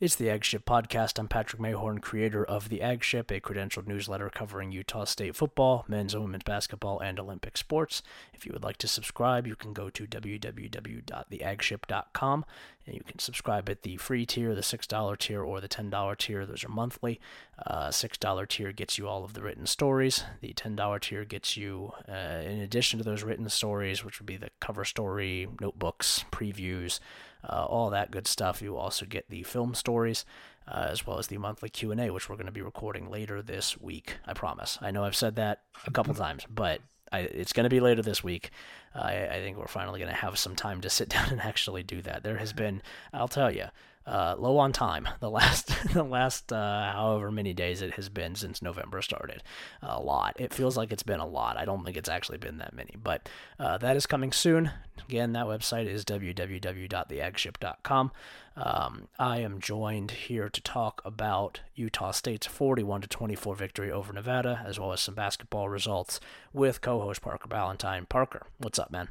It's the Aggship Podcast. I'm Patrick Mayhorn, creator of the Aggship, a credentialed newsletter covering Utah State football, men's and women's basketball, and Olympic sports. If you would like to subscribe, you can go to www.theaggship.com and you can subscribe at the free tier, the $6 tier, or the $10 tier. Those are monthly. Uh, $6 tier gets you all of the written stories. The $10 tier gets you, uh, in addition to those written stories, which would be the cover story, notebooks, previews, uh, all that good stuff. You also get the film stories. Uh, as well as the monthly q&a which we're going to be recording later this week i promise i know i've said that a couple times but I, it's going to be later this week. Uh, I, I, think we're finally going to have some time to sit down and actually do that. There has been, I'll tell you, uh, low on time the last the last uh, however many days it has been since November started. A lot. It feels like it's been a lot. I don't think it's actually been that many, but uh, that is coming soon. Again, that website is www.theaggship.com. Um, I am joined here to talk about Utah State's 41 to 24 victory over Nevada, as well as some basketball results with co-host Parker Ballantyne. Parker, what's up, man?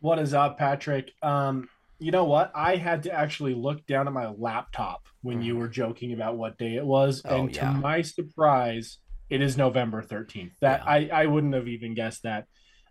What is up, Patrick? Um, you know what? I had to actually look down at my laptop when mm. you were joking about what day it was, oh, and to my surprise, it is November thirteenth. That yeah. I I wouldn't have even guessed that.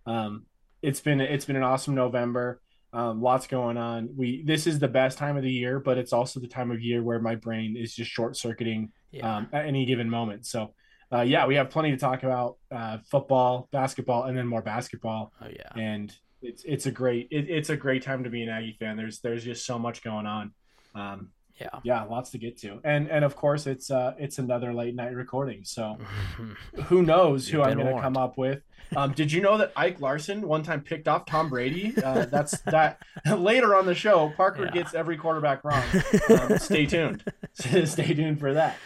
Um, it's been it's been an awesome November. Um, lots going on. We this is the best time of the year, but it's also the time of year where my brain is just short circuiting yeah. um, at any given moment. So, uh, yeah, we have plenty to talk about: uh, football, basketball, and then more basketball. Oh yeah, and it's it's a great it, it's a great time to be an Aggie fan. There's there's just so much going on. Um, yeah, yeah, lots to get to, and and of course it's uh it's another late night recording. So who knows who I'm going to come up with? Um, did you know that Ike Larsen one time picked off Tom Brady? Uh, that's that. later on the show, Parker yeah. gets every quarterback wrong. Um, stay tuned. stay tuned for that.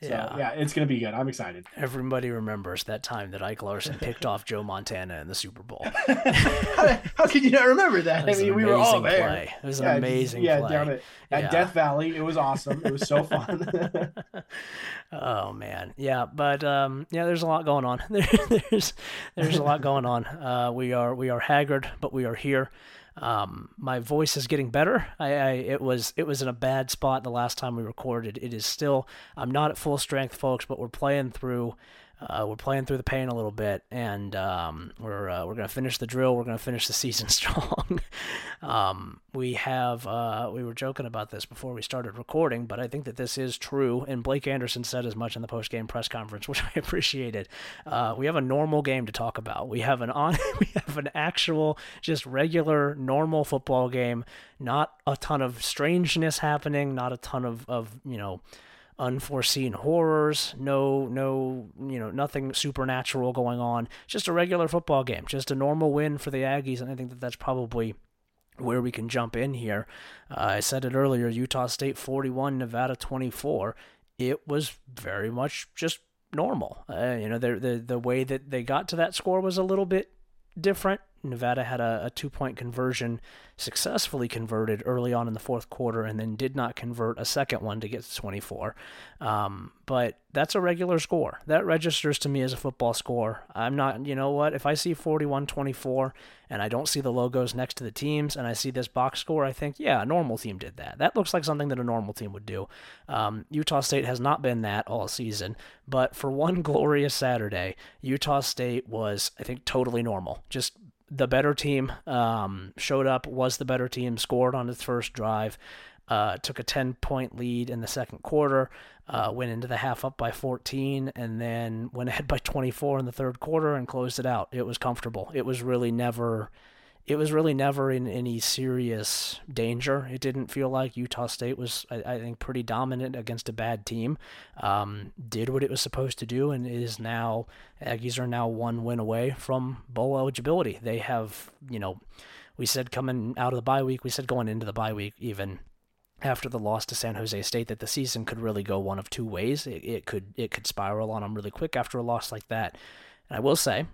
So, yeah, yeah, it's gonna be good. I'm excited. Everybody remembers that time that Ike Larsen picked off Joe Montana in the Super Bowl. how, how could you not remember that? I mean, we were all there. Play. It was an yeah, amazing yeah, play. down at, at yeah. Death Valley. It was awesome. It was so fun. oh man, yeah, but um, yeah, there's a lot going on. There, there's there's a lot going on. Uh, we are we are haggard, but we are here. Um, my voice is getting better. I, I, it was it was in a bad spot the last time we recorded. It is still I'm not at full strength, folks, but we're playing through uh, we're playing through the pain a little bit, and um, we're uh, we're gonna finish the drill. We're gonna finish the season strong. um, we have uh, we were joking about this before we started recording, but I think that this is true. And Blake Anderson said as much in the post game press conference, which I appreciated. Uh, we have a normal game to talk about. We have an on we have an actual just regular normal football game. Not a ton of strangeness happening. Not a ton of of you know unforeseen horrors, no no you know nothing supernatural going on. Just a regular football game, just a normal win for the Aggies, and I think that that's probably where we can jump in here. Uh, I said it earlier: Utah State 41, Nevada 24. It was very much just normal. Uh, you know, the the the way that they got to that score was a little bit different. Nevada had a, a two point conversion successfully converted early on in the fourth quarter and then did not convert a second one to get to 24. Um, but that's a regular score. That registers to me as a football score. I'm not, you know what, if I see 41 24 and I don't see the logos next to the teams and I see this box score, I think, yeah, a normal team did that. That looks like something that a normal team would do. Um, Utah State has not been that all season, but for one glorious Saturday, Utah State was, I think, totally normal. Just the better team um, showed up, was the better team, scored on its first drive, uh, took a 10 point lead in the second quarter, uh, went into the half up by 14, and then went ahead by 24 in the third quarter and closed it out. It was comfortable. It was really never it was really never in any serious danger. It didn't feel like Utah State was, I, I think, pretty dominant against a bad team. Um, did what it was supposed to do, and is now Aggies are now one win away from bowl eligibility. They have, you know, we said coming out of the bye week, we said going into the bye week even after the loss to San Jose State that the season could really go one of two ways. It, it could it could spiral on them really quick after a loss like that. And I will say,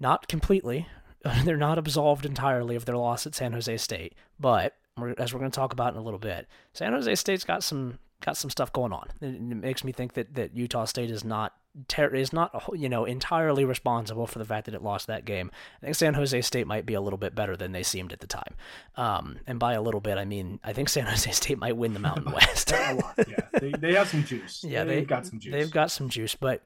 not completely, they're not absolved entirely of their loss at San Jose State, but as we're going to talk about in a little bit, San Jose State's got some got some stuff going on. It, it makes me think that that Utah State is not ter- is not you know entirely responsible for the fact that it lost that game. I think San Jose State might be a little bit better than they seemed at the time. Um, and by a little bit, I mean I think San Jose State might win the Mountain West. a lot, yeah. They, they have some juice. Yeah, they've they, got some juice. They've got some juice, but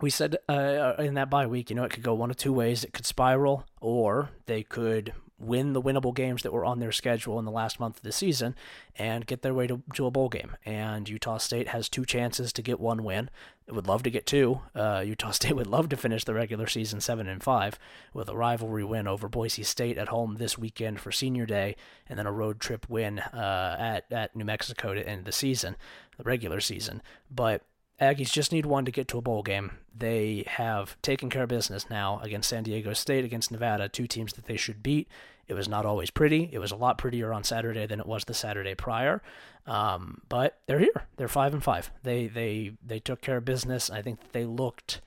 we said uh, in that bye week, you know, it could go one of two ways. It could spiral, or they could win the winnable games that were on their schedule in the last month of the season and get their way to, to a bowl game. And Utah State has two chances to get one win. It would love to get two. Uh, Utah State would love to finish the regular season seven and five with a rivalry win over Boise State at home this weekend for Senior Day, and then a road trip win uh, at at New Mexico to end the season, the regular season. But Aggies just need one to get to a bowl game. They have taken care of business now against San Diego State, against Nevada, two teams that they should beat. It was not always pretty. It was a lot prettier on Saturday than it was the Saturday prior. Um, but they're here. They're five and five. They they they took care of business. I think they looked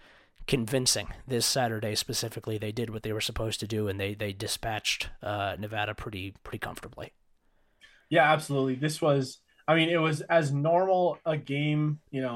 convincing this Saturday specifically. They did what they were supposed to do, and they they dispatched uh, Nevada pretty pretty comfortably. Yeah, absolutely. This was I mean, it was as normal a game, you know,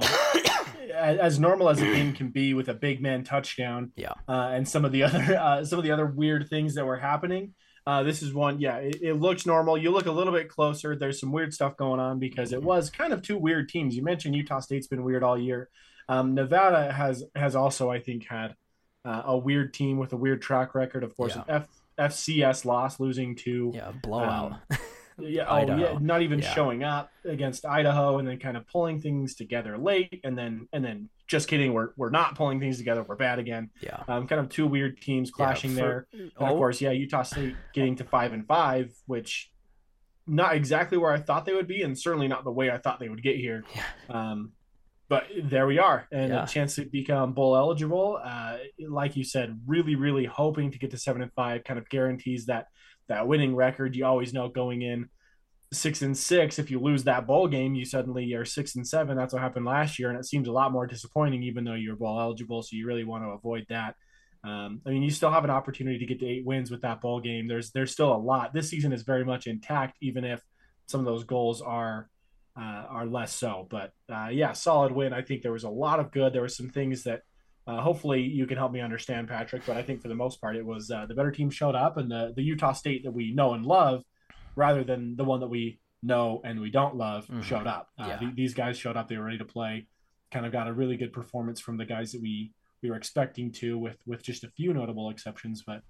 as normal as a game can be with a big man touchdown. Yeah. Uh, and some of the other uh, some of the other weird things that were happening. Uh, this is one, yeah, it, it, looks normal. You look a little bit closer. There's some weird stuff going on because it mm-hmm. was kind of two weird teams. You mentioned Utah State's been weird all year. Um, Nevada has has also, I think, had uh, a weird team with a weird track record. Of course, yeah. F, FCS loss, losing to yeah blowout. Um, yeah, oh yeah, not even yeah. showing up against Idaho, and then kind of pulling things together late, and then and then just kidding, we're we're not pulling things together. We're bad again. Yeah, um, kind of two weird teams clashing yeah, for, there, and of oh. course, yeah, Utah State getting to five and five, which not exactly where I thought they would be, and certainly not the way I thought they would get here. Yeah. Um, but there we are, and yeah. a chance to become bowl eligible. Uh, like you said, really, really hoping to get to seven and five kind of guarantees that that winning record. You always know going in six and six. If you lose that bowl game, you suddenly are six and seven. That's what happened last year, and it seems a lot more disappointing, even though you're bowl eligible. So you really want to avoid that. Um, I mean, you still have an opportunity to get to eight wins with that bowl game. There's there's still a lot. This season is very much intact, even if some of those goals are uh, are less so. But uh, yeah, solid win. I think there was a lot of good. There were some things that uh, hopefully you can help me understand, Patrick. But I think for the most part, it was uh, the better team showed up, and the the Utah State that we know and love, rather than the one that we know and we don't love, mm-hmm. showed up. Uh, yeah. th- these guys showed up. They were ready to play. Kind of got a really good performance from the guys that we we were expecting to, with with just a few notable exceptions. But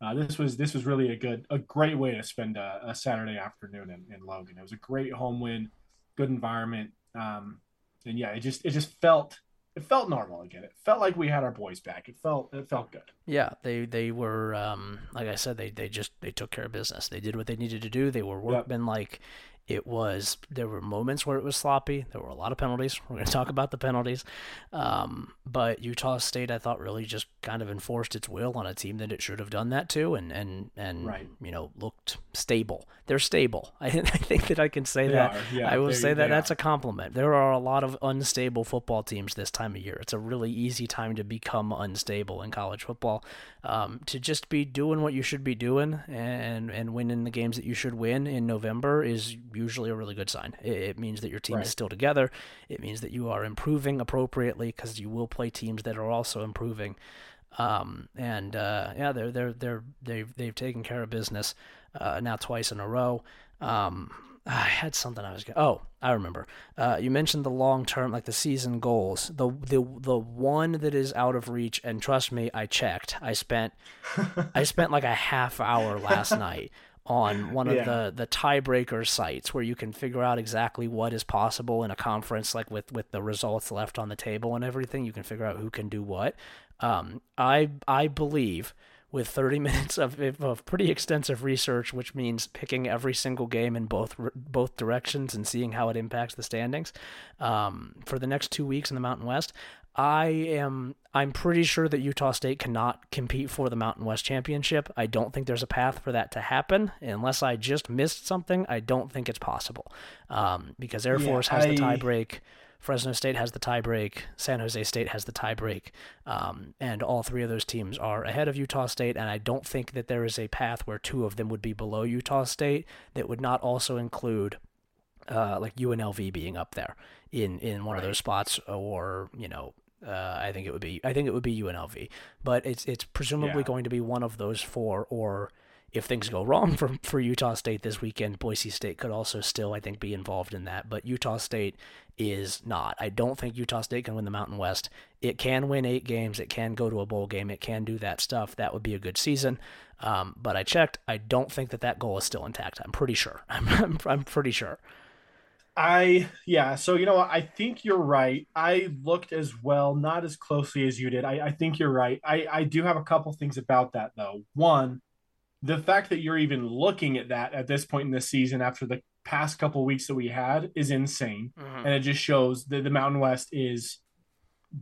uh, this was this was really a good a great way to spend a, a Saturday afternoon in, in, Logan. It was a great home win, good environment, um, and yeah, it just it just felt it felt normal again. It felt like we had our boys back. It felt it felt good. Yeah, they they were um, like I said, they they just they took care of business. They did what they needed to do. They were workmanlike. Yep. It was there were moments where it was sloppy. There were a lot of penalties. We're going to talk about the penalties, um, but Utah State I thought really just kind of enforced its will on a team that it should have done that to, and and and right. you know looked stable. They're stable. I, I think that I can say they that. Yeah, I will say that that's are. a compliment. There are a lot of unstable football teams this time of year. It's a really easy time to become unstable in college football. Um, to just be doing what you should be doing and and winning the games that you should win in November is usually a really good sign. It, it means that your team right. is still together. It means that you are improving appropriately because you will play teams that are also improving. Um, and uh, yeah, they're they're they're they've they've taken care of business uh, now twice in a row. Um, I had something I was going. Oh, I remember. Uh, you mentioned the long term, like the season goals. The the the one that is out of reach, and trust me, I checked. I spent I spent like a half hour last night on one of yeah. the the tiebreaker sites where you can figure out exactly what is possible in a conference like with with the results left on the table and everything you can figure out who can do what um, i i believe with 30 minutes of, of pretty extensive research which means picking every single game in both both directions and seeing how it impacts the standings um, for the next two weeks in the mountain west I am I'm pretty sure that Utah State cannot compete for the Mountain West Championship. I don't think there's a path for that to happen. Unless I just missed something, I don't think it's possible. Um, because Air yeah, Force has I... the tiebreak, Fresno State has the tiebreak, San Jose State has the tiebreak, um, and all three of those teams are ahead of Utah State. And I don't think that there is a path where two of them would be below Utah State that would not also include uh, like UNLV being up there in in one right. of those spots, or you know, uh, I think it would be I think it would be UNLV, but it's it's presumably yeah. going to be one of those four, or if things go wrong for for Utah State this weekend, Boise State could also still I think be involved in that, but Utah State is not. I don't think Utah State can win the Mountain West. It can win eight games. It can go to a bowl game. It can do that stuff. That would be a good season. Um, but I checked. I don't think that that goal is still intact. I'm pretty sure. I'm, I'm, I'm pretty sure. I yeah, so you know what? I think you're right. I looked as well, not as closely as you did. I, I think you're right. I, I do have a couple things about that though. One, the fact that you're even looking at that at this point in the season after the past couple weeks that we had is insane. Mm-hmm. And it just shows that the Mountain West is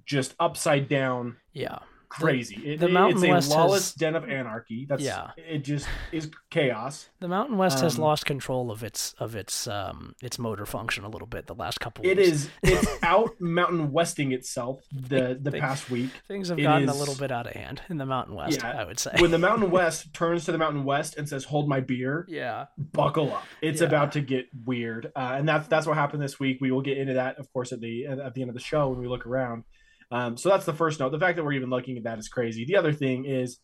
just upside down. Yeah crazy. The, it, the Mountain it's West a lawless has, den of anarchy. That's yeah. It just is chaos. The Mountain West um, has lost control of its of its um its motor function a little bit the last couple. It weeks. is. It's out Mountain Westing itself the the past week. Things have gotten is, a little bit out of hand in the Mountain West. Yeah, I would say when the Mountain West turns to the Mountain West and says, "Hold my beer." Yeah. Buckle up. It's yeah. about to get weird, uh, and that's that's what happened this week. We will get into that, of course, at the at the end of the show when we look around. Um, so that's the first note. The fact that we're even looking at that is crazy. The other thing is,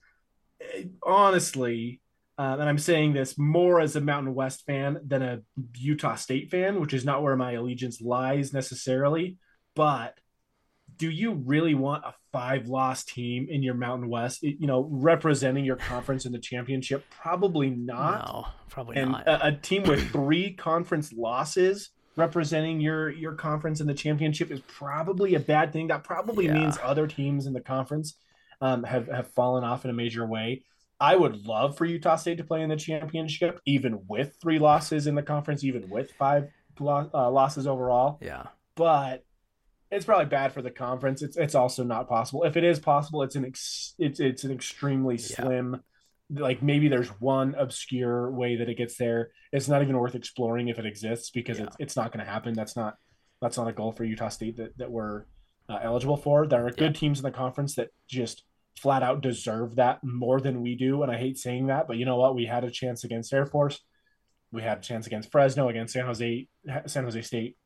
eh, honestly, uh, and I'm saying this more as a Mountain West fan than a Utah State fan, which is not where my allegiance lies necessarily. But do you really want a five loss team in your Mountain West, you know, representing your conference in the championship? Probably not. No, probably and not. A, a team with three conference losses representing your your conference in the championship is probably a bad thing. That probably yeah. means other teams in the conference um, have have fallen off in a major way. I would love for Utah State to play in the championship, even with three losses in the conference, even with five uh, losses overall. Yeah, but it's probably bad for the conference. It's it's also not possible. If it is possible, it's an ex, it's it's an extremely slim like maybe there's one obscure way that it gets there. It's not even worth exploring if it exists because yeah. it's it's not going to happen. That's not that's not a goal for Utah State that that we're uh, eligible for. There are good yeah. teams in the conference that just flat out deserve that more than we do, and I hate saying that, but you know what? We had a chance against Air Force. We had a chance against Fresno, against San Jose San Jose State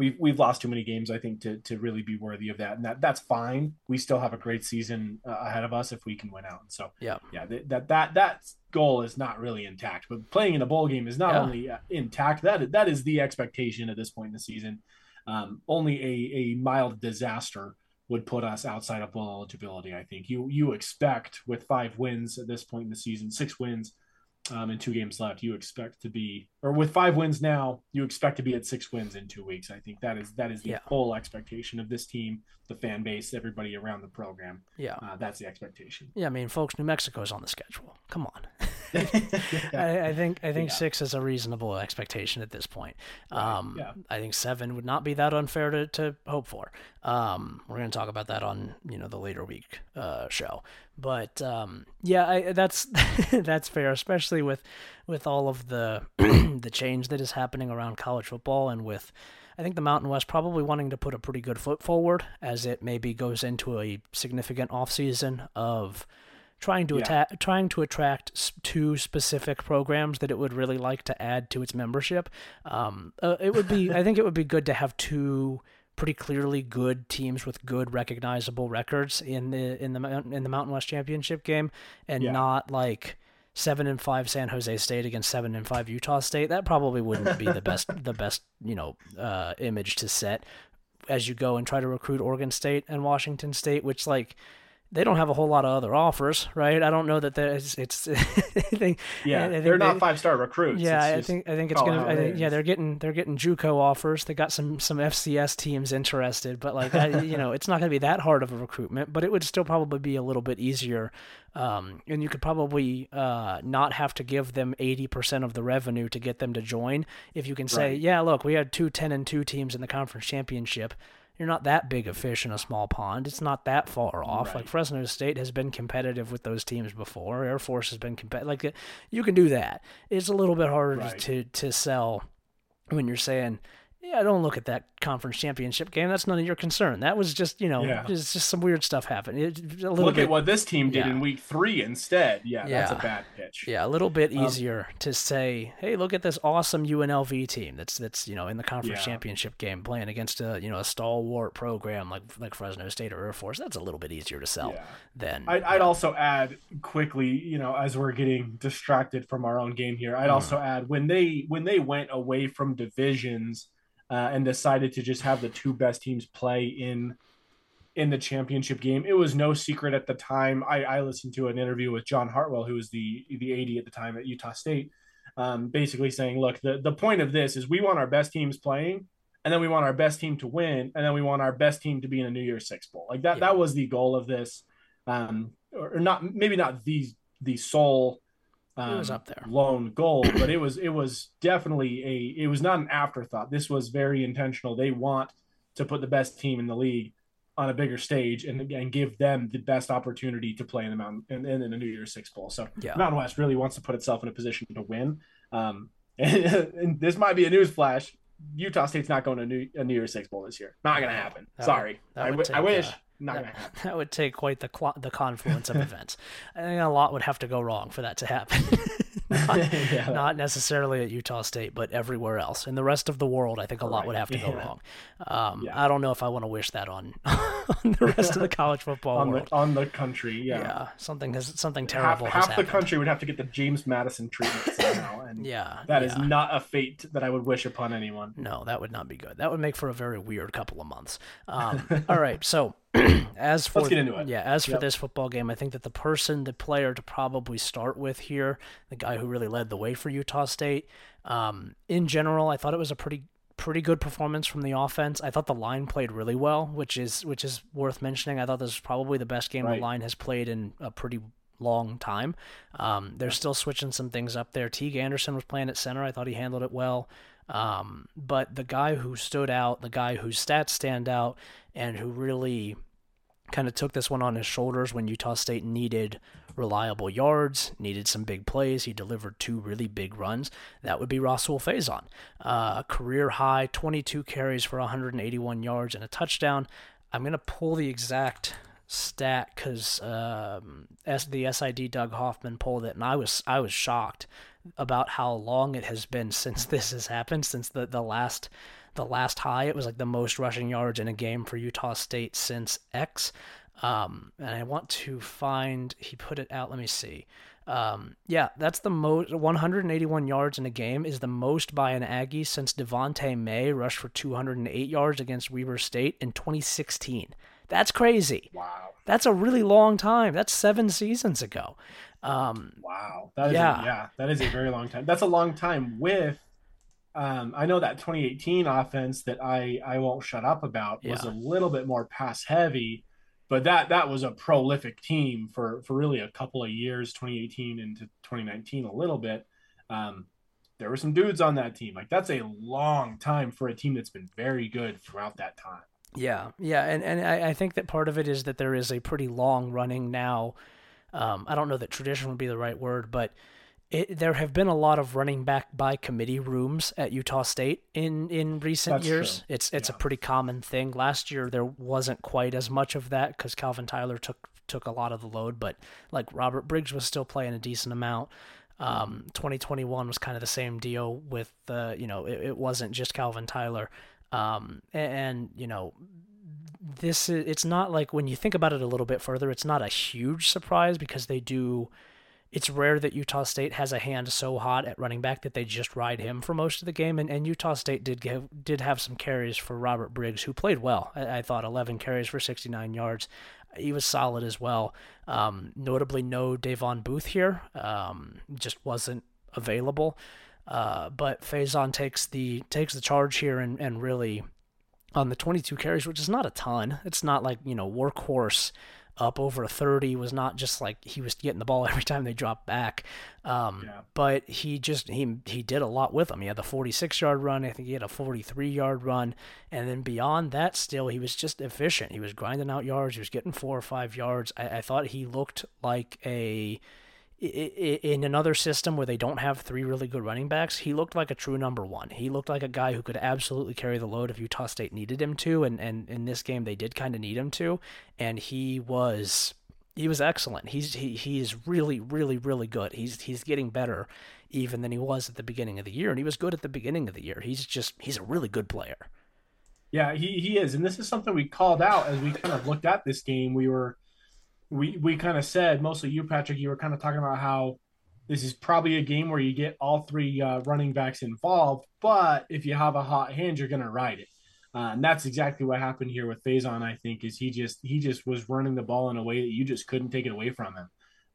we've we've lost too many games, I think, to to really be worthy of that, and that that's fine. We still have a great season uh, ahead of us if we can win out. And so yeah, yeah, that that that goal is not really intact, but playing in a bowl game is not yeah. only uh, intact. That that is the expectation at this point in the season. Um, only a a mild disaster would put us outside of bowl eligibility. I think you you expect with five wins at this point in the season, six wins um, and two games left, you expect to be, or with five wins now, you expect to be at six wins in two weeks. I think that is that is the yeah. full expectation of this team, the fan base, everybody around the program. Yeah, uh, that's the expectation. Yeah, I mean, folks, New Mexico's on the schedule. Come on. I, I, think I think yeah. six is a reasonable expectation at this point. Um, yeah. I think seven would not be that unfair to, to hope for. Um, we're going to talk about that on you know the later week uh, show, but um, yeah, I, that's that's fair, especially with with all of the the change that is happening around college football and with. I think the Mountain West probably wanting to put a pretty good foot forward as it maybe goes into a significant offseason of trying to yeah. attack, trying to attract two specific programs that it would really like to add to its membership. Um, uh, it would be, I think, it would be good to have two pretty clearly good teams with good recognizable records in the in the in the Mountain West Championship game, and yeah. not like seven and five San Jose State against seven and five Utah State. That probably wouldn't be the best the best you know uh, image to set as you go and try to recruit Oregon State and Washington State, which like they don't have a whole lot of other offers, right? I don't know that there's it's. I think, yeah, I think they're not five star recruits. Yeah, I think I think it's gonna. I think, yeah, they're getting they're getting JUCO offers. They got some some FCS teams interested, but like I, you know, it's not gonna be that hard of a recruitment. But it would still probably be a little bit easier, um, and you could probably uh, not have to give them eighty percent of the revenue to get them to join. If you can say, right. yeah, look, we had two 10 and two teams in the conference championship you're not that big a fish in a small pond. It's not that far off. Right. Like Fresno State has been competitive with those teams before. Air Force has been competitive. Like uh, you can do that. It's a little bit harder right. to to sell when you're saying yeah, don't look at that conference championship game. That's none of your concern. That was just, you know, yeah. just, just some weird stuff happened. It, look bit, at what this team did yeah. in week three instead. Yeah, yeah, that's a bad pitch. Yeah, a little bit um, easier um, to say, hey, look at this awesome UNLV team that's that's you know in the conference championship game playing against a you know a stalwart program like like Fresno State or Air Force. That's a little bit easier to sell than. I'd, I'd also add quickly, you know, as we're getting distracted from our own game here, I'd mm. also add when they when they went away from divisions uh, and decided to just have the two best teams play in in the championship game. It was no secret at the time. I, I listened to an interview with John Hartwell, who was the the AD at the time at Utah State, um, basically saying, "Look, the the point of this is we want our best teams playing." And then we want our best team to win, and then we want our best team to be in a New Year's Six bowl. Like that, yeah. that was the goal of this, um, or not maybe not the the sole um, it was up there. lone goal but it was it was definitely a it was not an afterthought. This was very intentional. They want to put the best team in the league on a bigger stage and, and give them the best opportunity to play in the mountain and, in, in a new year's six bowl. So yeah. mountain west really wants to put itself in a position to win. Um, and, and this might be a news flash. Utah state's not going to new, a new year's six bowl this year. Not gonna happen. That sorry. would, I, w- take, I wish uh, not that, that would take quite the cl- the confluence of events. I think a lot would have to go wrong for that to happen. not, yeah. not, necessarily at Utah State, but everywhere else. In the rest of the world, I think a lot would have to go yeah. wrong. Um, yeah. I don't know if I want to wish that on, on the rest of the college football on world. The, on the country, yeah. Yeah, something has something terrible. Half, half the country would have to get the James Madison treatment somehow, and yeah, that is not a fate that I would wish upon anyone. No, that would not be good. That would make for a very weird couple of months. Um, all right, so as for yeah, as for yep. this football game, I think that the person, the player to probably start with here, the guy who really led the way for Utah State. Um, in general, I thought it was a pretty pretty good performance from the offense. I thought the line played really well, which is which is worth mentioning. I thought this was probably the best game right. the line has played in a pretty long time. Um, they're still switching some things up there. Teague Anderson was playing at center. I thought he handled it well. Um, but the guy who stood out, the guy whose stats stand out, and who really kind of took this one on his shoulders when Utah State needed reliable yards, needed some big plays. He delivered two really big runs. That would be Rahsul Faison. Uh, career high 22 carries for 181 yards and a touchdown. I'm going to pull the exact stat because um, the SID Doug Hoffman pulled it, and I was I was shocked about how long it has been since this has happened, since the, the last the last high. It was like the most rushing yards in a game for Utah State since X. Um, and I want to find he put it out. Let me see. Um, yeah, that's the most 181 yards in a game is the most by an Aggie since Devante Mays rushed for 208 yards against Weber State in 2016. That's crazy. Wow. That's a really long time. That's seven seasons ago. Um, wow. That is yeah. A, yeah, that is a very long time. That's a long time with um, I know that 2018 offense that I I won't shut up about was a little bit more pass heavy, but that that was a prolific team for for really a couple of years, 2018 into 2019 a little bit. Um, there were some dudes on that team. Like that's a long time for a team that's been very good throughout that time. Yeah, yeah, and and I, I think that part of it is that there is a pretty long running now. Um, I don't know that tradition would be the right word, but it, there have been a lot of running back by committee rooms at Utah State in in recent That's years. True. It's it's yeah. a pretty common thing. Last year there wasn't quite as much of that because Calvin Tyler took took a lot of the load, but like Robert Briggs was still playing a decent amount. Um, 2021 was kind of the same deal with the you know it, it wasn't just Calvin Tyler, um, and, and you know this is it's not like when you think about it a little bit further, it's not a huge surprise because they do it's rare that Utah State has a hand so hot at running back that they just ride him for most of the game. And, and Utah State did give, did have some carries for Robert Briggs, who played well. I, I thought 11 carries for 69 yards. He was solid as well. Um, notably, no Davon Booth here. Um, just wasn't available. Uh, but Faison takes the takes the charge here and, and really on the 22 carries, which is not a ton. It's not like you know workhorse up over 30 was not just like he was getting the ball every time they dropped back. Um, yeah. But he just he he did a lot with them. He had the 46 yard run. I think he had a 43 yard run, and then beyond that, still he was just efficient. He was grinding out yards. He was getting four or five yards. I, I thought he looked like a in another system where they don't have three really good running backs, he looked like a true number one. He looked like a guy who could absolutely carry the load if Utah State needed him to, and, and in this game they did kind of need him to, and he was he was excellent. He's he he's really really really good. He's he's getting better even than he was at the beginning of the year, and he was good at the beginning of the year. He's just he's a really good player. Yeah, he he is, and this is something we called out as we kind of looked at this game. We were we we kind of said mostly you, Patrick. You were kind of talking about how this is probably a game where you get all three uh, running backs involved, but if you have a hot hand, you're going to ride it. Uh, and that's exactly what happened here with Faison. I think is he just he just was running the ball in a way that you just couldn't take it away from him.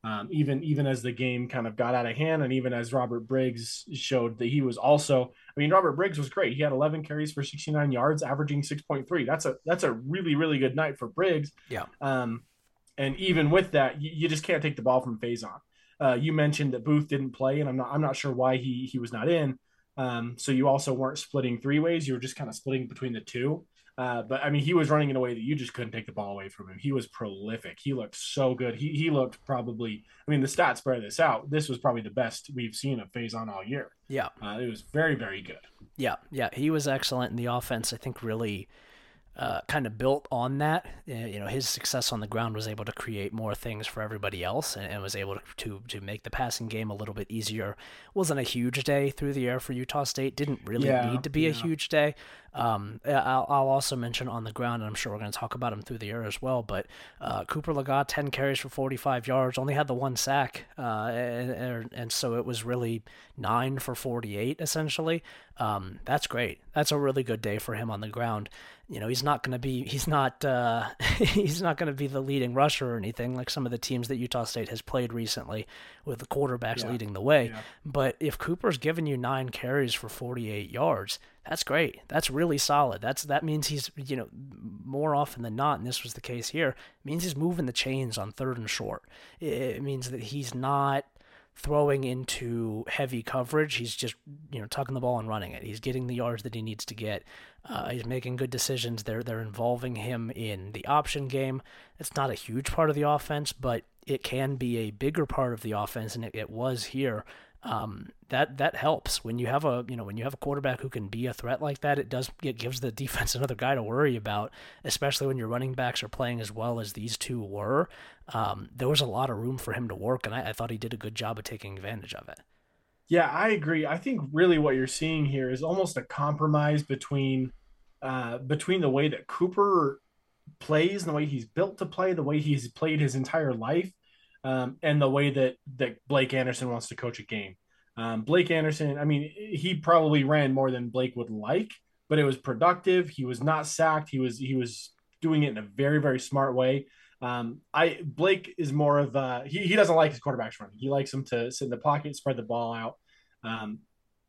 Um, even even as the game kind of got out of hand, and even as Robert Briggs showed that he was also. I mean, Robert Briggs was great. He had 11 carries for 69 yards, averaging 6.3. That's a that's a really really good night for Briggs. Yeah. Um, and even with that, you, you just can't take the ball from Faison. Uh, you mentioned that Booth didn't play, and I'm not I'm not sure why he he was not in. Um, so you also weren't splitting three ways; you were just kind of splitting between the two. Uh, but I mean, he was running in a way that you just couldn't take the ball away from him. He was prolific. He looked so good. He he looked probably. I mean, the stats bear this out. This was probably the best we've seen of Faison all year. Yeah, uh, it was very very good. Yeah, yeah, he was excellent in the offense. I think really uh, kind of built on that. Uh, you know, his success on the ground was able to create more things for everybody else, and, and was able to, to, to make the passing game a little bit easier. wasn't a huge day through the air for Utah State. Didn't really yeah, need to be yeah. a huge day. Um, I'll, I'll, also mention on the ground, and I'm sure we're going to talk about him through the air as well. But uh, Cooper Legas, 10 carries for 45 yards, only had the one sack, uh, and, and, so it was really nine for 48 essentially. Um, that's great. That's a really good day for him on the ground you know he's not going to be he's not uh, he's not going to be the leading rusher or anything like some of the teams that Utah State has played recently with the quarterbacks yeah. leading the way. Yeah. But if Cooper's given you nine carries for 48 yards, that's great. That's really solid. That's that means he's you know more often than not, and this was the case here, means he's moving the chains on third and short. It means that he's not throwing into heavy coverage. He's just, you know, tucking the ball and running it. He's getting the yards that he needs to get. Uh, he's making good decisions. They're they're involving him in the option game. It's not a huge part of the offense, but it can be a bigger part of the offense, and it, it was here. Um, that that helps when you have a you know when you have a quarterback who can be a threat like that. It does it gives the defense another guy to worry about, especially when your running backs are playing as well as these two were. Um, there was a lot of room for him to work, and I, I thought he did a good job of taking advantage of it. Yeah, I agree. I think really what you're seeing here is almost a compromise between uh, between the way that Cooper plays and the way he's built to play, the way he's played his entire life, um, and the way that that Blake Anderson wants to coach a game. Um, Blake Anderson, I mean, he probably ran more than Blake would like, but it was productive. He was not sacked. He was he was doing it in a very very smart way. Um, I Blake is more of a, he, he doesn't like his quarterbacks running. He likes them to sit in the pocket, spread the ball out. Um,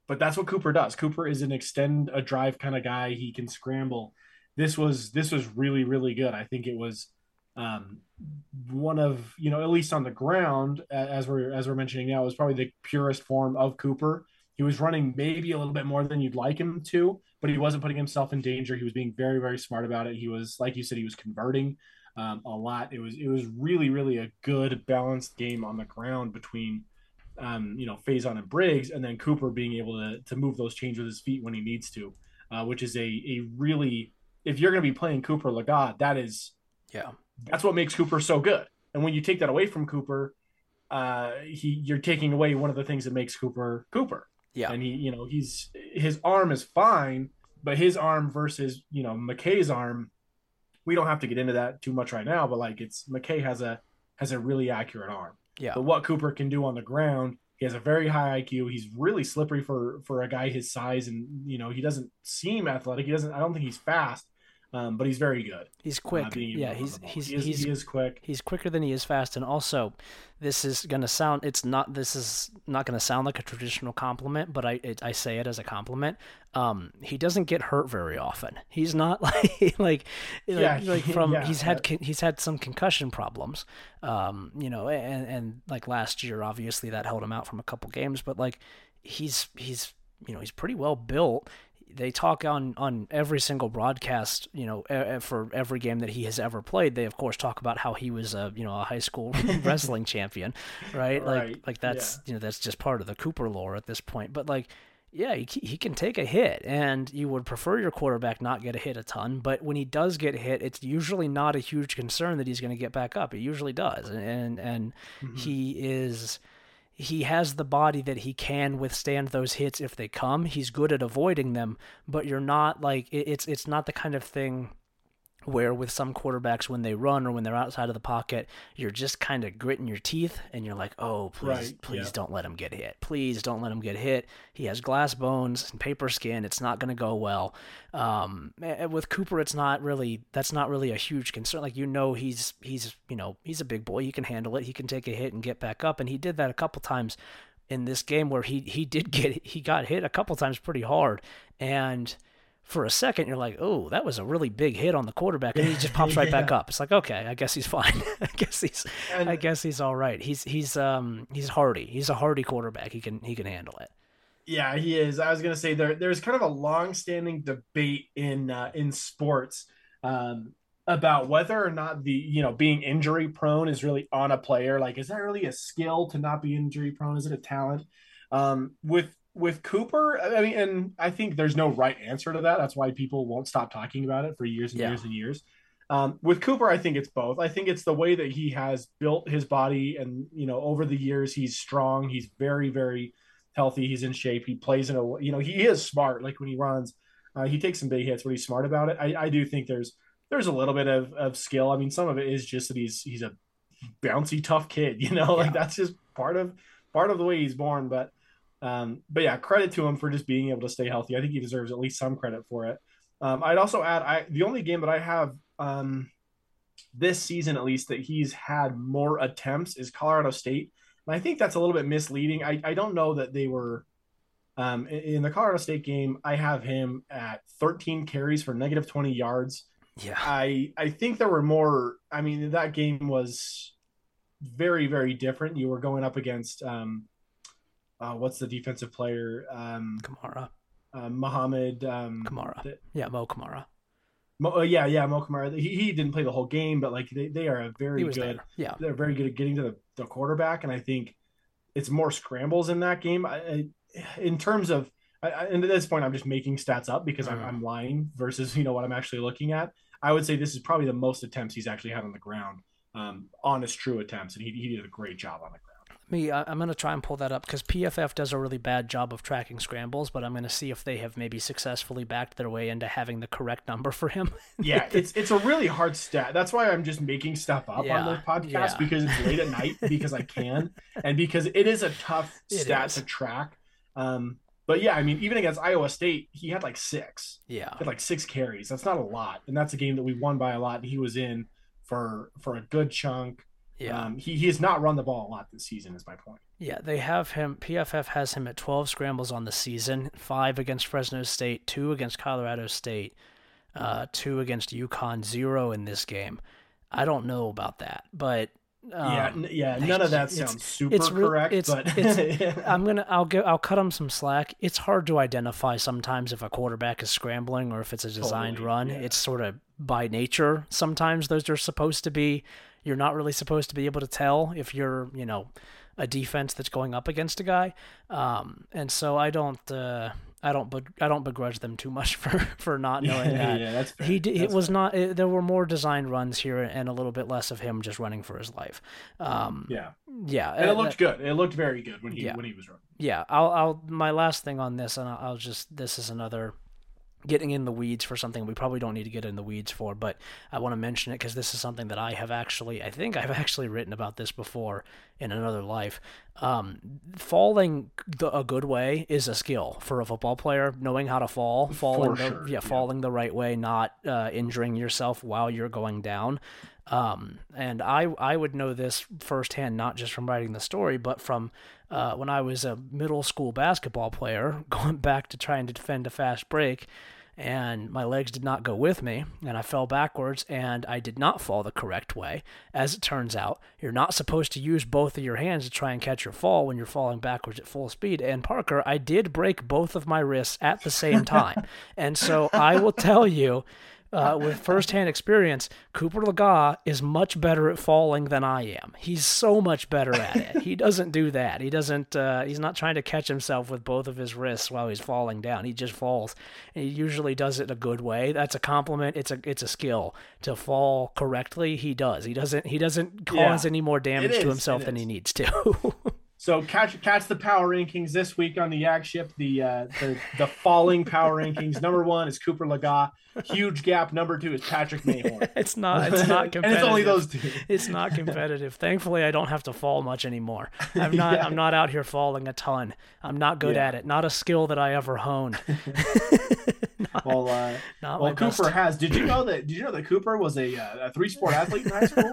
but that's what Cooper does. Cooper is an extend a drive kind of guy. He can scramble. This was this was really really good. I think it was um, one of you know at least on the ground as we're as we're mentioning now was probably the purest form of Cooper. He was running maybe a little bit more than you'd like him to, but he wasn't putting himself in danger. He was being very very smart about it. He was like you said he was converting um, a lot. It was it was really really a good balanced game on the ground between um, you know Faison and Briggs, and then Cooper being able to to move those chains with his feet when he needs to, uh, which is a a really if you're going to be playing Cooper Legas, that is yeah that's what makes Cooper so good. And when you take that away from Cooper, uh, he you're taking away one of the things that makes Cooper Cooper. Yeah, and he you know he's his arm is fine, but his arm versus you know McCae's arm we don't have to get into that too much right now, but like it's McCae has a has a really accurate arm. Yeah. But what Cooper can do on the ground, he has a very high IQ. He's really slippery for for a guy his size, and you know he doesn't seem athletic. He doesn't. I don't think he's fast, um, but he's very good. He's quick. Uh, yeah, he's he's he is, he's he is quick. He's quicker than he is fast, and also, this is gonna sound. It's not. This is not gonna sound like a traditional compliment, but I it, I say it as a compliment. Um, he doesn't get hurt very often. He's not like like yeah, like, from yeah, he's had he's had some concussion problems. Um, you know, and and like last year, obviously that held him out from a couple games, but like he's he's you know he's pretty well built they talk on on every single broadcast you know for every game that he has ever played they of course talk about how he was a you know a high school wrestling champion right? right like like that's yeah. you know that's just part of the cooper lore at this point but like yeah he, he can take a hit and you would prefer your quarterback not get a hit a ton but when he does get hit it's usually not a huge concern that he's going to get back up it usually does and and, and mm-hmm. he is he has the body that he can withstand those hits if they come. He's good at avoiding them, but you're not like it's it's not the kind of thing where with some quarterbacks when they run or when they're outside of the pocket you're just kind of gritting your teeth and you're like oh please right, please yeah. don't let him get hit. Please don't let him get hit. He has glass bones and paper skin. It's not going to go well. Um, with cooper it's not really that's not really a huge concern. Like you know he's he's you know he's a big boy. He can handle it. He can take a hit and get back up. And he did that a couple times in this game where he he did get he got hit a couple times pretty hard. And for a second you're like, oh, that was a really big hit on the quarterback, and he just pops right yeah. back up. It's like, okay, I guess he's fine. I guess he's, and, I guess he's all right. He's he's um he's hardy. He's a hardy quarterback. He can he can handle it. Yeah, he is. I was gonna say there there's kind of a long-standing debate in uh, in sports um, about whether or not the you know being injury prone is really on a player. Like, is that really a skill to not be injury prone? Is it a talent? Um, with with Cooper, I mean, and I think there's no right answer to that. That's why people won't stop talking about it for years and yeah. years and years. Um, with Cooper, I think it's both. I think it's the way that he has built his body, and you know, over the years, he's strong. He's very, very healthy. He's in shape. He plays in a, you know, he is smart. Like when he runs, uh, he takes some big hits, but he's smart about it. I, I do think there's there's a little bit of, of skill. I mean, some of it is just that he's he's a bouncy, tough kid. You know, like that's just part of part of the way he's born. But um, but yeah, credit to him for just being able to stay healthy. I think he deserves at least some credit for it. Um, I'd also add, I the only game that I have um, this season, at least, that he's had more attempts is Colorado State, and I think that's a little bit misleading. I, I don't know that they were um, in the Colorado State game. I have him at 13 carries for negative 20 yards. Yeah, I I think there were more. I mean, that game was very very different. You were going up against um, uh, what's the defensive player? Um, Kamara. Uh, Muhammad. Um, Kamara. The, yeah, Mo Kamara. Mo, uh, yeah, yeah, Mo Kamara. He, he didn't play the whole game, but like they, they are a very good. There. Yeah, they're very good at getting to the, the quarterback, and I think it's more scrambles in that game. I, I, in terms of, I, and at this point, I'm just making stats up because I'm, mm. I'm lying versus you know what I'm actually looking at. I would say this is probably the most attempts he's actually had on the ground, um, honest, true attempts, and he, he did a great job on the ground me I, am going to try and pull that up because pff does a really bad job of tracking scrambles but i'm going to see if they have maybe successfully backed their way into having the correct number for him yeah it's it's a really hard stat that's why i'm just making stuff up yeah, on the podcast yeah. because it's late at night because i can and because it is a tough stat to track um but yeah, I mean, even against Iowa State, he had like six. Yeah, had like six carries. That's not a lot, and that's a game that we won by a lot. And he was in for for a good chunk. Yeah. Um, he, he has not run the ball a lot this season, is my point. Yeah, they have him. PFF has him at 12 scrambles on the season five against Fresno State, two against Colorado State, uh, two against UConn, zero in this game. I don't know about that, but. Um, yeah, yeah. None of that sounds super it's correct. It's, but it's, I'm gonna, I'll go, I'll cut him some slack. It's hard to identify sometimes if a quarterback is scrambling or if it's a designed totally, run. Yeah. It's sort of by nature. Sometimes those are supposed to be you're not really supposed to be able to tell if you're, you know, a defense that's going up against a guy. Um, and so I don't, uh, I don't, I don't begrudge them too much for, for not knowing that. yeah, that's fair. He did, it was fair. not. It, there were more designed runs here and a little bit less of him just running for his life. Um, yeah, yeah, and it uh, looked good. It looked very good when he yeah. when he was running. Yeah, I'll, I'll. My last thing on this, and I'll, I'll just. This is another getting in the weeds for something we probably don't need to get in the weeds for, but I want to mention it because this is something that I have actually, I think I've actually written about this before in another life. Um, falling the, a good way is a skill for a football player. Knowing how to fall, falling, the, sure. yeah, yeah, falling the right way, not uh, injuring yourself while you're going down. Um, and I I would know this firsthand, not just from writing the story, but from uh, when I was a middle school basketball player, going back to trying to defend a fast break and my legs did not go with me, and I fell backwards, and I did not fall the correct way. As it turns out, you're not supposed to use both of your hands to try and catch your fall when you're falling backwards at full speed. And Parker, I did break both of my wrists at the same time, and so I will tell you uh, with firsthand experience, Cooper Legas is much better at falling than I am. He's so much better at it. he doesn't do that. He doesn't. Uh, he's not trying to catch himself with both of his wrists while he's falling down. He just falls. And he usually does it a good way. That's a compliment. It's a it's a skill to fall correctly. He does. He doesn't. He doesn't cause yeah, any more damage to himself than he needs to. So catch catch the power rankings this week on the Yak Ship. The uh, the the falling power rankings. Number one is Cooper Legas. Huge gap. Number two is Patrick Mayhorn. it's not. It's not competitive. and it's only those two. it's not competitive. Thankfully, I don't have to fall much anymore. I'm not. yeah. I'm not out here falling a ton. I'm not good yeah. at it. Not a skill that I ever honed. not, well, uh, not well, Cooper best. has. Did you know that? Did you know that Cooper was a, uh, a three sport athlete in high school?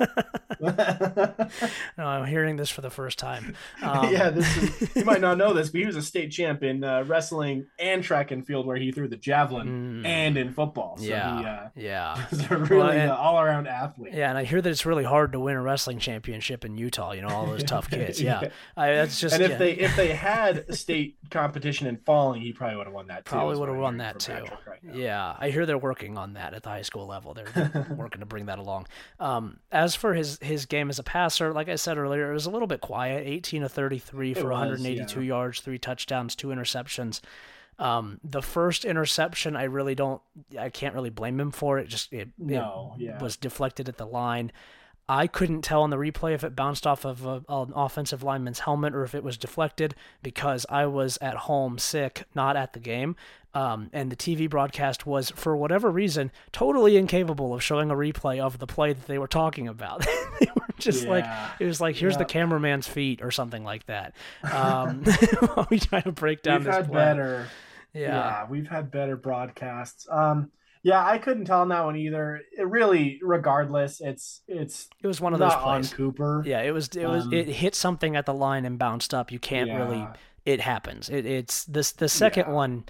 no, I'm hearing this for the first time. Um, yeah, this is, you might not know this, but he was a state champ in uh, wrestling and track and field, where he threw the javelin, mm, and in football. So yeah, he, uh, yeah, was a really well, and, uh, all around athlete. Yeah, and I hear that it's really hard to win a wrestling championship in Utah. You know, all those tough kids. Yeah, yeah. I, that's just. And if yeah. they if they had state competition in falling, he probably would have won that. Too, probably would have won that too. Right yeah, I hear they're working on that at the high school level. They're working to bring that along. Um, as for his his game as a passer, like I said earlier, it was a little bit quiet. 18 of 33 for 182 yeah. yards, three touchdowns, two interceptions. Um, the first interception, I really don't, I can't really blame him for it. Just it, no, it yeah. was deflected at the line. I couldn't tell on the replay if it bounced off of a, an offensive lineman's helmet or if it was deflected because I was at home sick, not at the game. Um, and the TV broadcast was, for whatever reason, totally incapable of showing a replay of the play that they were talking about. they were just yeah. like, it was like, here's the cameraman's feet or something like that. Um, we try to break down we've this had play. better. Yeah. yeah, we've had better broadcasts. Um, yeah, I couldn't tell on that one either. It really, regardless, it's it's it was one of those plays. on Cooper. Yeah, it was it was um, it hit something at the line and bounced up. You can't yeah. really. It happens. It, it's this the second one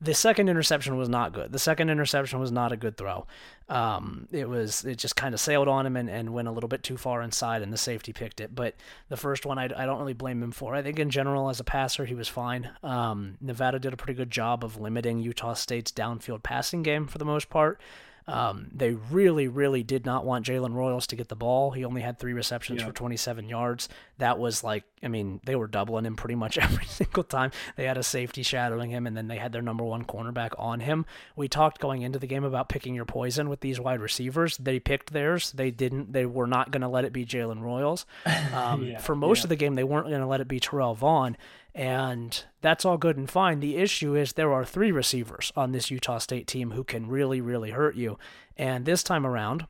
the second interception was not good. The second interception was not a good throw. Um, it was it just kind of sailed on him and, and went a little bit too far inside, and the safety picked it. But the first one, I, I don't really blame him for. I think in general, as a passer, he was fine. Um, Nevada did a pretty good job of limiting Utah State's downfield passing game for the most part. Um, they really, really did not want Jalen Royals to get the ball. He only had three receptions for 27 yards. That was like, I mean, they were doubling him pretty much every single time. They had a safety shadowing him, and then they had their number one cornerback on him. We talked going into the game about picking your poison with these wide receivers. They picked theirs. They didn't. They were not going to let it be Jalen Royals. Um, yeah, for most yeah. of the game, they weren't going to let it be Terrell Vaughn. And that's all good and fine. The issue is there are three receivers on this Utah State team who can really, really hurt you. And this time around,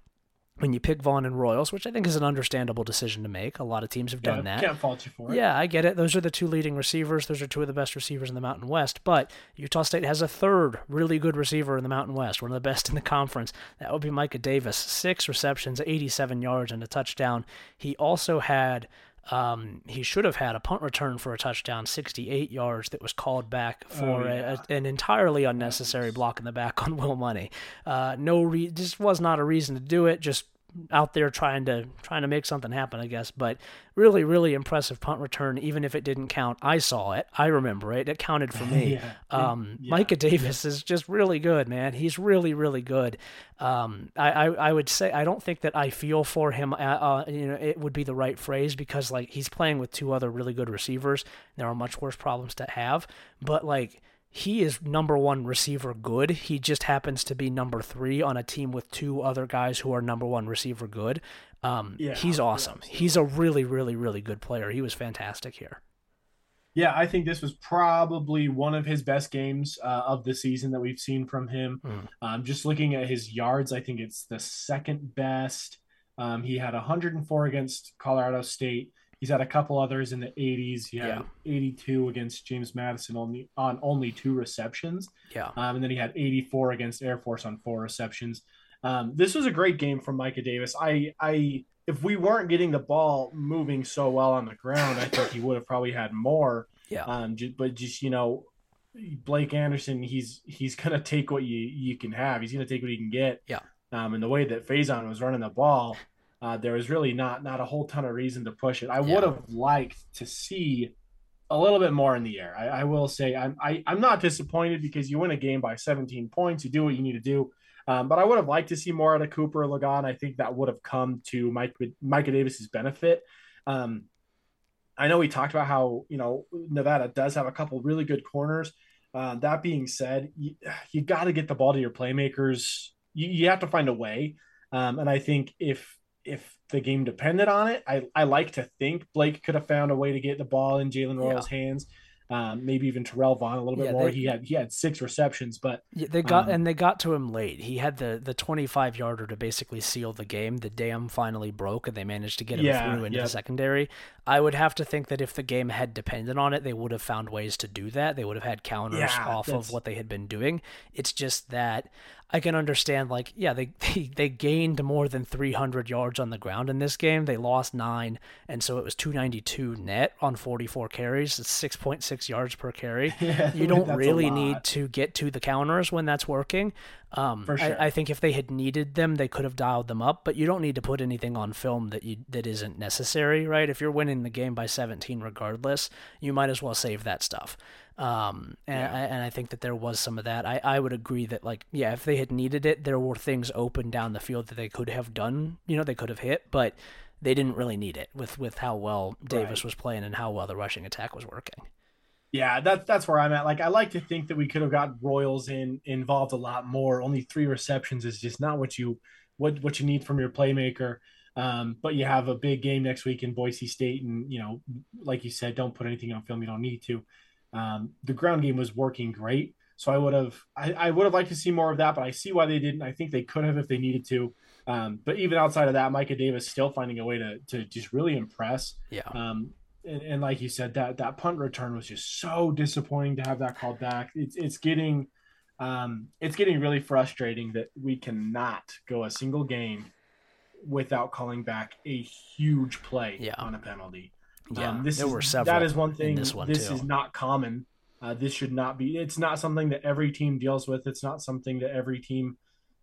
when you pick Vaughn and Royals, which I think is an understandable decision to make. A lot of teams have done yeah, that. Can't fault you for it. Yeah, I get it. Those are the two leading receivers. Those are two of the best receivers in the Mountain West. But Utah State has a third really good receiver in the Mountain West, one of the best in the conference. That would be Micah Davis. Six receptions, 87 yards, and a touchdown. He also had um, he should have had a punt return for a touchdown, 68 yards, that was called back oh, for oh, yeah. a, an entirely unnecessary block in the back on Will Money. Uh, no, re- just was not a reason to do it. Just out there trying to trying to make something happen, I guess. But really, really impressive punt return, even if it didn't count. I saw it. I remember it. It counted for me. yeah. Um, yeah. Micah Davis is just really good, man. He's really, really good. Um, I, I, I would say I don't think that I feel for him. Uh, uh, you know, it would be the right phrase because like he's playing with two other really good receivers. There are much worse problems to have, but like he is number one receiver good. He just happens to be number three on a team with two other guys who are number one receiver good. Um, yeah, he's awesome. Yeah, he's a really, really, really good player. He was fantastic here. Yeah, I think this was probably one of his best games uh, of the season that we've seen from him. Mm. Um, just looking at his yards, I think it's the second best. Um, he had 104 against Colorado State. He's had a couple others in the 80s. He had yeah. 82 against James Madison only on only two receptions. Yeah. Um, and then he had 84 against Air Force on four receptions. Um, this was a great game from Micah Davis. I, I, if we weren't getting the ball moving so well on the ground, I think he would have probably had more. Yeah. Um, but just you know, Blake Anderson, he's he's gonna take what you you can have. He's gonna take what he can get. Yeah. Um, and the way that Faison was running the ball, uh, there was really not not a whole ton of reason to push it. I yeah. would have liked to see a little bit more in the air. I, I will say I'm I, am i am not disappointed because you win a game by 17 points. You do what you need to do. Um, but I would have liked to see more out of Cooper Legas. I think that would have come to Mike Micah Davis's benefit. Um, I know we talked about how you know Nevada does have a couple really good corners. Uh, that being said, you, you got to get the ball to your playmakers. You, you have to find a way. Um, and I think if if the game depended on it, I, I like to think Blake could have found a way to get the ball in Jalen Royal's yeah. hands um, maybe even Terrell Vaughn a little bit yeah, more. They, he had he had six receptions, but yeah, they got um, and they got to him late. He had the the 25 yarder to basically seal the game. The dam finally broke, and they managed to get him yeah, through into yep. the secondary. I would have to think that if the game had depended on it, they would have found ways to do that. They would have had counters off of what they had been doing. It's just that I can understand like yeah they, they they gained more than 300 yards on the ground in this game. They lost 9 and so it was 292 net on 44 carries. It's 6.6 yards per carry. Yeah, you don't really need to get to the counters when that's working. Um, sure. I, I, think if they had needed them, they could have dialed them up, but you don't need to put anything on film that you that isn't necessary, right? If you're winning the game by 17 regardless, you might as well save that stuff. Um, and, yeah. I, and I think that there was some of that. I, I would agree that like yeah, if they had needed it, there were things open down the field that they could have done. You know, they could have hit, but they didn't really need it with with how well Davis right. was playing and how well the rushing attack was working. Yeah, that's that's where I'm at. Like I like to think that we could have got Royals in involved a lot more. Only three receptions is just not what you what what you need from your playmaker. Um, but you have a big game next week in Boise State, and you know, like you said, don't put anything on film you don't need to. Um, the ground game was working great. So I would have I, I, would have liked to see more of that, but I see why they didn't. I think they could have if they needed to. Um, but even outside of that, Micah Davis still finding a way to to just really impress. Yeah. Um, and, and like you said, that that punt return was just so disappointing to have that called back. It's it's getting um, it's getting really frustrating that we cannot go a single game without calling back a huge play yeah. on a penalty. Yeah, um, this there is, were several. That is one thing. This, one this is not common. Uh, this should not be. It's not something that every team deals with. It's not something that every team,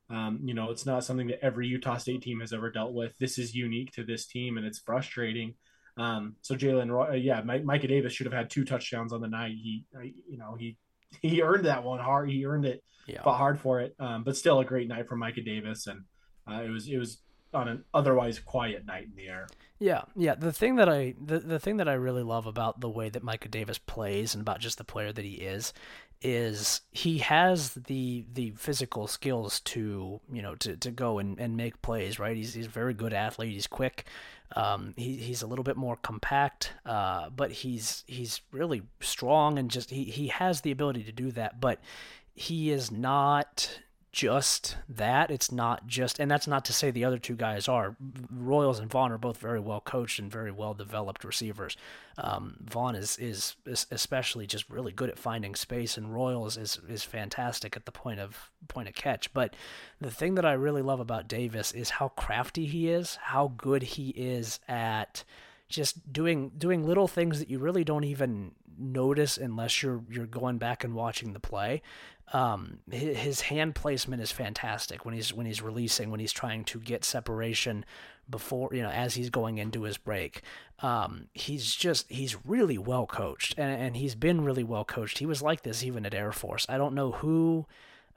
um, you know, it's not something that every Utah State team has ever dealt with. This is unique to this team, and it's frustrating. Um, so Jalen, uh, yeah, Mike, Micah Davis should have had two touchdowns on the night. He, you know, he he earned that one hard. He earned it, yeah. fought hard for it. Um, but still a great night for Micah Davis, and uh, it was it was on an otherwise quiet night in the air. Yeah, yeah. The thing that I the, the thing that I really love about the way that Micah Davis plays and about just the player that he is is he has the the physical skills to you know to, to go and, and make plays right he's, he's a very good athlete he's quick um, he, he's a little bit more compact uh, but he's he's really strong and just he, he has the ability to do that but he is not just that. It's not just, and that's not to say the other two guys are. Royals and Vaughn are both very well coached and very well developed receivers. Um, Vaughn is, is, especially just really good at finding space, and Royals is is fantastic at the point of point of catch. But the thing that I really love about Davis is how crafty he is, how good he is at just doing doing little things that you really don't even notice unless you're you're going back and watching the play um, his hand placement is fantastic when he's when he's releasing when he's trying to get separation before you know as he's going into his break um, he's just he's really well coached and, and he's been really well coached he was like this even at air force i don't know who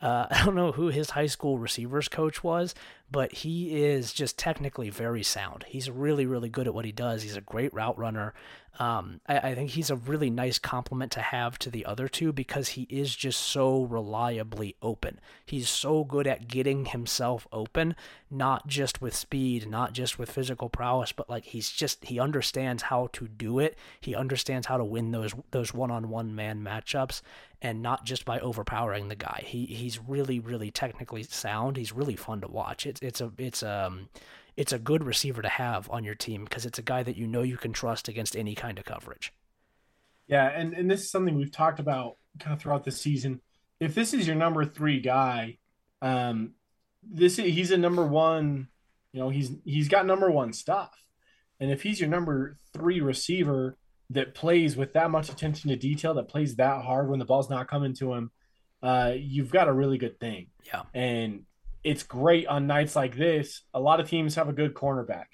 uh, I don't know who his high school receivers coach was, but he is just technically very sound. He's really, really good at what he does. He's a great route runner. Um, I, I, think he's a really nice compliment to have to the other two because he is just so reliably open. He's so good at getting himself open, not just with speed, not just with physical prowess, but like he's just he understands how to do it. He understands how to win those those one-on-one man matchups, and not just by overpowering the guy. He he's really, really technically sound. He's really fun to watch. It's it's a it's um it's a good receiver to have on your team because it's a guy that you know you can trust against any kind of coverage. Yeah, and, and this is something we've talked about kind of throughout the season. If this is your number three guy, um, this he's a number one. You know, he's he's got number one stuff, and if he's your number three receiver, that plays with that much attention to detail, that plays that hard when the ball's not coming to him, uh, you've got a really good thing. Yeah. And it's great on nights like this. A lot of teams have a good cornerback.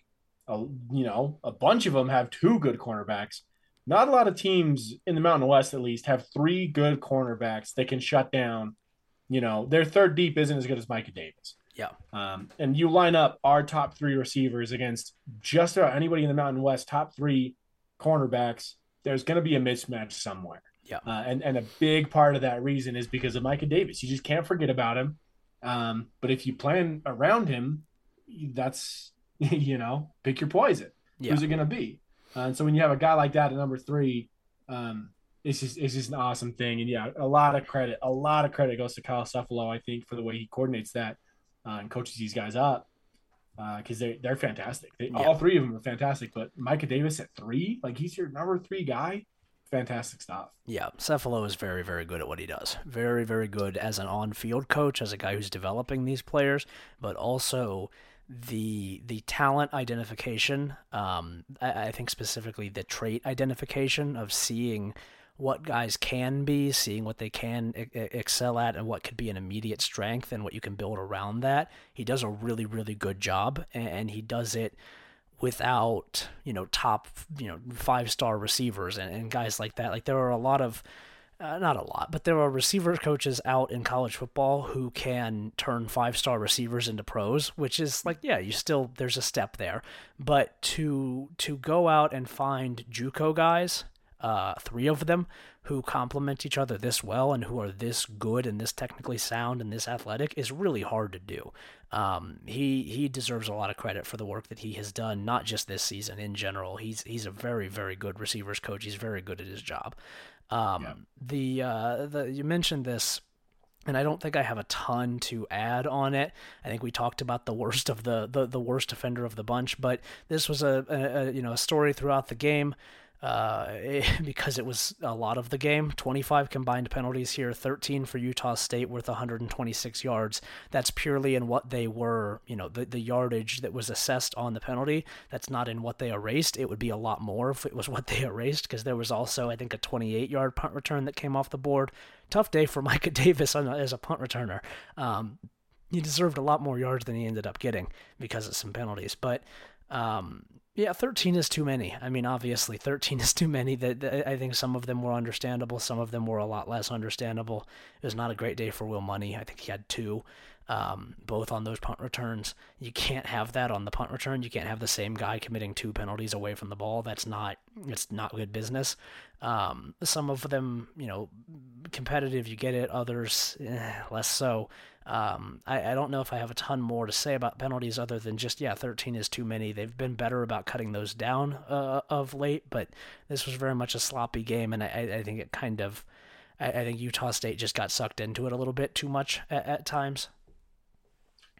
A, you know, a bunch of them have two good cornerbacks. Not a lot of teams in the Mountain West, at least, have three good cornerbacks that can shut down. You know, their third deep isn't as good as Micah Davis. Yeah. Um, and you line up our top three receivers against just about anybody in the Mountain West, top three cornerbacks, there's going to be a mismatch somewhere. Yeah. Uh, and, and a big part of that reason is because of Micah Davis. You just can't forget about him. Um, but if you plan around him, that's, you know, pick your poison. Yeah. Who's it going to be? Uh, and so when you have a guy like that at number three, um, it's just it's just an awesome thing. And yeah, a lot of credit, a lot of credit goes to Kyle Cefalo, I think, for the way he coordinates that uh, and coaches these guys up because uh, they they're fantastic. They, yeah. All three of them are fantastic. But Micah Davis at three, like he's your number three guy. Fantastic stuff. Yeah, Cefalo is very, very good at what he does. Very, very good as an on-field coach, as a guy who's developing these players, but also the the talent identification. Um, I, I think specifically the trait identification of seeing what guys can be, seeing what they can excel at, and what could be an immediate strength, and what you can build around that. He does a really, really good job, and he does it without you know top you know five star receivers and, and guys like that. Like there are a lot of uh, not a lot, but there are receiver coaches out in college football who can turn five star receivers into pros, which is like, yeah, you still there's a step there, but to to go out and find JUCO guys uh, three of them who complement each other this well and who are this good and this technically sound and this athletic is really hard to do. Um, he he deserves a lot of credit for the work that he has done, not just this season in general. He's he's a very very good receivers coach. He's very good at his job. Um, yeah. The uh, the you mentioned this and I don't think I have a ton to add on it. I think we talked about the worst of the the, the worst offender of the bunch, but this was a, a, a you know a story throughout the game uh, because it was a lot of the game. 25 combined penalties here, 13 for Utah State worth 126 yards. That's purely in what they were, you know, the, the yardage that was assessed on the penalty. That's not in what they erased. It would be a lot more if it was what they erased because there was also, I think, a 28 yard punt return that came off the board. Tough day for Micah Davis as a punt returner. Um, he deserved a lot more yards than he ended up getting because of some penalties. But um, yeah, 13 is too many. I mean, obviously, 13 is too many. That I think some of them were understandable, some of them were a lot less understandable. It was not a great day for Will Money. I think he had two, um, both on those punt returns. You can't have that on the punt return. You can't have the same guy committing two penalties away from the ball. That's not it's not good business. Um, some of them, you know, competitive, you get it. Others, eh, less so. Um, I, I don't know if I have a ton more to say about penalties other than just, yeah, 13 is too many. They've been better about cutting those down uh, of late, but this was very much a sloppy game, and I, I think it kind of, I, think Utah State just got sucked into it a little bit too much at, at times.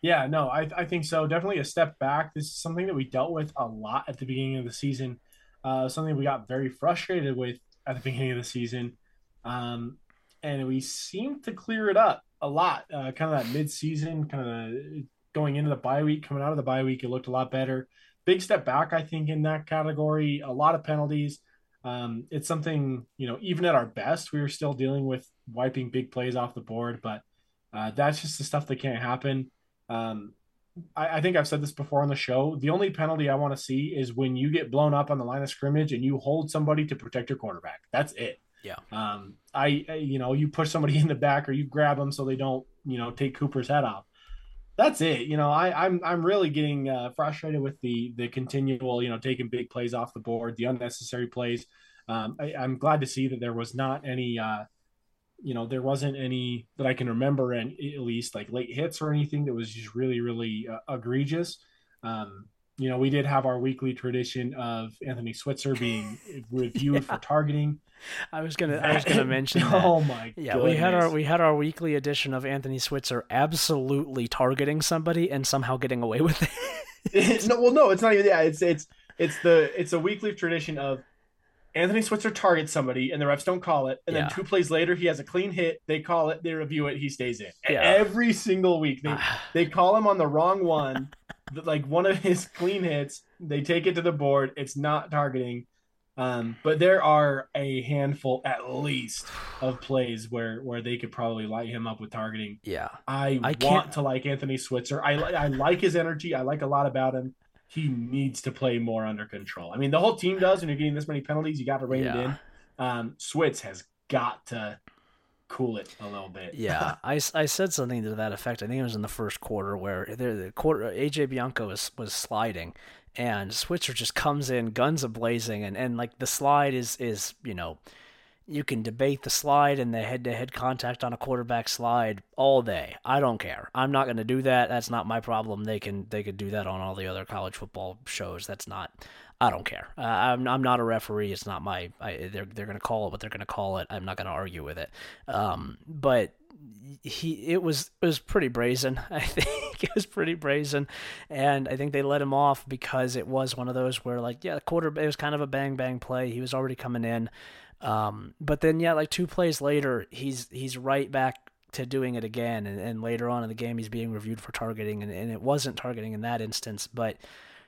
Yeah, no, I, I think so. Definitely a step back. This is something that we dealt with a lot at the beginning of the season. Uh, something we got very frustrated with at the beginning of the season. Um, and we seemed to clear it up a lot. Uh, kind of that mid-season, kind of going into the bye week, coming out of the bye week, it looked a lot better. Big step back, I think, in that category. A lot of penalties. Um, it's something you know, even at our best, we were still dealing with wiping big plays off the board, but uh, that's just the stuff that can't happen. Um, I, I, think I've said this before on the show. The only penalty I want to see is when you get blown up on the line of scrimmage and you hold somebody to protect your quarterback. That's it. Yeah. Um, I, you know, you push somebody in the back or you grab them so they don't, you know, take Cooper's head off. That's it. You know, I, I'm I'm really getting uh, frustrated with the the continual, you know, taking big plays off the board, the unnecessary plays. Um, I, am glad to see that there was not any, uh, you know, there wasn't any that I can remember, and at least like late hits or anything that was just really, really uh, egregious. Um, you know, we did have our weekly tradition of Anthony Switzer being reviewed yeah. for targeting. I was gonna I was gonna mention that. Oh my Yeah, goodness. we had our we had our weekly edition of Anthony Switzer absolutely targeting somebody and somehow getting away with it. no, well no, it's not even yeah, it's it's it's the it's a weekly tradition of Anthony Switzer targets somebody and the refs don't call it, and yeah. then two plays later he has a clean hit. They call it, they review it, he stays in. Yeah. Every single week they they call him on the wrong one, like one of his clean hits. They take it to the board. It's not targeting, Um, but there are a handful, at least, of plays where where they could probably light him up with targeting. Yeah, I, I want can't... to like Anthony Switzer. I I like his energy. I like a lot about him. He needs to play more under control. I mean, the whole team does. When you're getting this many penalties, you got to rein yeah. it in. Um, Switz has got to cool it a little bit. yeah, I, I said something to that effect. I think it was in the first quarter where the quarter AJ Bianco was was sliding, and Switzer just comes in guns a blazing, and and like the slide is is you know. You can debate the slide and the head-to-head contact on a quarterback slide all day. I don't care. I'm not going to do that. That's not my problem. They can they could do that on all the other college football shows. That's not I don't care. Uh, I'm I'm not a referee. It's not my. I, they're they're gonna call it what they're gonna call it. I'm not gonna argue with it. Um, but he it was it was pretty brazen. I think it was pretty brazen, and I think they let him off because it was one of those where like yeah, the quarter it was kind of a bang bang play. He was already coming in, um, but then yeah, like two plays later, he's he's right back to doing it again, and, and later on in the game, he's being reviewed for targeting, and, and it wasn't targeting in that instance, but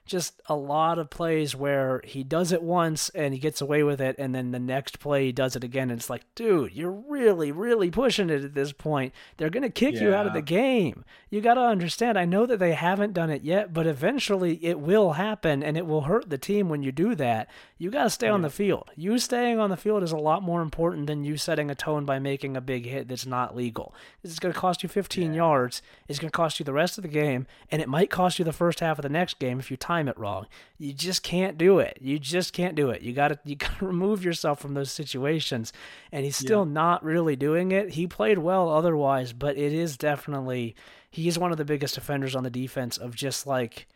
just a lot of plays where he does it once and he gets away with it, and then the next play he does it again. And it's like, dude, you're really, really pushing it at this point. They're going to kick yeah. you out of the game. You got to understand, I know that they haven't done it yet, but eventually it will happen and it will hurt the team when you do that. You got to stay yeah. on the field. You staying on the field is a lot more important than you setting a tone by making a big hit that's not legal. It's going to cost you 15 yeah. yards. It's going to cost you the rest of the game, and it might cost you the first half of the next game if you time time it wrong. You just can't do it. You just can't do it. You got to you got to remove yourself from those situations. And he's still yeah. not really doing it. He played well otherwise, but it is definitely he's one of the biggest offenders on the defense of just like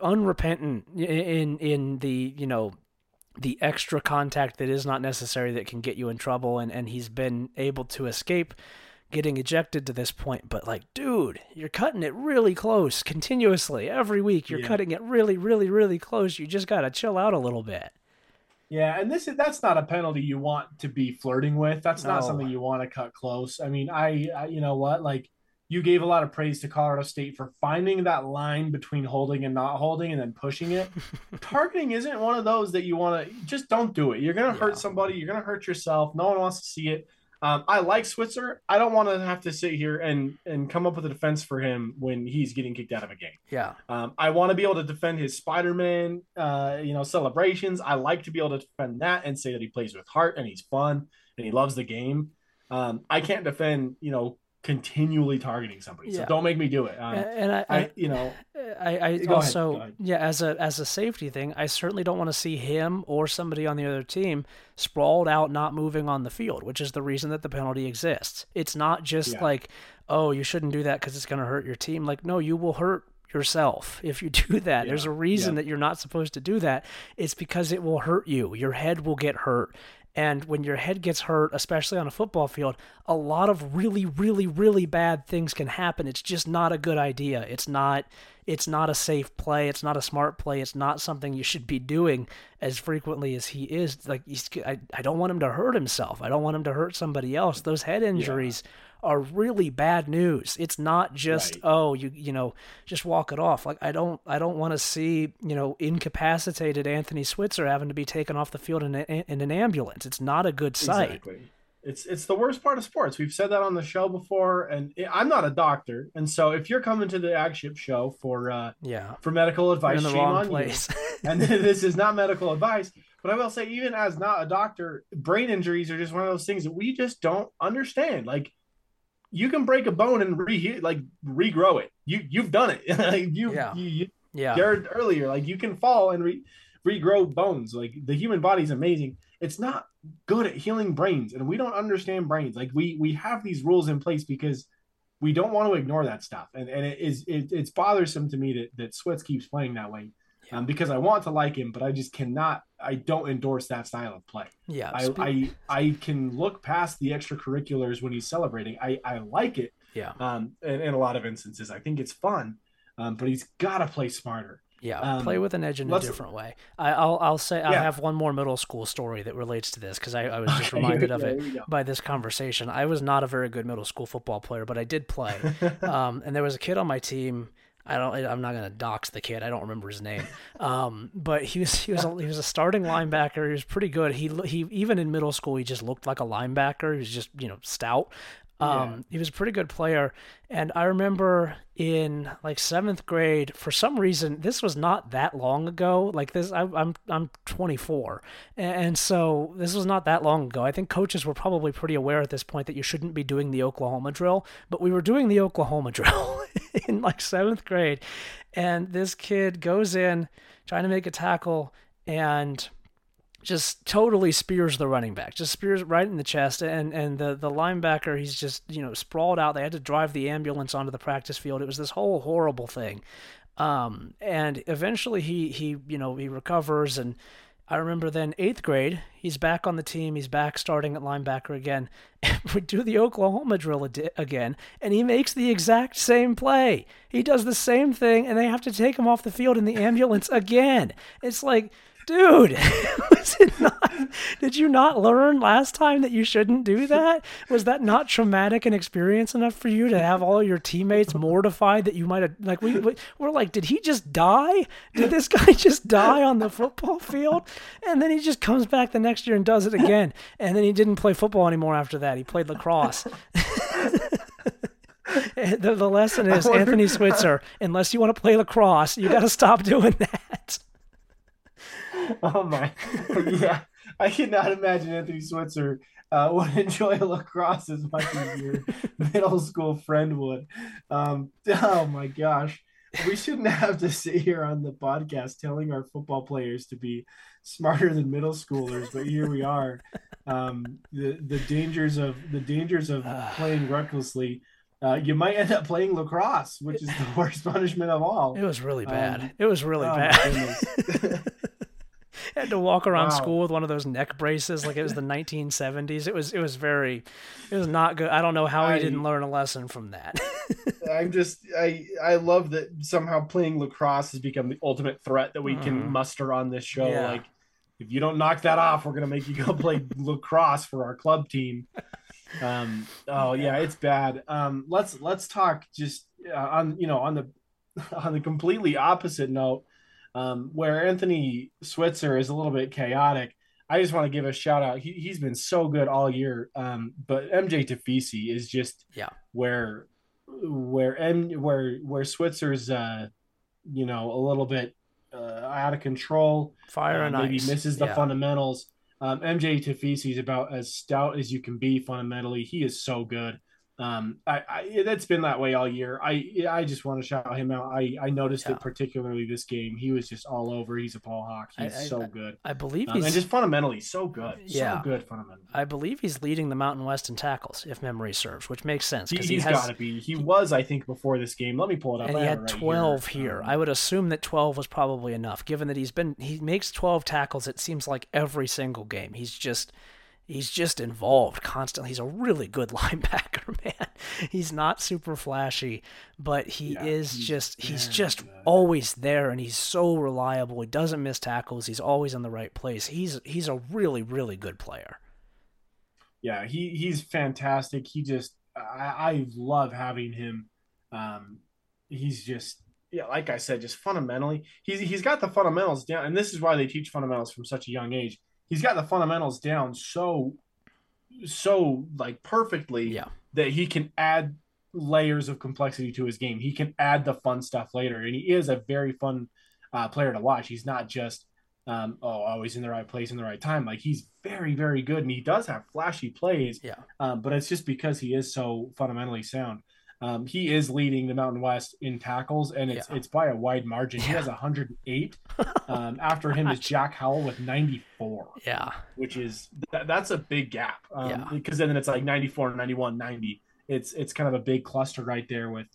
unrepentant in in the, you know, the extra contact that is not necessary that can get you in trouble and and he's been able to escape getting ejected to this point, but like, dude, you're cutting it really close continuously every week. You're yeah. cutting it really, really, really close. You just gotta chill out a little bit. Yeah, and this is that's not a penalty you want to be flirting with. That's not no. something you want to cut close. I mean, I, I, you know what, like you gave a lot of praise to Colorado State for finding that line between holding and not holding and then pushing it. Targeting isn't one of those that you want to just don't do it. You're going to hurt somebody, you're going to hurt yourself. No one wants to see it. Um, I like Switzer. I don't want to have to sit here and and come up with a defense for him when he's getting kicked out of a game. Yeah. Um, I want to be able to defend his Spider-Man, uh, you know, celebrations. I like to be able to defend that and say that he plays with heart and he's fun and he loves the game. Um, I can't defend, you know, continually targeting somebody. Yeah. So don't make me do it. Um, and I, I, you know, I, I also, ahead, yeah, as a as a safety thing, I certainly don't want to see him or somebody on the other team sprawled out, not moving on the field, which is the reason that the penalty exists. It's not just yeah. like, oh, you shouldn't do that because it's going to hurt your team. Like, no, you will hurt yourself if you do that. Yeah. There's a reason yeah. that you're not supposed to do that. It's because it will hurt you. Your head will get hurt. And when your head gets hurt, especially on a football field, a lot of really, really, really bad things can happen. It's just not a good idea. It's not it's not a safe play. It's not a smart play. It's not something you should be doing as frequently as he is. Like he's, I, I don't want him to hurt himself. I don't want him to hurt somebody else. Those head injuries yeah. Are really bad news. It's not just right. oh you you know just walk it off. Like I don't I don't want to see you know incapacitated Anthony Switzer having to be taken off the field in, a, in an ambulance. It's not a good sight. Exactly. It's it's the worst part of sports. We've said that on the show before, and I'm not a doctor, and so if you're coming to the Ag show for uh yeah for medical advice, shame on place. you. and this is not medical advice, but I will say, even as not a doctor, brain injuries are just one of those things that we just don't understand. Like you can break a bone and re like regrow it. You you've done it. like you, yeah. you you yeah Jared earlier. Like you can fall and re, regrow bones. Like the human body is amazing it's not good at healing brains and we don't understand brains like we we have these rules in place because we don't want to ignore that stuff and and it is it, it's bothersome to me that that Switz keeps playing that way. Um, because I want to like him but I just cannot I don't endorse that style of play yeah I I, I can look past the extracurriculars when he's celebrating I I like it yeah um in, in a lot of instances I think it's fun um, but he's got to play smarter yeah, um, play with an edge in a different way. I, will I'll say yeah. I have one more middle school story that relates to this because I, I, was just reminded of it by this conversation. I was not a very good middle school football player, but I did play. um, and there was a kid on my team. I don't. I'm not gonna dox the kid. I don't remember his name. Um, but he was he was a, he was a starting linebacker. He was pretty good. He he even in middle school he just looked like a linebacker. He was just you know stout. Um, yeah. He was a pretty good player. And I remember in like seventh grade, for some reason, this was not that long ago. Like this, I, I'm I'm 24, and so this was not that long ago. I think coaches were probably pretty aware at this point that you shouldn't be doing the Oklahoma drill, but we were doing the Oklahoma drill in like seventh grade, and this kid goes in trying to make a tackle and just totally spears the running back, just spears right in the chest, and and the the linebacker he's just you know sprawled out. They had to drive the ambulance onto the practice field. It was this whole horrible thing, um, and eventually he he you know he recovers and. I remember then eighth grade, he's back on the team. He's back starting at linebacker again. we do the Oklahoma drill again, and he makes the exact same play. He does the same thing, and they have to take him off the field in the ambulance again. It's like dude was it not did you not learn last time that you shouldn't do that? Was that not traumatic an experience enough for you to have all your teammates mortified that you might have like we, we we're like did he just die? Did this guy just die on the football field? And then he just comes back the next year and does it again. And then he didn't play football anymore after that. He played lacrosse. The, the lesson is wonder... Anthony Switzer. Unless you want to play lacrosse, you got to stop doing that. oh my, yeah. I cannot imagine Anthony Switzer uh, would enjoy lacrosse as much as your middle school friend would. Um, oh my gosh. We shouldn't have to sit here on the podcast telling our football players to be smarter than middle schoolers, but here we are. Um, the the dangers of the dangers of playing recklessly. Uh, you might end up playing lacrosse, which is the worst punishment of all. It was really bad. Um, it was really oh bad. had to walk around wow. school with one of those neck braces like it was the 1970s. It was it was very it was not good. I don't know how I, he didn't learn a lesson from that. I'm just I I love that somehow playing lacrosse has become the ultimate threat that we mm. can mm-hmm. muster on this show. Yeah. Like if you don't knock that off, we're gonna make you go play lacrosse for our club team. Um, oh yeah, it's bad. Um, let's let's talk just uh, on you know on the on the completely opposite note um, where Anthony Switzer is a little bit chaotic. I just want to give a shout out. He he's been so good all year. Um, but MJ Tafisi is just yeah where where M where where Switzer's uh you know a little bit uh, out of control. Fire uh, and maybe ice. misses the yeah. fundamentals. Um, MJ Tafisi is about as stout as you can be fundamentally. He is so good. Um, I, I that's been that way all year. I I just want to shout him out. I I noticed yeah. it particularly this game. He was just all over. He's a ball hawk. He's I, so good. I believe um, he's and just fundamentally so good. Yeah, so good fundamentally. I believe he's leading the Mountain West in tackles, if memory serves, which makes sense because he, has got to be. He, he, was, I think, before this game. Let me pull it up. And he had right twelve here. here. Um, I would assume that twelve was probably enough, given that he's been he makes twelve tackles. It seems like every single game. He's just he's just involved constantly. He's a really good linebacker, man. He's not super flashy, but he yeah, is he's just he's just always there and he's so reliable. He doesn't miss tackles. He's always in the right place. He's he's a really really good player. Yeah, he he's fantastic. He just I, I love having him. Um, he's just yeah, like I said, just fundamentally, he's he's got the fundamentals down, and this is why they teach fundamentals from such a young age he's got the fundamentals down so so like perfectly yeah. that he can add layers of complexity to his game. He can add the fun stuff later, and he is a very fun uh, player to watch. He's not just um, oh always in the right place in the right time. Like he's very very good, and he does have flashy plays. Yeah, um, but it's just because he is so fundamentally sound. Um, he is leading the Mountain West in tackles, and it's yeah. it's by a wide margin. Yeah. He has 108. um, after him is Jack Howell with 94. Yeah, which is that, that's a big gap. Um, yeah, because then it's like 94, 91, 90. It's it's kind of a big cluster right there with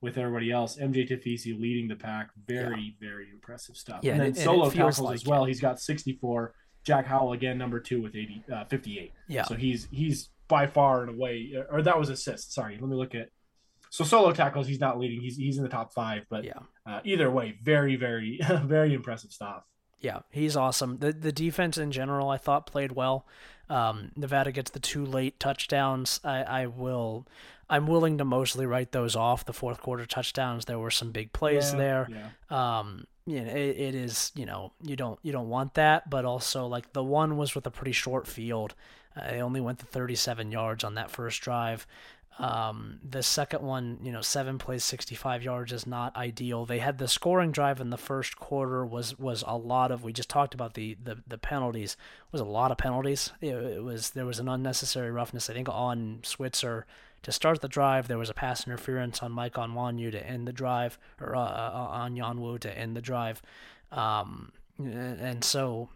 with everybody else. MJ Tafisi leading the pack. Very yeah. very impressive stuff. Yeah, and then and solo tackles like as well. It. He's got 64. Jack Howell again, number two with 80, uh, 58. Yeah. So he's he's by far and away, or that was assist. Sorry, let me look at so solo tackles, he's not leading. He's he's in the top five. But yeah, uh, either way, very very very impressive stuff. Yeah, he's awesome. the The defense in general, I thought, played well. Um, Nevada gets the two late touchdowns. I, I will. I'm willing to mostly write those off. The fourth quarter touchdowns. There were some big plays Yeah, there. yeah. Um, you know, it, it is. You know, you don't you don't want that. But also, like the one was with a pretty short field. Uh, they only went to 37 yards on that first drive. Um, the second one, you know, seven plays, 65 yards is not ideal. They had the scoring drive in the first quarter was was a lot of. We just talked about the the, the penalties. It was a lot of penalties. It, it was there was an unnecessary roughness. I think on Switzer to start the drive. There was a pass interference on Mike Anyanwu to end the drive, or uh, uh, on Yanwu to end the drive. Um, and so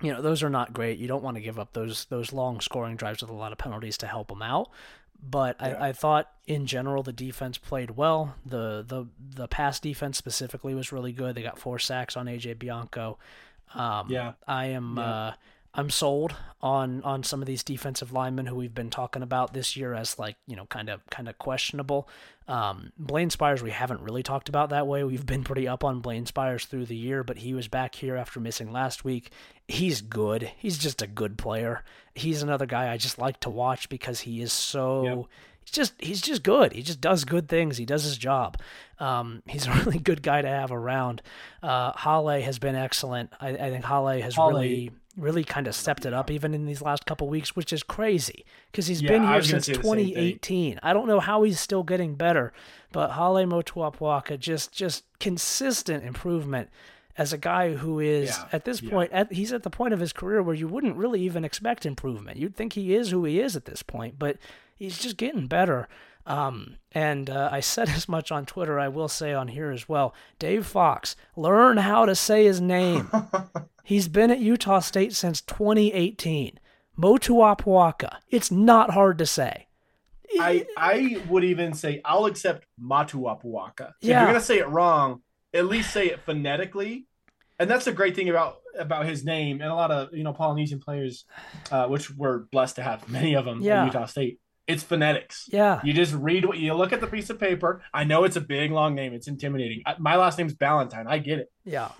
you know those are not great. You don't want to give up those those long scoring drives with a lot of penalties to help them out. But Yeah. I, I thought in general the defense played well. The the the pass defense specifically was really good. They got four sacks on AJ Bianco. Um, Yeah. I am Yeah. uh, I'm sold on on some of these defensive linemen who we've been talking about this year as like you know kind of kind of questionable. Um, Blaine Spires we haven't really talked about that way. We've been pretty up on Blaine Spires through the year, but he was back here after missing last week. He's good. He's just a good player. He's another guy I just like to watch because he is so. Yep. He's just he's just good. He just does good things. He does his job. Um, he's a really good guy to have around. Uh, Hale has been excellent. I, I think Hale has Hale- really really kind of stepped it up even in these last couple weeks, which is crazy because he's Yeah, been here since say the same thing. 2018. I don't know how he's still getting better, but Hale Motuapuaka just just consistent improvement as a guy who is Yeah, at this yeah. point at, he's at the point of his career where you wouldn't really even expect improvement. You'd think he is who he is at this point, but he's just getting better. Um, and uh, I said as much on Twitter. I will say on here as well. Dave Fox, learn how to say his name. He's been at Utah State since 2018. Motuapuaka. It's not hard to say. I I would even say I'll accept Matuapuaka. If Yeah. you're gonna say it wrong, at least say it phonetically. And that's the great thing about about his name and a lot of you know Polynesian players, uh, which we're blessed to have many of them Yeah. at Utah State. It's phonetics. Yeah. You just read what you look at the piece of paper. I know it's a big long name. It's intimidating. I, my last name's Ballantyne. I get it. Yeah.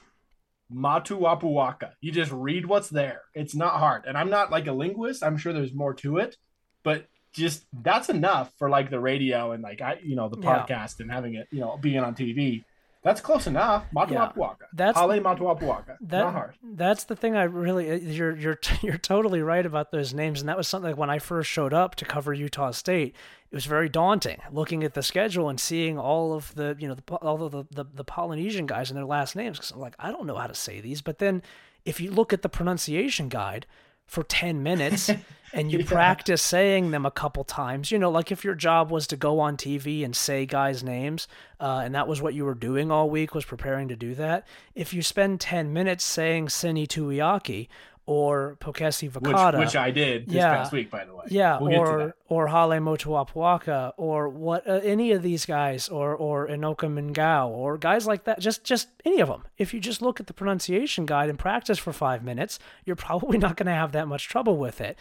Matuapuaka. You just read what's there. It's not hard. And I'm not like a linguist. I'm sure there's more to it, but just that's enough for like the radio and like I, you know, the Yeah. podcast and having it, you know, being on TV. That's close enough. Matuapuaka. That's- Hale Matuapuaka. That not hard. that's the thing I really uh, you're you're you're totally right about those names and that was something like when I first showed up to cover Utah State it was very daunting looking at the schedule and seeing all of the you know the, all of the, the the Polynesian guys and their last names cuz I'm like I don't know how to say these but then if you look at the pronunciation guide for 10 minutes and you Yeah. practice saying them a couple times you know like if your job was to go on tv and say guys names uh, and that was what you were doing all week was preparing to do that if you spend 10 minutes saying sini tuiaki or Poukesi Which, Vakauta which I did this Yeah. past week, by the way. yeah, We'll or or Hale Motuapuaka, or what uh, any of these guys, or or Inoka Mingao, or guys like that. Just just any of them. If you just look at the pronunciation guide and practice for five minutes, you're probably not going to have that much trouble with it.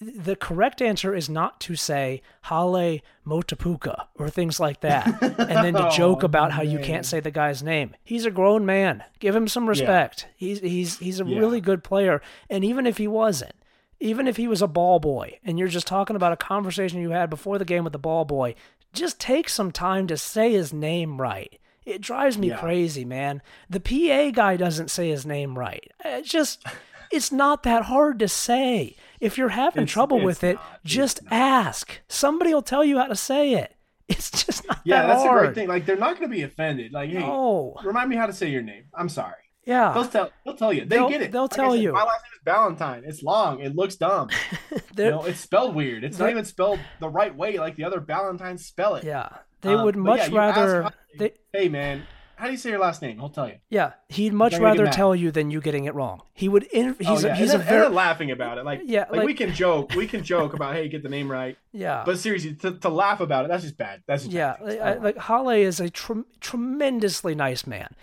The correct answer is not to say Hale Motapuka or things like that, and then to joke Oh, about how you can't say the guy's name. He's a grown man. Give him some respect. He's he's he's a Yeah. really good player, and even if he wasn't, even if he was a ball boy and you're just talking about a conversation you had before the game with the ball boy, just take some time to say his name right. It drives me Yeah. crazy, man. The PA guy doesn't say his name right. It's just, it's not that hard to say. If you're having It's- trouble it's with it, not. It's just ask. Somebody will tell you how to say it. It's just not that hard. Yeah, that that's hard. a great thing. Like they're not going to be offended. Like, hey, No. remind me how to say your name. I'm sorry. Yeah. They'll tell. They'll tell you. They They'll- get it. they'll Like tell said, you. My last name is Valentine. It's long. It looks dumb. you know, it's spelled weird. It's not even spelled the right way like the other Valentines spell it. yeah. They Um, would much yeah, rather. They, Hey man, how do you say your last name? He'll tell you. Yeah, he'd much Don't rather tell you than you getting it wrong. He would. In, oh, he's oh, a yeah. he's a and then, very and laughing about it. Like Yeah, like, like- we can joke. We can joke about hey, get the name right. yeah But seriously, to, to laugh about it, that's just bad. That's just yeah. bad. Like, I I, like Hale is a trem tremendously nice man,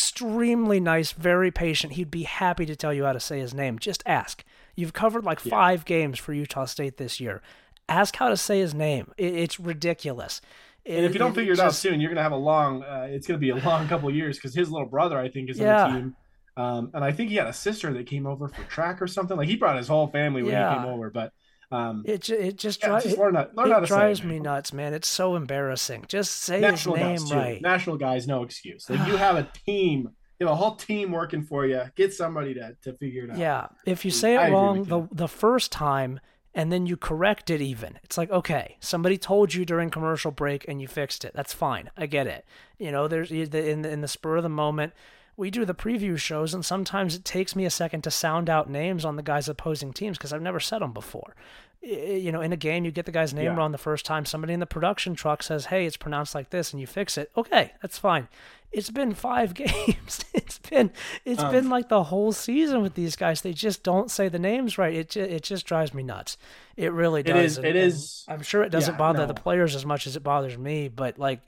extremely nice, very patient. He'd be happy to tell you how to say his name. Just ask. You've covered like Yeah. five games for Utah State this year. Ask how to say his name. It, it's ridiculous. And if you don't figure it out soon, you're gonna have a long. Uh, it's gonna be a long couple of years because his little brother, I think, is Yeah. on the team. Um, and I think he had a sister that came over for track or something. Like he brought his whole family when yeah. he came over. But um, it it just, yeah, just learn, learn it, drives me nuts, man. It's so embarrassing. Just say National his name right. National guys, no excuse. Like you have a team you have a whole team working for you. Get somebody to, to figure it out. Yeah. If you say it I wrong the, the first time and then you correct it even, it's like, okay, somebody told you during commercial break and you fixed it. That's fine. I get it. You know, there's in the, in the spur of the moment, we do the preview shows and sometimes it takes me a second to sound out names on the guys opposing teams because I've never said them before you know, in a game, you get the guy's name yeah. wrong the first time. Somebody in the production truck says, "Hey, it's pronounced like this," and you fix it. Okay, that's fine. It's been five games. it's been it's um, been like the whole season with these guys. They just don't say the names right. It just, it just drives me nuts. It really does. It is. And, it is. I'm sure it doesn't yeah, bother no. the players as much as it bothers me, but like.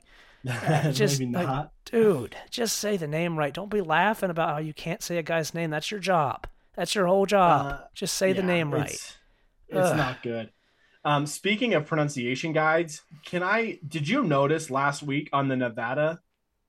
just like, dude, just say the name right. Don't be laughing about how you can't say a guy's name. That's your job. That's your whole job. Uh, just say yeah, the name right it's Ugh. not good. Um, speaking of pronunciation guides, can I? Did you notice last week on the Nevada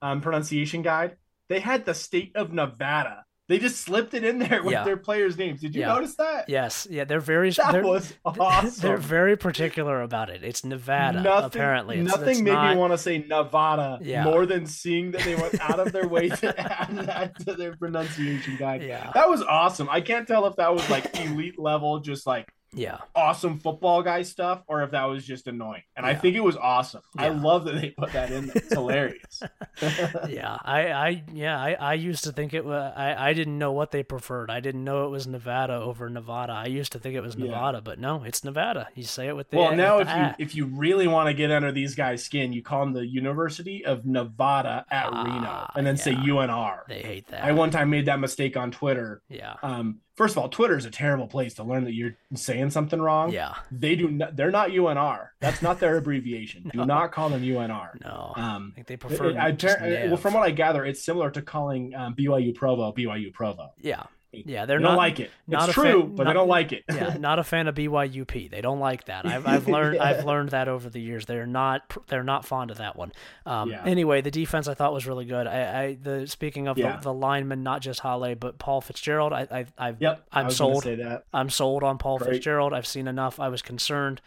um, pronunciation guide they had the state of Nevada? They just slipped it in there with yeah. their players' names. Did you yeah. notice that? Yes. Yeah, they're very. That they're, was awesome. They're very particular about it. It's Nevada. Nothing, apparently, it's, nothing it's made not... me want to say Nevada yeah. more than seeing that they went out of their way to add that to their pronunciation guide. Yeah, that was awesome. I can't tell if that was like elite level, just like yeah. awesome football guy stuff or if that was just annoying. And yeah. i think it was awesome. Yeah. i love that they put that in there. it's hilarious. Yeah i i yeah I, I used to think it was I, I didn't know what they preferred. I didn't know it was nevada over nevada. I used to think it was nevada yeah. but no it's nevada. You say it with the well now if you if you really want to get under these guys skin you call them the university of nevada at ah, reno and then say unr they hate that. I one time made that mistake on twitter. Yeah. Um first of all, Twitter is a terrible place to learn that you're saying something wrong. Yeah, they do. Not, they're not UNR. That's not their abbreviation. no. Do not call them UNR. No, um, I think they prefer. It, I, well, from what I gather, it's similar to calling um, BYU Provo BYU Provo. Yeah, yeah, they're they not don't like it. Not it's true, fan, but not, they don't like it. yeah, not a fan of BYUP. They don't like that. I've, I've learned yeah. I've learned that over the years. They're not they're not fond of that one. Um, yeah. Anyway, the defense I thought was really good. I, I the speaking of yeah. the, the lineman, not just Hale, but Paul Fitzgerald. I, I I've yep, I'm sold. I'm sold on Paul Great. Fitzgerald. I've seen enough. I was concerned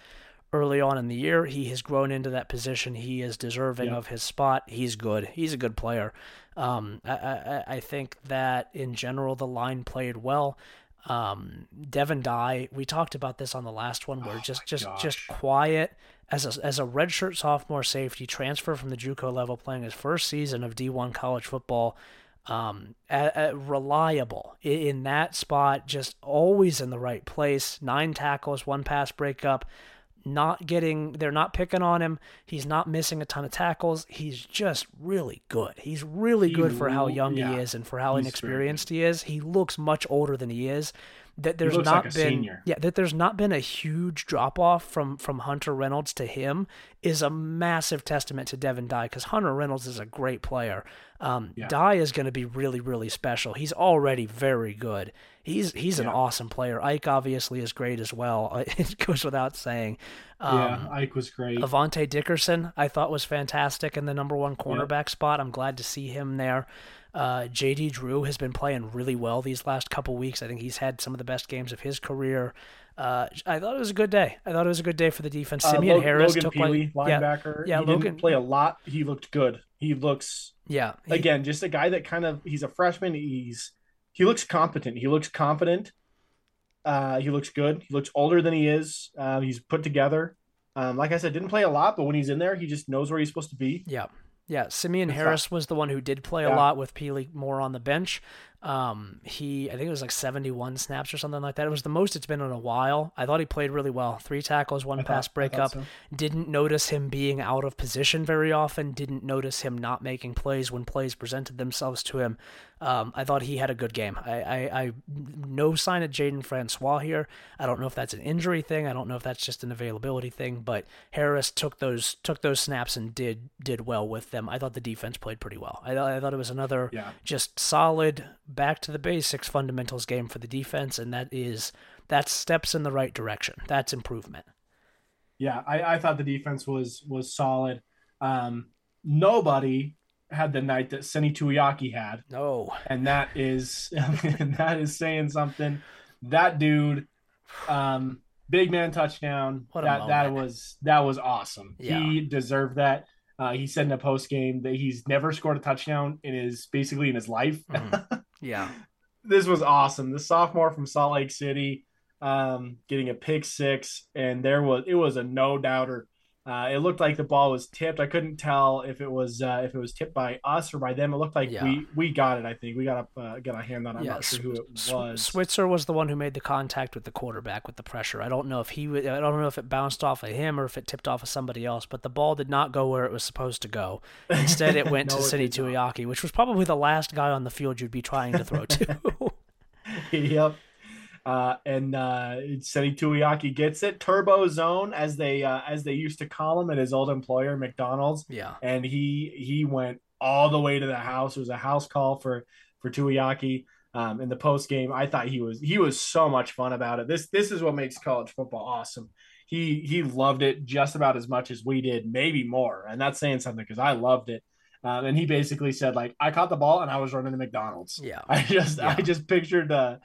early on in the year. He has grown into that position. He is deserving yep. of his spot. He's good. He's a good player. Um, I, I, I think that in general the line played well. Um, Devin Dye, we talked about this on the last one, where oh just just gosh. just quiet as a as a redshirt sophomore safety transfer from the JUCO level, playing his first season of D1 college football. Um, reliable in that spot, just always in the right place. Nine tackles, one pass breakup not getting they're not picking on him. He's not missing a ton of tackles. He's just really good. He's really he good for how young yeah, he is and for how inexperienced he is. He looks much older than he is. That there's not like been senior. yeah, that there's not been a huge drop off from from Hunter Reynolds to him is a massive testament to Devin Dye because Hunter Reynolds is a great player. Um, yeah. Dye is going to be really really special. He's already very good he's he's yeah. an awesome player. Ike obviously is great as well. It goes without saying. Um, yeah, Ike was great. Avante Dickerson, I thought was fantastic in the number one cornerback yep. spot. I'm glad to see him there. Uh, JD Drew has been playing really well these last couple weeks. I think he's had some of the best games of his career. Uh, I thought it was a good day. I thought it was a good day for the defense. Uh, Simeon Harris Logan took Peely, like, linebacker. Yeah, yeah he Logan didn't play a lot. He looked good. He looks yeah. He, again, just a guy that kind of he's a freshman. He's he looks competent. He looks confident. Uh, he looks good. He looks older than he is. Uh, he's put together. Um, like I said, didn't play a lot, but when he's in there, he just knows where he's supposed to be. Yeah. Yeah, Simeon Harris was the one who did play a lot with Peely more on the bench. Um, he, I think it was like 71 snaps or something like that. It was the most it's been in a while. I thought he played really well. Three tackles, one I pass thought, breakup. So. Didn't notice him being out of position very often. Didn't notice him not making plays when plays presented themselves to him. Um, I thought he had a good game. I, I, I no sign of Jaden Francois here. I don't know if that's an injury thing. I don't know if that's just an availability thing. But Harris took those took those snaps and did did well with them. I thought the defense played pretty well. I, I thought it was another yeah. just solid back to the basics fundamentals game for the defense, and that is that's steps in the right direction. That's improvement. Yeah, I, I thought the defense was was solid. Um, nobody had the night that Seni Tuiaki had. No. And that is and that is saying something. That dude, um, big man touchdown. What that that was that was awesome. Yeah. He deserved that. Uh, he said in a post game that he's never scored a touchdown in his basically in his life. Mm-hmm. Yeah. this was awesome. The sophomore from Salt Lake City, um, getting a pick six, and there was it was a no doubter uh, it looked like the ball was tipped. I couldn't tell if it was uh, if it was tipped by us or by them. It looked like yeah. we we got it. I think we got a uh, got a hand on. it. I'm yeah, not sure who it was. Switzer was the one who made the contact with the quarterback with the pressure. I don't know if he I don't know if it bounced off of him or if it tipped off of somebody else. But the ball did not go where it was supposed to go. Instead, it went no, to Seni Tuiaki, which was probably the last guy on the field you'd be trying to throw to. yep. Uh, and uh, Seni Tuiaki gets it. Turbo Zone, as they uh, as they used to call him at his old employer, McDonald's. Yeah. And he he went all the way to the house. It was a house call for for Tuiaki um, in the post game. I thought he was he was so much fun about it. This this is what makes college football awesome. He he loved it just about as much as we did, maybe more. And that's saying something because I loved it. Um, and he basically said like I caught the ball and I was running to McDonald's. Yeah. I just yeah. I just pictured uh,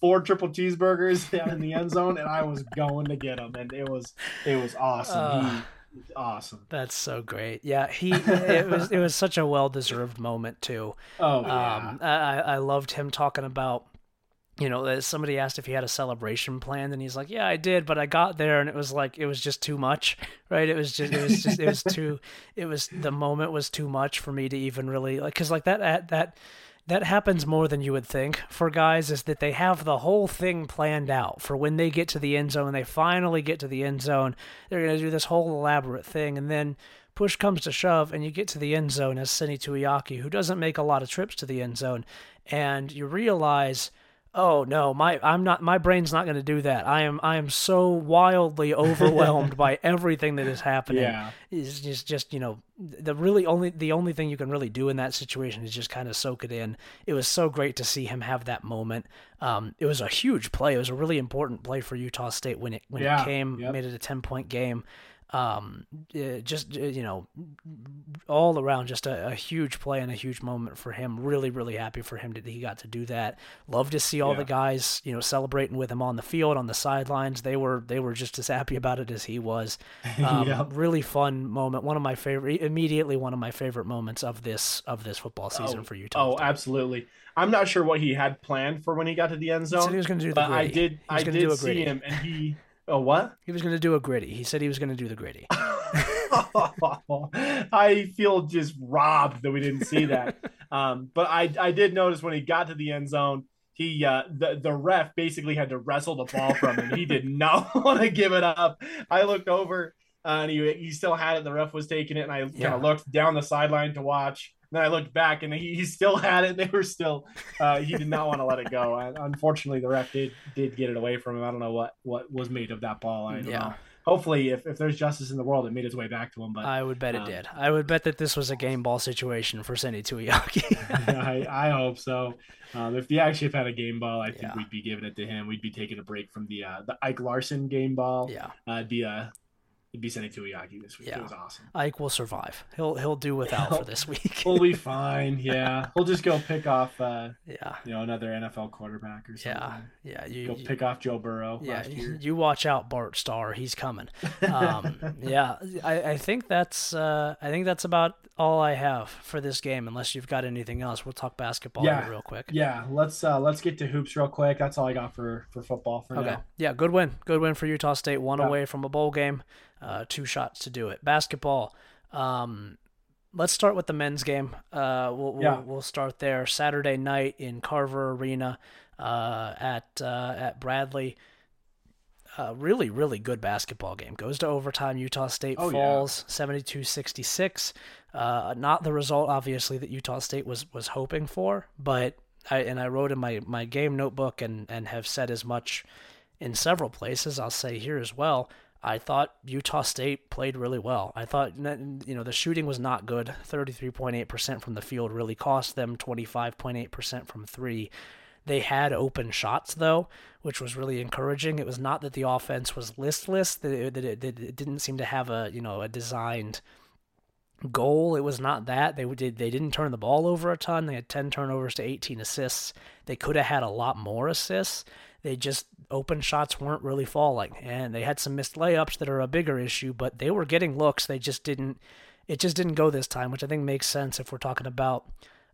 four triple cheeseburgers down in the end zone, and I was going to get them, and it was it was awesome. Uh, he, awesome. That's so great. Yeah, he it was it was such a well deserved moment too. Oh yeah. Um, I I loved him talking about. You know, somebody asked if he had a celebration planned, and he's like, "Yeah, I did, but I got there, and it was like it was just too much, right? It was just, it was just, it was too, it was the moment was too much for me to even really like, because like that at that that happens more than you would think for guys is that they have the whole thing planned out for when they get to the end zone they finally get to the end zone they're going to do this whole elaborate thing and then push comes to shove and you get to the end zone as Seni Tuiaki who doesn't make a lot of trips to the end zone and you realize – oh no my i'm not my brain's not going to do that. I am i am so wildly overwhelmed by everything that is happening. Yeah. Is just just you know the really only the only thing you can really do in that situation is just kind of soak it in. It was so great to see him have that moment. Um, it was a huge play. It was a really important play for utah state when it when yeah, it came yep. made it a 10 point game um, just you know, all around, just a, a, huge play and a huge moment for him. Really, really happy for him that he got to do that. Love to see all yeah. the guys, you know, celebrating with him on the field, on the sidelines. They were they were just as happy about it as he was. Um, yeah. Really fun moment. One of my favorite, immediately one of my favorite moments of this of this football season oh, for Utah. Oh, absolutely. I'm not sure what he had planned for when he got to the end zone. He, he was going to do the but I did I did see him and he Oh, what? He was going to do a gritty. He said he was going to do the gritty. I feel just robbed that we didn't see that. um, but I, I did notice when he got to the end zone, he uh, the the ref basically had to wrestle the ball from him. he did not want to give it up. I looked over uh, and he he still had it. The ref was taking it, and I yeah. kind of looked down the sideline to watch. Then I looked back, and he, he still had it. They were still. Uh, he did not want to let it go. And unfortunately, the ref did did get it away from him. I don't know what what was made of that ball. I don't yeah. know. Hopefully, if, if there's justice in the world, it made its way back to him. But I would bet um, it did. I would bet that this was a game ball situation for Seni Tuiaki. I, I hope so. Um, if the actually had a game ball, I think yeah. we'd be giving it to him. We'd be taking a break from the uh, the Ike Larsen game ball. Yeah, uh, the uh, He'd be sending Tuiaki this week. Yeah. It was awesome. Ike will survive. He'll he'll do without for this week. we'll be fine. Yeah, he'll just go pick off. Uh, yeah, you know another NFL quarterback or something. Yeah, yeah. You go you, pick off Joe Burrow. Yeah, you, you, watch out, Bart Starr. He's coming. Um, yeah, I, I think that's uh, I think that's about all I have for this game. Unless you've got anything else, we'll talk basketball yeah. real quick. Yeah, let's uh, let's get to hoops real quick. That's all I got for for football for okay. now. Yeah, good win. Good win for Utah State. One yeah. away from a bowl game uh, two shots to do it. Basketball. Um, let's start with the men's game. Uh, we'll, yeah. we'll, we'll start there. Saturday night in Carver Arena uh, at uh, at Bradley. Uh, really, really good basketball game. Goes to overtime. Utah State oh, falls yeah. 72 66. Uh, not the result, obviously, that Utah State was, was hoping for, but I, and I wrote in my, my game notebook and, and have said as much in several places. I'll say here as well. I thought Utah State played really well. I thought you know the shooting was not good. 33.8% from the field really cost them 25.8% from 3. They had open shots though, which was really encouraging. It was not that the offense was listless, that it, that it, it didn't seem to have a, you know, a designed goal. It was not that they did. They didn't turn the ball over a ton. They had 10 turnovers to 18 assists. They could have had a lot more assists. They just open shots weren't really falling, and they had some missed layups that are a bigger issue. But they were getting looks. They just didn't. It just didn't go this time, which I think makes sense if we're talking about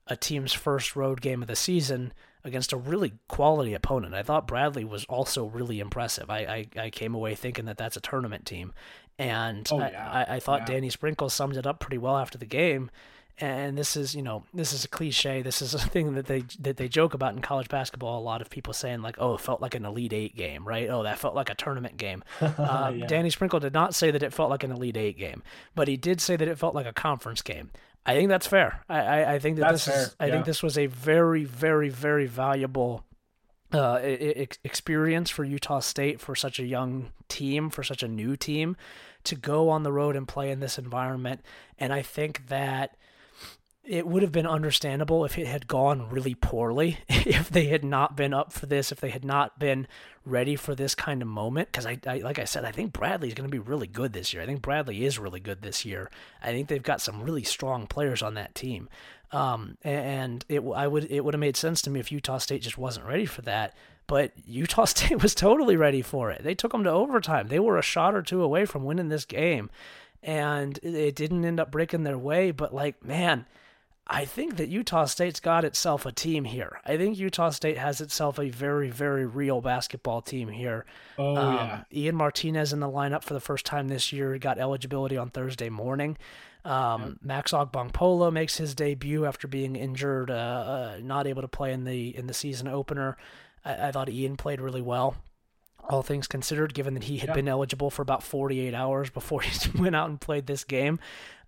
a team's first road game of the season against a really quality opponent. I thought Bradley was also really impressive. I, I, I came away thinking that that's a tournament team. And oh, yeah. I, I, thought yeah. Danny Sprinkle summed it up pretty well after the game. And this is, you know, this is a cliche. This is a thing that they that they joke about in college basketball. A lot of people saying like, "Oh, it felt like an Elite Eight game, right? Oh, that felt like a tournament game." Uh, yeah. Danny Sprinkle did not say that it felt like an Elite Eight game, but he did say that it felt like a conference game. I think that's fair. I, I, I think that that's this fair. is. I yeah. think this was a very, very, very valuable uh, experience for Utah State for such a young team, for such a new team, to go on the road and play in this environment. And I think that it would have been understandable if it had gone really poorly, if they had not been up for this, if they had not been ready for this kind of moment. Because I, I, like I said, I think Bradley is going to be really good this year. I think Bradley is really good this year. I think they've got some really strong players on that team. Um, and it, I would, it would have made sense to me if Utah State just wasn't ready for that. But Utah State was totally ready for it. They took them to overtime. They were a shot or two away from winning this game, and it didn't end up breaking their way. But like, man I think that Utah State's got itself a team here. I think Utah State has itself a very, very real basketball team here. Oh, um, yeah. Ian Martinez in the lineup for the first time this year got eligibility on Thursday morning. Um, yep. Max Ogbongpola makes his debut after being injured, uh, uh, not able to play in the in the season opener. I, I thought Ian played really well all things considered, given that he had been eligible for about 48 hours before he went out and played this game.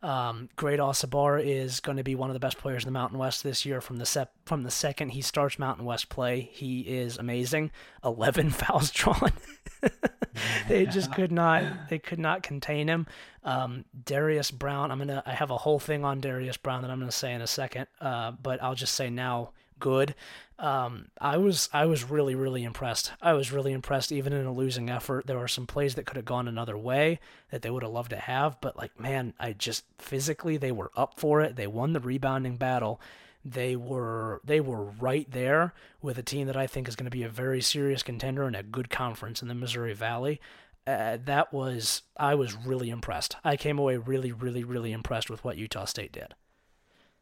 Um, Great Osobor is going to be one of the best players in the Mountain West this year. From the sep- from the second he starts Mountain West play, he is amazing. 11 fouls drawn. they just could not they could not contain him. Um, Darius Brown, I'm gonna I have a whole thing on Darius Brown that I'm gonna say in a second, uh, but I'll just say now good. Um, I was I was really really impressed. I was really impressed even in a losing effort. There were some plays that could have gone another way that they would have loved to have, but like man, I just physically they were up for it. They won the rebounding battle. They were they were right there with a team that I think is going to be a very serious contender and a good conference in the Missouri Valley. Uh, that was I was really impressed. I came away really really really impressed with what Utah State did.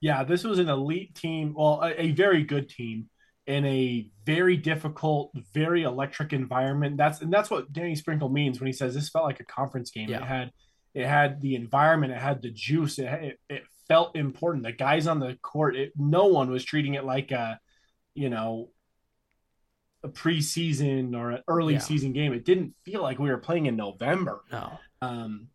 Yeah, this was an elite team, well, a, a very good team in a very difficult, very electric environment. That's and that's what Danny Sprinkle means when he says this felt like a conference game. Yeah. It had it had the environment, it had the juice, it, it, it felt important. The guys on the court, it, no one was treating it like a, you know, a preseason or an early yeah. season game. It didn't feel like we were playing in November. No. Um,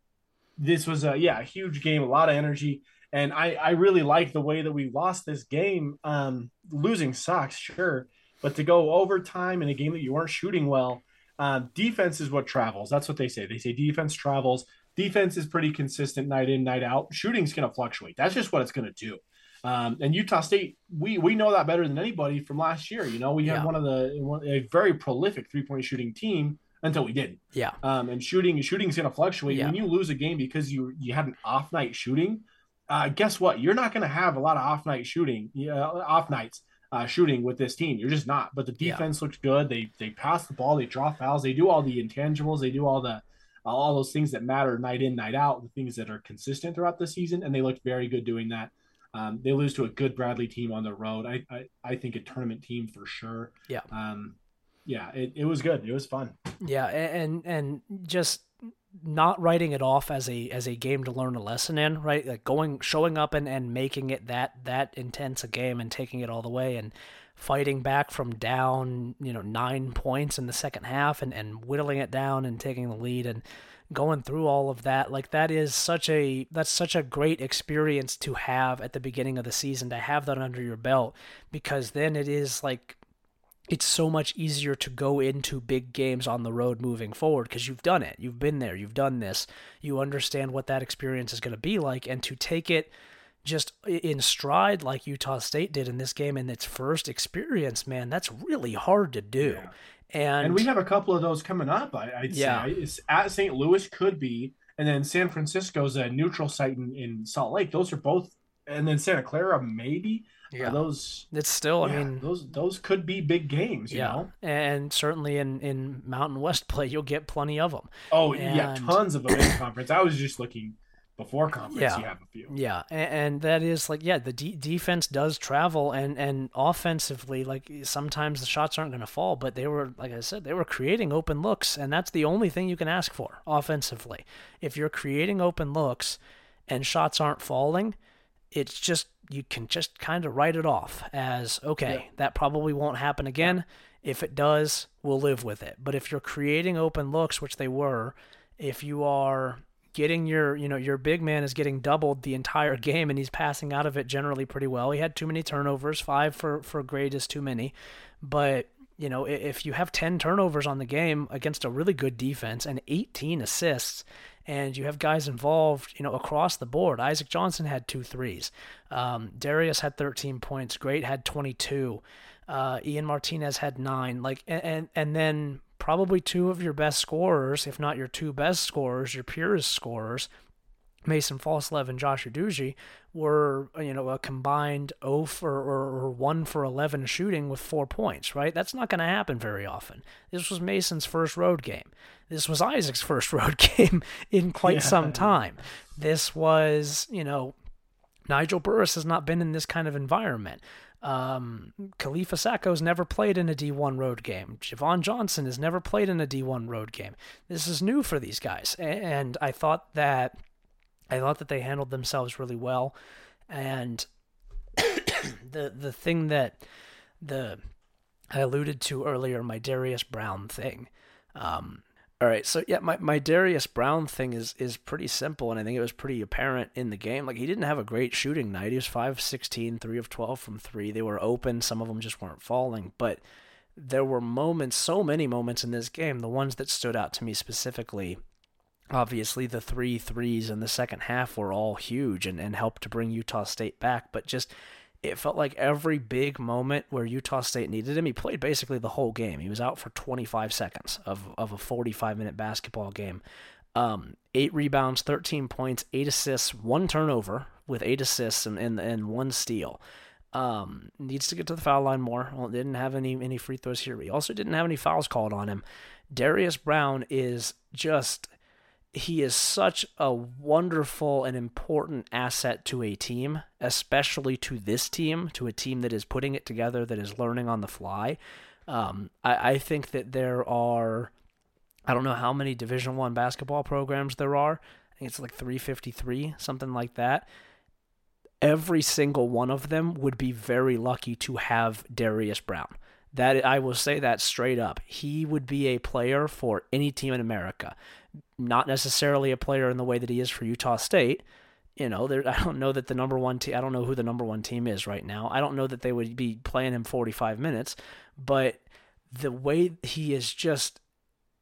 this was a yeah, a huge game, a lot of energy and I I really like the way that we lost this game. Um, losing sucks, sure, but to go overtime in a game that you weren't shooting well, um, defense is what travels. That's what they say. They say defense travels. Defense is pretty consistent night in, night out. Shooting's going to fluctuate. That's just what it's going to do. Um, and Utah State, we we know that better than anybody from last year. You know, we had yeah. one of the one, a very prolific three point shooting team until we didn't. Yeah. Um, and shooting shooting's going to fluctuate. Yeah. When you lose a game because you you had an off night shooting, uh, guess what? You're not going to have a lot of off night shooting, uh, off nights uh, shooting with this team. You're just not. But the defense yeah. looks good. They they pass the ball. They draw fouls. They do all the intangibles. They do all the all those things that matter night in night out. The things that are consistent throughout the season, and they looked very good doing that. Um, they lose to a good Bradley team on the road. I, I I think a tournament team for sure. Yeah. Um, yeah, it, it was good. It was fun. Yeah, and and just not writing it off as a as a game to learn a lesson in, right? Like going showing up and, and making it that that intense a game and taking it all the way and fighting back from down, you know, nine points in the second half and, and whittling it down and taking the lead and going through all of that. Like that is such a that's such a great experience to have at the beginning of the season to have that under your belt because then it is like it's so much easier to go into big games on the road moving forward because you've done it. You've been there. You've done this. You understand what that experience is going to be like. And to take it just in stride like Utah State did in this game in its first experience, man, that's really hard to do. Yeah. And, and we have a couple of those coming up. I, would yeah. say at St. Louis could be and then San Francisco's a neutral site in, in Salt Lake. Those are both, and then Santa Clara maybe. Yeah, those it's still. Yeah, I mean, those those could be big games. yeah, know? and certainly in in Mountain West play, you'll get plenty of them. Oh and... yeah, tons of them in conference. I was just looking before conference yeah. you have a few yeah and, and that is like yeah the de- defense does travel and and offensively like sometimes the shots aren't going to fall but they were like i said they were creating open looks and that's the only thing you can ask for offensively if you're creating open looks and shots aren't falling it's just you can just kind of write it off as okay yeah. that probably won't happen again. If it does we'll live with it. But if you're creating open looks which they were if you are getting your you know your big man is getting doubled the entire game and he's passing out of it generally pretty well. He had too many turnovers, five for for grade is too many, but you know if you have 10 turnovers on the game against a really good defense and 18 assists and you have guys involved you know across the board. Isaac johnson had two threes. Um, darius had 13 points. Great had 22 uh, ian martinez had nine. Like and, and and then probably two of your best scorers, if not your two best scorers, your purest scorers, Mason Falslev and Josh Uduje, were you know a combined 0 for or, or 1 for 11 shooting with four points, right? That's not going to happen very often. This was Mason's first road game. This was Isaac's first road game in quite yeah. some time. This was you know Nigel Burris has not been in this kind of environment. Um, Kalifa Sakho's never played in a D1 road game. Javon Johnson has never played in a D1 road game. This is new for these guys, and I thought that I thought that they handled themselves really well. And the the thing that the I alluded to earlier, my Darius Brown thing. Um, all right, so yeah, my, my Darius Brown thing is is pretty simple, and I think it was pretty apparent in the game. Like he didn't have a great shooting night. He was 5 16, 3 of 12 from three. They were open, some of them just weren't falling, but there were moments, so many moments in this game. The ones that stood out to me specifically, obviously the three threes in the second half were all huge and, and helped to bring Utah State back, but just it felt like every big moment where Utah State needed him, he played basically the whole game. He was out for 25 seconds of, of a 45 minute basketball game. Um, eight rebounds, 13 points, eight assists, one turnover with eight assists and, and, and one steal. Um, needs to get to the foul line more. Well, didn't have any any free throws here. He also didn't have any fouls called on him. Darius Brown is just he is such a wonderful and important asset to a team, especially to this team, to a team that is putting it together, that is learning on the fly. Um, I, I think that there are, I don't know how many Division One basketball programs there are. I think it's like 353, something like that. Every single one of them would be very lucky to have Darius Brown. That I will say that straight up. He would be a player for any team in America not necessarily a player in the way that he is for Utah State. You know, there, I don't know that the number one team. I don't know who the number one team is right now. I don't know that they would be playing him 45 minutes, but the way he is just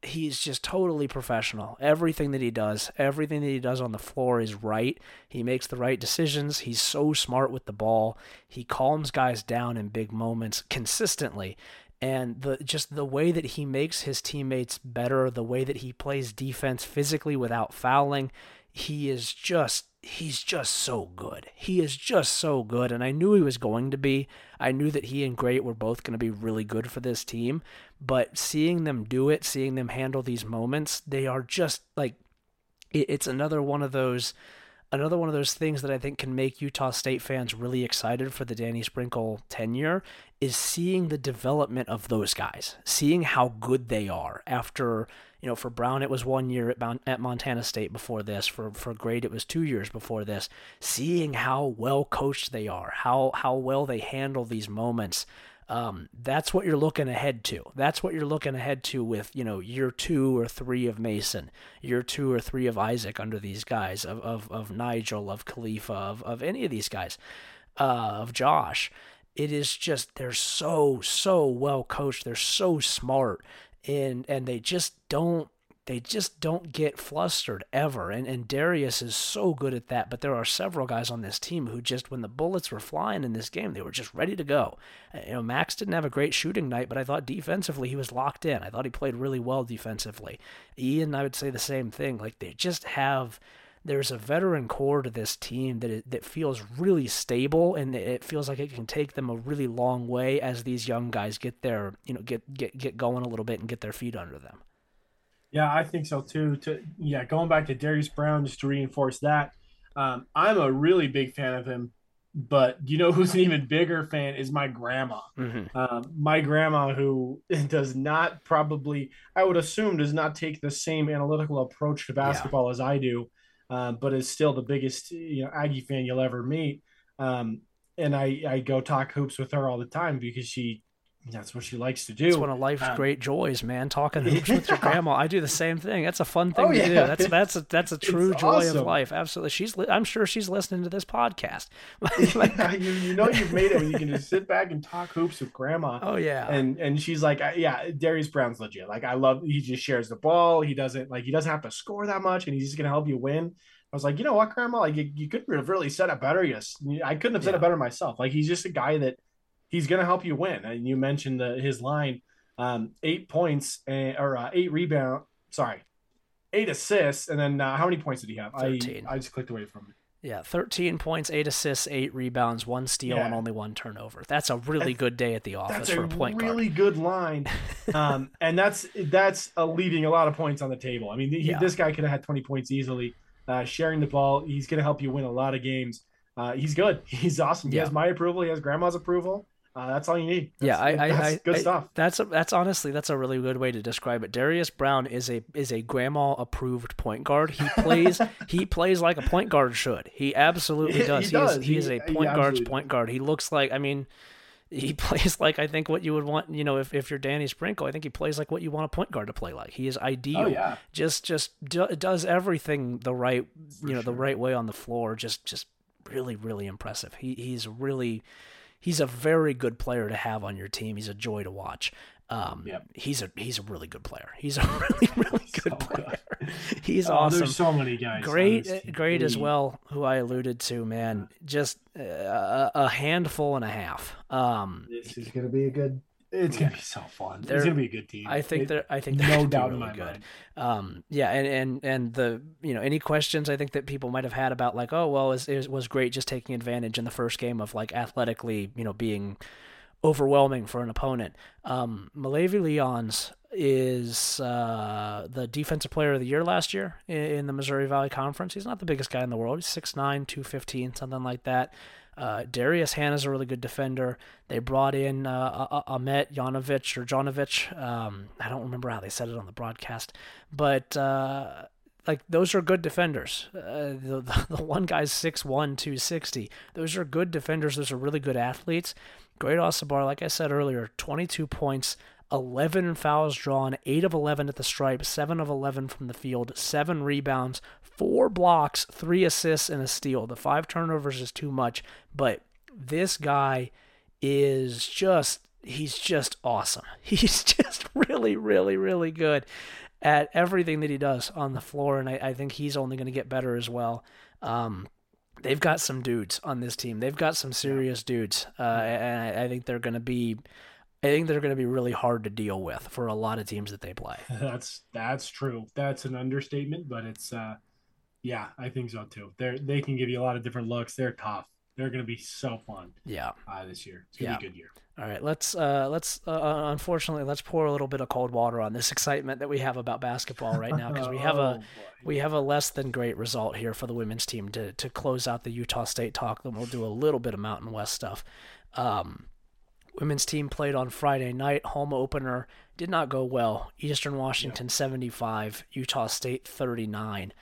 he's just totally professional. Everything that he does, everything that he does on the floor is right. He makes the right decisions. He's so smart with the ball. He calms guys down in big moments consistently and the just the way that he makes his teammates better, the way that he plays defense physically without fouling, he is just he's just so good. He is just so good and I knew he was going to be. I knew that he and Great were both going to be really good for this team, but seeing them do it, seeing them handle these moments, they are just like it's another one of those another one of those things that I think can make Utah State fans really excited for the Danny Sprinkle tenure is seeing the development of those guys, seeing how good they are. After, you know, for Brown it was one year at, at Montana State before this, for for Great it was 2 years before this, seeing how well coached they are, how how well they handle these moments um, that's what you're looking ahead to. That's what you're looking ahead to with, you know, year two or three of Mason, year two or three of Isaac under these guys, of, of, of Nigel, of Khalifa, of, of any of these guys, uh, of Josh. It is just, they're so, so well coached. They're so smart. And, and they just don't they just don't get flustered ever. And and Darius is so good at that. But there are several guys on this team who just when the bullets were flying in this game, they were just ready to go. Uh, you know, Max didn't have a great shooting night, but I thought defensively he was locked in. I thought he played really well defensively. Ian, I would say the same thing. Like they just have there's a veteran core to this team that it, that feels really stable and it feels like it can take them a really long way as these young guys get their you know get get get going a little bit and get their feet under them. Yeah, I think so too. To yeah, going back to Darius Brown just to reinforce that, um, I'm a really big fan of him. But you know who's an even bigger fan is my grandma. Mm-hmm. Um, my grandma, who does not probably, I would assume, does not take the same analytical approach to basketball yeah. as I do, uh, but is still the biggest you know Aggie fan you'll ever meet. Um, and I I go talk hoops with her all the time because she that's what she likes to do. It's one of life's um, great joys, man. Talking hoops with your grandma. I do the same thing. That's a fun thing oh, to yeah. do. That's that's a, that's a true it's joy awesome. of life. Absolutely. She's. Li- I'm sure she's listening to this podcast. yeah, you, you know you've made it when you can just sit back and talk hoops with grandma. Oh yeah. And and she's like, yeah, Darius Brown's legit. Like I love. He just shares the ball. He doesn't like. He doesn't have to score that much, and he's just gonna help you win. I was like, you know what, Grandma? Like you, you couldn't have really said it better. Yes, I couldn't have said yeah. it better myself. Like he's just a guy that he's going to help you win. And you mentioned the, his line, um, eight points and, or uh, eight rebound. Sorry, eight assists, and then uh, how many points did he have? 13. I I just clicked away from it. Yeah, 13 points, 8 assists, 8 rebounds, 1 steal, yeah. and only 1 turnover. That's a really that's, good day at the office for a point guard. really good line. um, and that's that's uh, leaving a lot of points on the table. I mean, he, yeah. this guy could have had 20 points easily. Uh, sharing the ball, he's going to help you win a lot of games. Uh, he's good. He's awesome. He yeah. has my approval. He has grandma's approval. Uh, that's all you need. That's, yeah, I, that's I, good I, stuff. That's a, that's honestly that's a really good way to describe it. Darius Brown is a is a grandma approved point guard. He plays he plays like a point guard should. He absolutely does. He, he does. Is, he, he, is a point guard's point guard. He looks like I mean, he plays like I think what you would want. You know, if, if you're Danny Sprinkle, I think he plays like what you want a point guard to play like. He is ideal. Oh, yeah. Just just do, does everything the right For you know sure. the right way on the floor. Just just really really impressive. He he's really he's a very good player to have on your team. He's a joy to watch. Um, yep. he's a he's a really good player. He's a really really good so player. Good. He's oh, awesome. There's so many guys. Great, great as well. Who I alluded to, man. Just uh, a handful and a half. Um, this is gonna be a good it's gonna be so fun. They're, it's gonna be a good team. I think it, they're. I think they're no doubt really in my good. Mind. Um, yeah, and, and and the you know any questions I think that people might have had about like oh well it was, was great just taking advantage in the first game of like athletically you know being overwhelming for an opponent. Um, Malevy Leons is uh, the defensive player of the year last year in, in, the Missouri Valley Conference. He's not the biggest guy in the world. He's 6'9", 215, something like that. Uh, Darius Hannah's a really good defender. They brought in uh, Ahmet Janovic or Janovic. Um, I don't remember how they said it on the broadcast, but uh, like those are good defenders. Uh, the, the, the one guy's 6'1", 260. Those are good defenders. Those are really good athletes. Great Osobor, like I said earlier, 22 points, 11 fouls drawn, 8 of 11 at the stripe, 7 of 11 from the field, 7 rebounds, 4 blocks, 3 assists, and a steal. The 5 turnovers is too much, but this guy is just, he's just awesome. He's just really, really, really good at everything that he does on the floor, and I, I think he's only going to get better as well. Um, they've got some dudes on this team. They've got some serious dudes, uh, and I, I think they're going to be I think they're going to be really hard to deal with for a lot of teams that they play. That's that's true. That's an understatement, but it's uh yeah, I think so too. They they can give you a lot of different looks. They're tough. They're going to be so fun. Yeah. Uh, this year. It's going to yeah. be a good year. All right, let's uh, let's uh, uh, unfortunately let's pour a little bit of cold water on this excitement that we have about basketball right now because we have a oh, we have a less than great result here for the women's team to to close out the Utah State talk. Then we'll do a little bit of Mountain West stuff. Um, Women's team played on Friday night. Home opener did not go well. Eastern Washington 75, Utah State 39.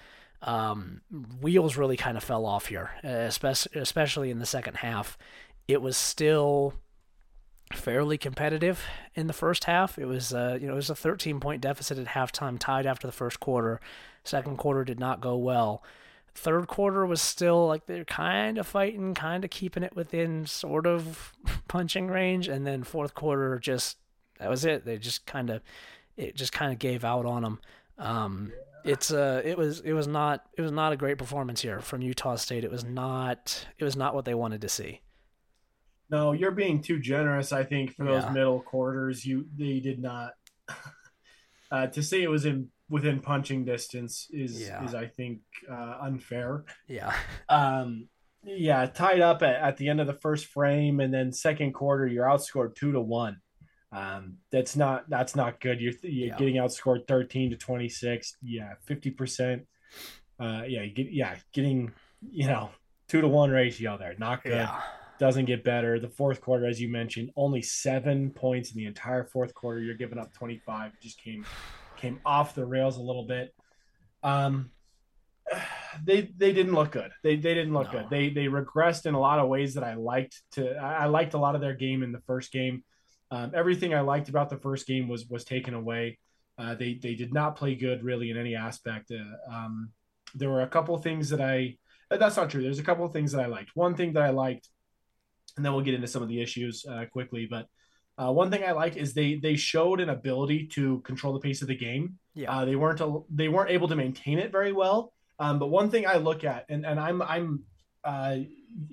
Um, wheels really kind of fell off here, especially in the second half. It was still fairly competitive in the first half. It was uh, you know it was a 13 point deficit at halftime, tied after the first quarter. Second quarter did not go well. Third quarter was still like they're kind of fighting, kind of keeping it within sort of punching range, and then fourth quarter just that was it. They just kind of it just kind of gave out on them. Um, it's uh, it was it was not it was not a great performance here from Utah State. It was not it was not what they wanted to see. No, you're being too generous. I think for those yeah. middle quarters, you they did not. uh, to say it was in within punching distance is yeah. is I think uh, unfair. Yeah. Um. Yeah, tied up at, at the end of the first frame, and then second quarter, you're outscored two to one. Um, that's not that's not good. You're, you're yeah. getting outscored thirteen to twenty six. Yeah, fifty percent. Uh, yeah, get yeah getting you know two to one ratio there. Not good. Yeah. Doesn't get better. The fourth quarter, as you mentioned, only seven points in the entire fourth quarter. You're giving up twenty five. Just came came off the rails a little bit. Um, they they didn't look good. They they didn't look no. good. They they regressed in a lot of ways that I liked to. I liked a lot of their game in the first game. Um, everything I liked about the first game was was taken away. Uh, they they did not play good really in any aspect. Uh, um, there were a couple of things that I uh, that's not true. There's a couple of things that I liked. One thing that I liked, and then we'll get into some of the issues uh, quickly. But uh, one thing I like is they they showed an ability to control the pace of the game. Yeah, uh, they weren't a, they weren't able to maintain it very well. Um, but one thing I look at, and and I'm I'm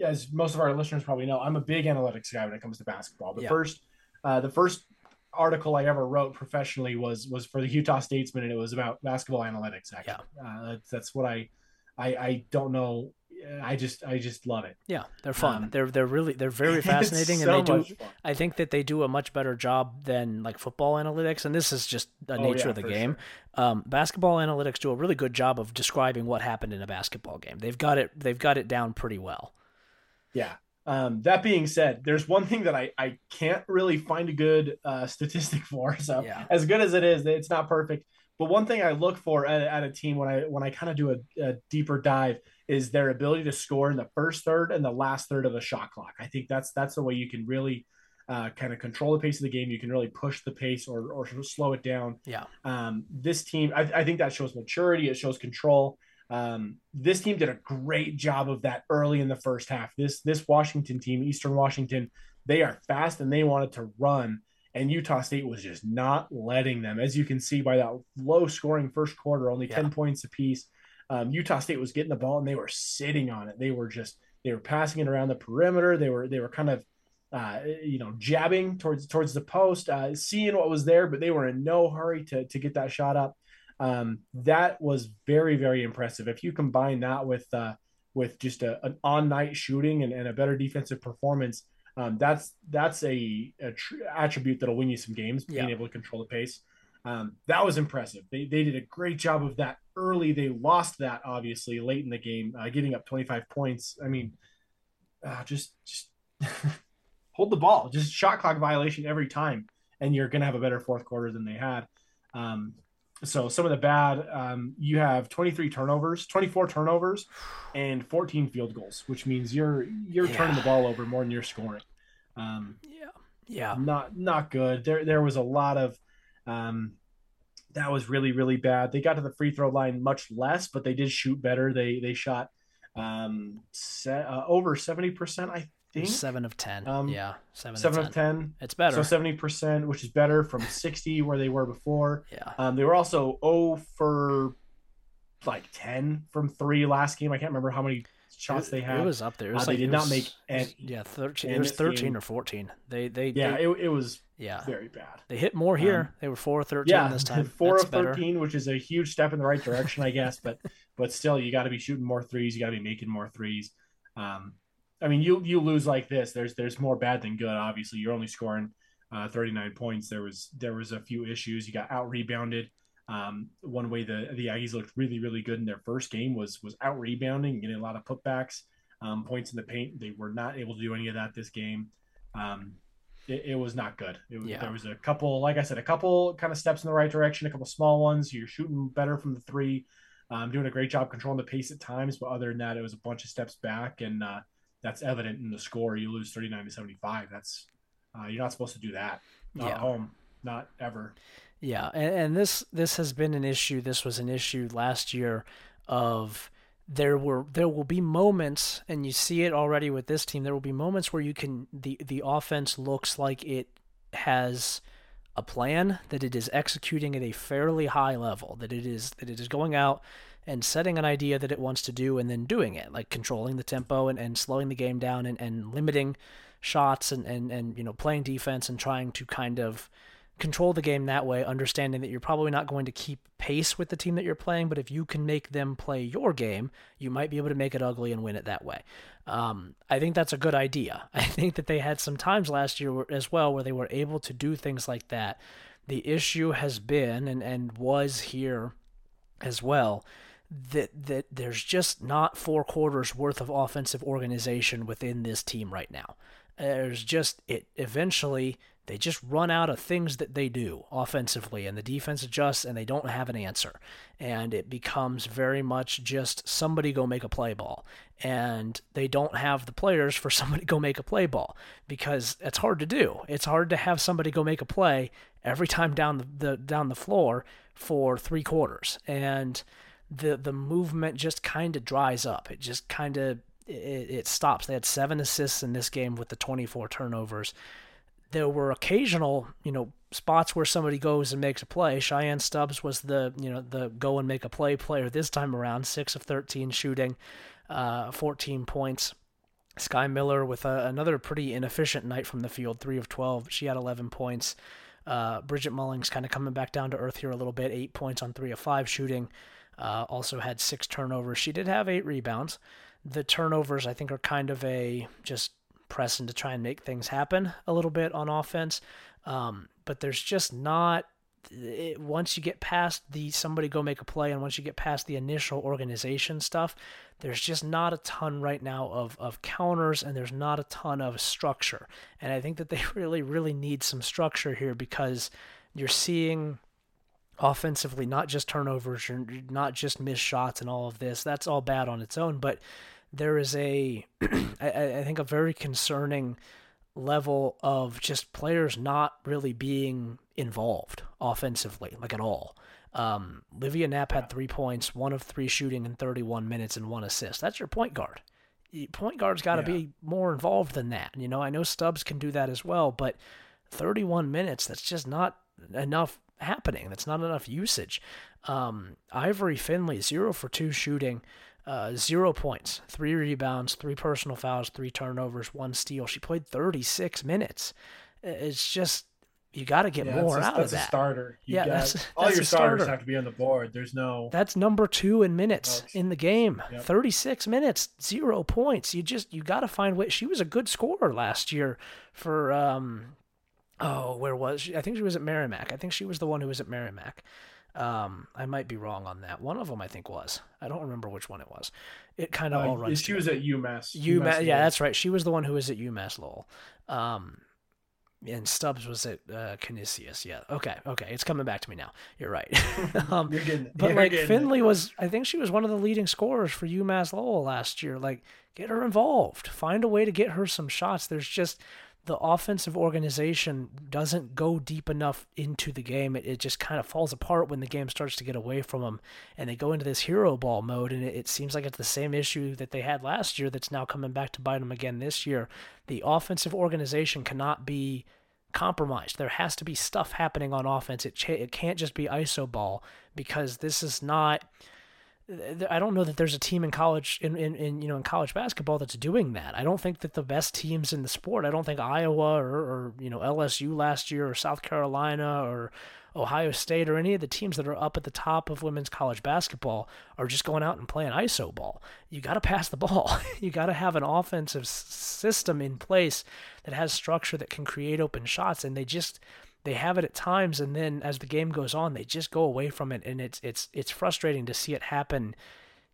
as most of our listeners probably know, I'm a big analytics guy when it comes to basketball. The yeah. first uh, the first article I ever wrote professionally was was for the Utah Statesman, and it was about basketball analytics. Actually, yeah. uh, that's, that's what I, I I don't know. I just I just love it. Yeah, they're fun. Um, they're they're really they're very fascinating, so and they do. Fun. I think that they do a much better job than like football analytics, and this is just the oh, nature yeah, of the game. Sure. Um, basketball analytics do a really good job of describing what happened in a basketball game. They've got it. They've got it down pretty well. Yeah, um, that being said, there's one thing that I, I can't really find a good uh, statistic for. So yeah. as good as it is, it's not perfect. But one thing I look for at, at a team when I when I kind of do a, a, deeper dive is their ability to score in the first third and the last third of the shot clock. I think that's that's the way you can really uh, kind of control the pace of the game. You can really push the pace or or slow it down. Yeah. Um, this team, I, I think that shows maturity. It shows control. Um, this team did a great job of that early in the first half. This this Washington team, Eastern Washington, they are fast and they wanted to run, and Utah State was just not letting them. As you can see by that low scoring first quarter, only yeah. ten points apiece. Um, Utah State was getting the ball and they were sitting on it. They were just they were passing it around the perimeter. They were they were kind of uh, you know jabbing towards towards the post, uh, seeing what was there, but they were in no hurry to to get that shot up. Um, that was very, very impressive. If you combine that with uh, with just a, an on night shooting and, and, a better defensive performance, um, that's that's a, a tr- attribute that'll win you some games. Being yeah. able to control the pace, um, that was impressive. They they did a great job of that early. They lost that obviously late in the game, uh, giving up 25 points. I mean, uh, just just hold the ball, just shot clock violation every time, and you're gonna have a better fourth quarter than they had. Um, so some of the bad, um, you have 23 turnovers, 24 turnovers, and 14 field goals, which means you're you're yeah. turning the ball over more than you're scoring. Um, yeah, yeah, not not good. There there was a lot of um, that was really really bad. They got to the free throw line much less, but they did shoot better. They they shot um, set, uh, over 70 percent, I think seven of ten. Um, yeah, seven. Seven of 10. of ten. It's better. So seventy percent, which is better from sixty where they were before. Yeah. Um, they were also oh for like ten from three last game. I can't remember how many shots it, they had. It was up there. Was uh, like, they did not make. Any, yeah, thirteen. It was thirteen game. or fourteen. They they yeah. They, it, it was yeah very bad. They hit more here. Um, they were four of thirteen yeah, this time. Four That's of thirteen, better. which is a huge step in the right direction, I guess. But but still, you got to be shooting more threes. You got to be making more threes. Um, I mean, you you lose like this. There's there's more bad than good. Obviously, you're only scoring uh, 39 points. There was there was a few issues. You got out rebounded. Um, one way the the Aggies looked really really good in their first game was was out rebounding, getting a lot of putbacks, um, points in the paint. They were not able to do any of that this game. Um, it, it, was not good. Was, yeah. There was a couple, like I said, a couple kind of steps in the right direction, a couple small ones. You're shooting better from the three, um, doing a great job controlling the pace at times. But other than that, it was a bunch of steps back and. Uh, that's evident in the score. You lose 39 to 75. That's uh, you're not supposed to do that. Not yeah. at home. Not ever. Yeah, and, and this this has been an issue. This was an issue last year of there were there will be moments and you see it already with this team there will be moments where you can the the offense looks like it has a plan, that it is executing at a fairly high level, that it is that it is going out and setting an idea that it wants to do and then doing it, like controlling the tempo and, and slowing the game down and, and limiting shots and, and, and you know playing defense and trying to kind of control the game that way, understanding that you're probably not going to keep pace with the team that you're playing, but if you can make them play your game, you might be able to make it ugly and win it that way. Um, I think that's a good idea. I think that they had some times last year as well where they were able to do things like that. The issue has been and, and was here as well that that there's just not four quarters worth of offensive organization within this team right now. There's just it eventually they just run out of things that they do offensively, and the defense adjusts and they don't have an answer. And it becomes very much just somebody go make a play ball. And they don't have the players for somebody go make a play ball because it's hard to do. It's hard to have somebody go make a play every time down the, the down the floor for three quarters. And the the movement just kind of dries up. It just kind of it, it stops. They had seven assists in this game with the 24 turnovers there were occasional, you know, spots where somebody goes and makes a play. Cheyenne Stubbs was the, you know, the go and make a play player this time around, six of 13 shooting, uh, 14 points. Sky Miller with a, another pretty inefficient night from the field, three of 12. She had 11 points. Uh, Bridget Mullings kind of coming back down to earth here a little bit, eight points on three of five shooting. Uh, also had six turnovers. She did have eight rebounds. The turnovers, I think, are kind of a just pressing to try and make things happen a little bit on offense. Um, but there's just not it, once you get past the somebody go make a play and once you get past the initial organization stuff, there's just not a ton right now of, of counters and there's not a ton of structure. And I think that they really, really need some structure here because you're seeing offensively not just turnovers, not just missed shots and all of this. That's all bad on its own, but there is a, I, I think, a very concerning level of just players not really being involved offensively, like at all. Um, Livia Knapp had three points, one of three shooting in 31 minutes, and one assist. That's your point guard. Point guard's got to yeah. be more involved than that. You know, I know Stubbs can do that as well, but 31 minutes, that's just not enough happening. That's not enough usage. Um, Ivory Finley, zero for two shooting, uh, zero points, three rebounds, three personal fouls, three turnovers, one steal. She played 36 minutes. It's just you got to get yeah, more a, out of that. That's a starter. You yeah, got, that's, that's all your starters starter. have to be on the board. There's no. That's number two in minutes in the game. Yep. 36 minutes, zero points. You just you got to find way. She was a good scorer last year for. um Oh, where was she? I think she was at Merrimack. I think she was the one who was at Merrimack. Um, I might be wrong on that. One of them, I think, was. I don't remember which one it was. It kind of uh, all runs. She was at UMass. UMass, UMass yeah, that's right. She was the one who was at UMass Lowell. Um, and Stubbs was at uh, Canisius. Yeah. Okay. Okay. It's coming back to me now. You're right. um, you're getting, but like Finley it. was, I think she was one of the leading scorers for UMass Lowell last year. Like, get her involved. Find a way to get her some shots. There's just the offensive organization doesn't go deep enough into the game. It, it just kind of falls apart when the game starts to get away from them and they go into this hero ball mode. And it, it seems like it's the same issue that they had last year that's now coming back to bite them again this year. The offensive organization cannot be compromised. There has to be stuff happening on offense. It, ch- it can't just be ISO ball because this is not I don't know that there's a team in college in, in, in, you know in college basketball that's doing that. I don't think that the best teams in the sport. I don't think Iowa or, or you know LSU last year or South Carolina or Ohio State or any of the teams that are up at the top of women's college basketball are just going out and playing ISO ball. You got to pass the ball. you got to have an offensive system in place that has structure that can create open shots, and they just they have it at times and then as the game goes on they just go away from it and it's it's it's frustrating to see it happen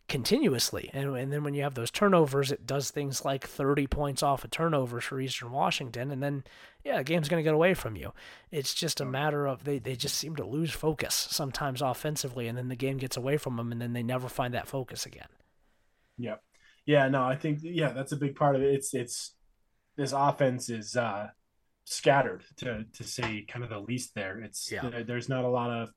continuously. And, and then when you have those turnovers it does things like 30 points off of turnovers for eastern washington and then yeah the game's going to get away from you. It's just a matter of they, they just seem to lose focus sometimes offensively and then the game gets away from them and then they never find that focus again. Yeah yeah no i think yeah that's a big part of it. It's it's this offense is uh scattered to to say kind of the least there. It's yeah. there's not a lot of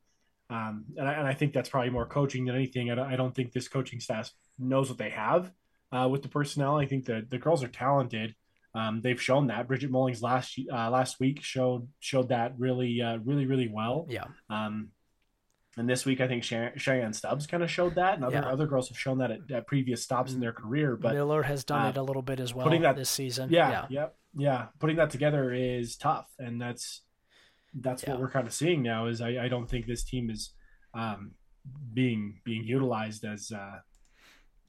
um, and, I, and I think that's probably more coaching than anything. I don't, I don't think this coaching staff knows what they have uh, with the personnel. I think the the girls are talented. um, they've shown that. Bridget Mullings last uh, last week showed showed that really uh, really really well. Yeah. Um, and this week, I think Cheyenne Stubbs kind of showed that, and other, yeah. other girls have shown that at, at, previous stops in their career. But Miller has done uh, it a little bit as well putting that, this season. Yeah, yeah, yeah, yeah. Putting that together is tough, and that's that's yeah. what we're kind of seeing now. Is I, I don't think this team is um, being being utilized as uh,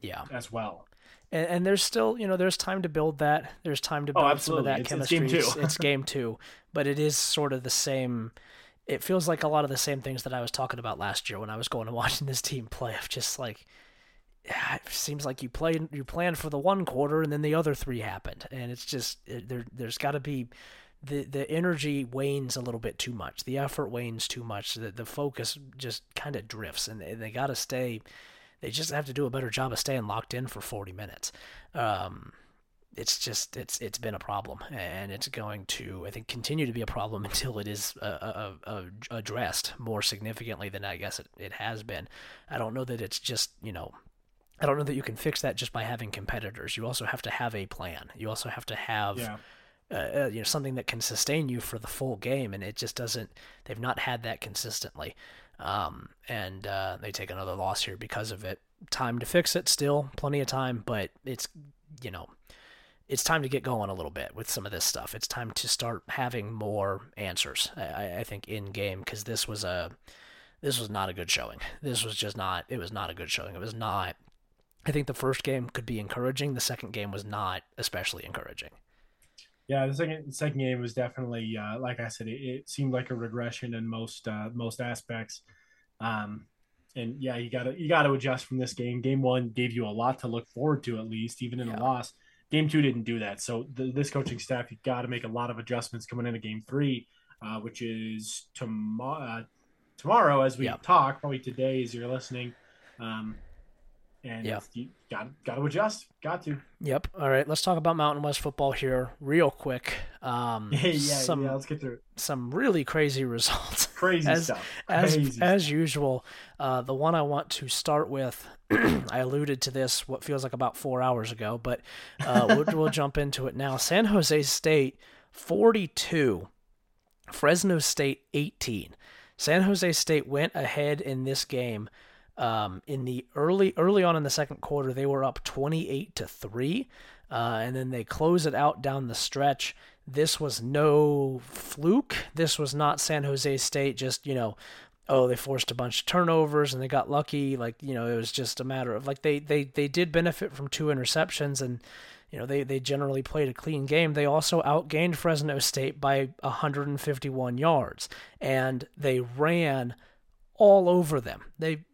yeah as well. And, and, there's still you know there's time to build that. There's time to oh, build oh, some of that it's, chemistry. It's game it's game two, but it is sort of the same it feels like a lot of the same things that I was talking about last year when I was going and watching this team play. Of just like, yeah, it seems like you played you planned for the one quarter and then the other three happened, and it's just it, there. There's got to be the the energy wanes a little bit too much. The effort wanes too much. The the focus just kind of drifts, and they, they got to stay. They just have to do a better job of staying locked in for 40 minutes. Um, it's just it's it's been a problem and it's going to I think continue to be a problem until it is uh, uh, uh, addressed more significantly than I guess it, it has been. I don't know that it's just you know I don't know that you can fix that just by having competitors. You also have to have a plan. You also have to have yeah. Uh, uh, you know something that can sustain you for the full game, and it just doesn't. They've not had that consistently, um, and uh, they take another loss here because of it. Time to fix it, still plenty of time, but it's you know it's time to get going a little bit with some of this stuff. It's time to start having more answers. I, I think in game because this was a this was not a good showing. This was just not. It was not a good showing. It was not. I think the first game could be encouraging. The second game was not especially encouraging. Yeah, the second second game was definitely uh, like I said. It, it, seemed like a regression in most uh, most aspects. Um, and yeah, you gotta you gotta adjust from this game. Game one gave you a lot to look forward to, at least even in yeah. a loss. Game two didn't do that. So the, this coaching staff, you got to make a lot of adjustments coming into game three, uh, which is tomorrow. Uh, tomorrow, as we yeah. talk, probably today as you're listening. Um, and yeah. you got got to adjust. Got to. Yep. All right. Let's talk about Mountain West football here, real quick. Um, yeah, some, yeah. Let's get through it. Some really crazy results. Crazy as, stuff. Crazy as stuff. as usual, uh, the one I want to start with. I alluded to this what feels like about four hours ago, but uh, we'll, we'll jump into it now. San Jose State, forty-two. Fresno State, eighteen. San Jose State went ahead in this game um, in the early early on in the second quarter, they were up 28 to three, uh, and then they close it out down the stretch. This was no fluke. This was not San Jose State just you know, oh they forced a bunch of turnovers and they got lucky. Like you know it was just a matter of like they they they did benefit from two interceptions and you know they they generally played a clean game. They also outgained Fresno State by 151 yards and they ran all over them. They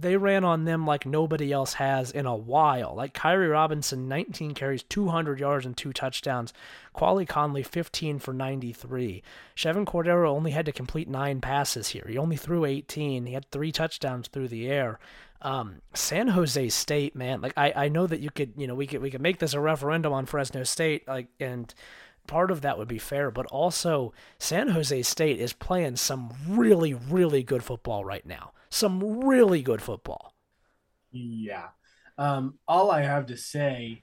they ran on them like nobody else has in a while. Like Kairee Robinson, 19 carries, 200 yards, and two touchdowns. Quali Conley, 15 for 93. Chevan Cordeiro only had to complete nine passes here. He only threw 18. He had three touchdowns through the air. Um, San Jose State, man, like I, I know that you could, you know, we could we could make this a referendum on Fresno State, like and part of that would be fair, but also San Jose State is playing some really, really good football right now some really good football. Yeah. Um, all I have to say,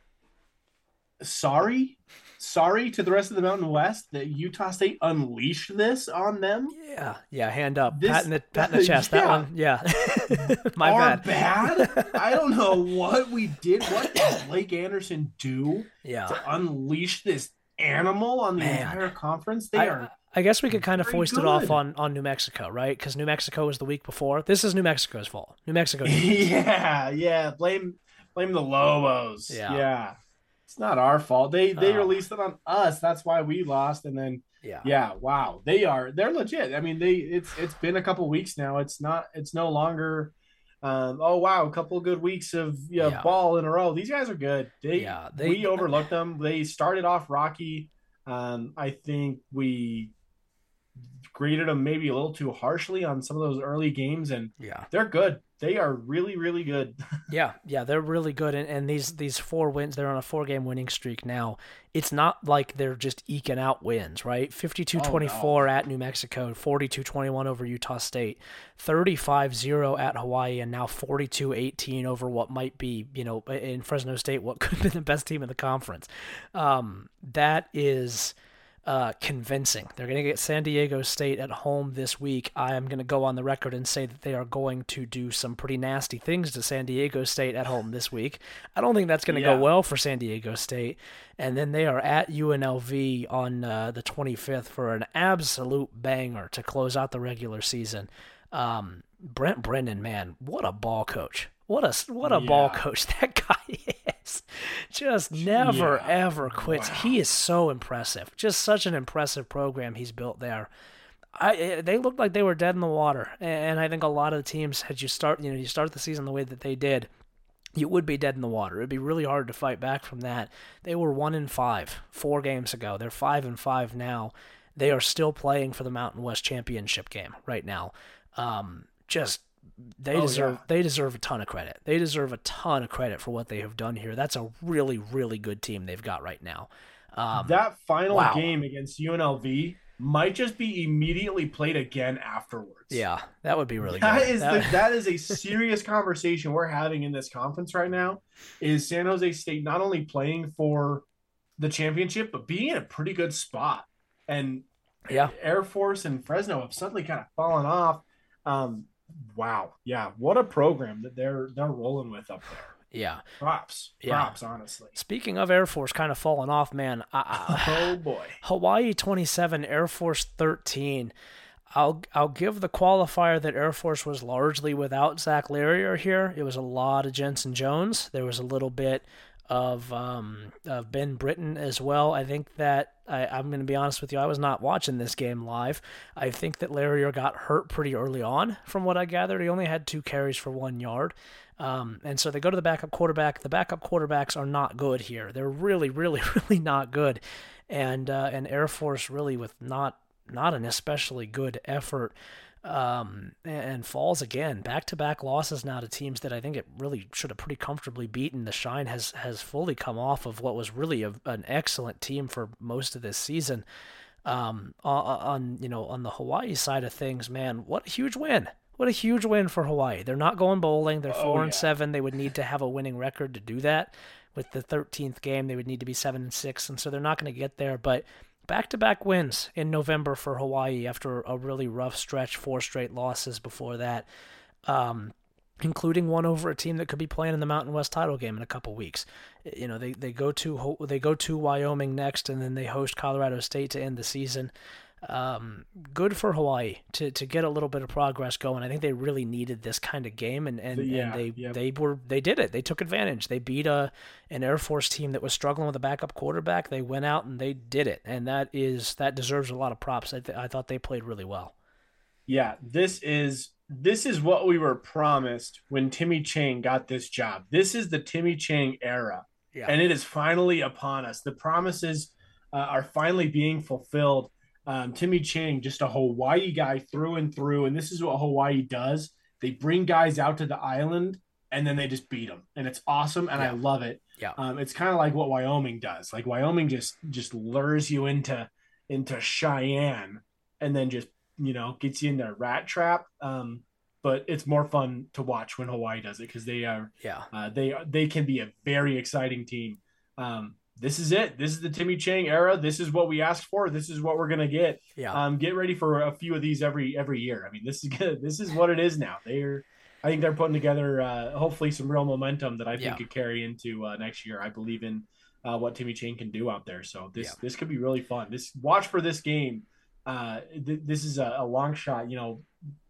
sorry, sorry to the rest of the Mountain West that Utah State unleashed this on them. Yeah, yeah, hand up, this, pat in the pat in the chest. Yeah. That one, yeah. My Are bad. bad. I don't know what we did. What did Blake Anderson do? Yeah. to unleash this animal on the Man. entire conference. They I, are I guess we could kind of foist good. it off on, on New Mexico, right? Because New Mexico was the week before. This is New Mexico's fault. New Mexico. yeah, yeah. Blame blame the Lobos. Yeah. yeah. It's not our fault. They they uh, released it on us. That's why we lost. And then yeah, yeah. Wow, they are they're legit. I mean, they it's it's been a couple weeks now. It's not it's no longer. Um, oh wow, a couple good weeks of yeah, ball in a row. These guys are good. They, yeah, they, we overlooked them. They started off rocky. Um, I think we graded them maybe a little too harshly on some of those early games, and yeah, they're good. They are really, really good. yeah, yeah, they're really good. And, and these these four wins, they're on a four game winning streak now. It's not like they're just eking out wins, right? 52 24 no. at New Mexico, 42 21 over Utah State, 35 0 at Hawaii, and now 42 18 over what might be, you know, in Fresno State, what could have been the best team in the conference. Um, that is uh, convincing. They're going to get San Diego State at home this week. I am going to go on the record and say that they are going to do some pretty nasty things to San Diego State at home this week. I don't think that's going to yeah. go well for San Diego State. And then they are at UNLV on uh, the 25th for an absolute banger to close out the regular season. Um, Brent Brennan, man, what a ball coach! What a what a yeah. ball coach that guy is. Just never yeah. ever quits. Wow. He is so impressive. Just such an impressive program he's built there. I eh, they looked like they were dead in the water, and I think a lot of the teams had you start you know you start the season the way that they did, you would be dead in the water. It'd be really hard to fight back from that. They were one in five four games ago. They're five and five now. They are still playing for the Mountain West Championship game right now. Um, just they oh, deserve yeah. they deserve a ton of credit. They deserve a ton of credit for what they have done here. That's a really really good team they've got right now. Um, that final wow. game against UNLV might just be immediately played again afterwards. Yeah, that would be really that good. Is that... The, that is a serious conversation we're having in this conference right now. Is San Jose State not only playing for the championship but being in a pretty good spot? And yeah, Air Force and Fresno have suddenly kind of fallen off. Um, wow, yeah, what a program that they're they're rolling with up there. Yeah, props, yeah. props. Honestly, speaking of Air Force, kind of falling off, man. I, oh boy, Hawaii twenty seven, Air Force thirteen. I'll I'll give the qualifier that Air Force was largely without Zach Larrier here. It was a lot of Jensen Jones. There was a little bit of um, of Ben Britton as well. I think that I, am going to be honest with you. I was not watching this game live. I think that Larrier got hurt pretty early on, from what I gathered. He only had two carries for one yard. Um, and so they go to the backup quarterback. The backup quarterbacks are not good here. They're really, really, really not good. And uh, and Air Force really with not not an especially good effort um, and falls again. Back to back losses now to teams that I think it really should have pretty comfortably beaten. The shine has has fully come off of what was really a, an excellent team for most of this season. Um, on you know on the Hawaii side of things, man, what a huge win! What a huge win for Hawaii. They're not going bowling. They're oh, four yeah. and seven. They would need to have a winning record to do that. With the 13th game, they would need to be seven and six, and so they're not going to get there. But back to back wins in November for Hawaii after a really rough stretch, four straight losses before that, um, including one over a team that could be playing in the Mountain West title game in a couple weeks. You know, they, they go to they go to Wyoming next, and then they host Colorado State to end the season um, good for Hawaii to, to get a little bit of progress going. I think they really needed this kind of game, and, and, yeah, and they they were they did it. They took advantage. They beat a an Air Force team that was struggling with a backup quarterback. They went out and they did it, and that is that deserves a lot of props. I, th- I thought they played really well. Yeah, this is this is what we were promised when Timmy Chang got this job. This is the Timmy Chang era, yeah. and it is finally upon us. The promises uh, are finally being fulfilled um, Timmy Chang, just a Hawaii guy through and through. And this is what Hawaii does they bring guys out to the island and then they just beat them. And it's awesome. And yeah. I love it. Yeah. Um, it's kind of like what Wyoming does. Like Wyoming just just lures you into into Cheyenne and then just you know gets you in their rat trap. Um, but it's more fun to watch when Hawaii does it because they are yeah uh, they they can be a very exciting team. Um, this is it. This is the Timmy Chang era. This is what we asked for. This is what we're gonna get. Yeah. Um, get ready for a few of these every every year. I mean, this is good. This is what it is now. They're, I think they're putting together uh, hopefully some real momentum that I think yeah. could carry into uh, next year. I believe in uh, what Timmy Chang can do out there. So this yeah. this could be really fun. This watch for this game. Uh, th- this is a, a long shot. You know,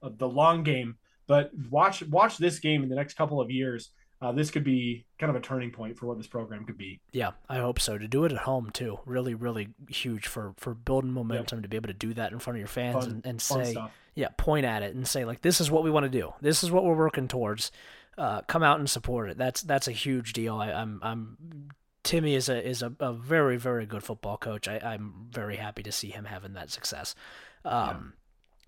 the long game. But watch watch this game in the next couple of years uh, this could be kind of a turning point for what this program could be. Yeah, I hope so. To do it at home too, really, really huge for for building momentum yep. to be able to do that in front of your fans fun, and, and say, yeah, point at it and say like, this is what we want to do. This is what we're working towards. Uh, come out and support it. That's that's a huge deal. I, I'm I'm Timmy is a is a, a very very good football coach. I, I'm very happy to see him having that success. Um,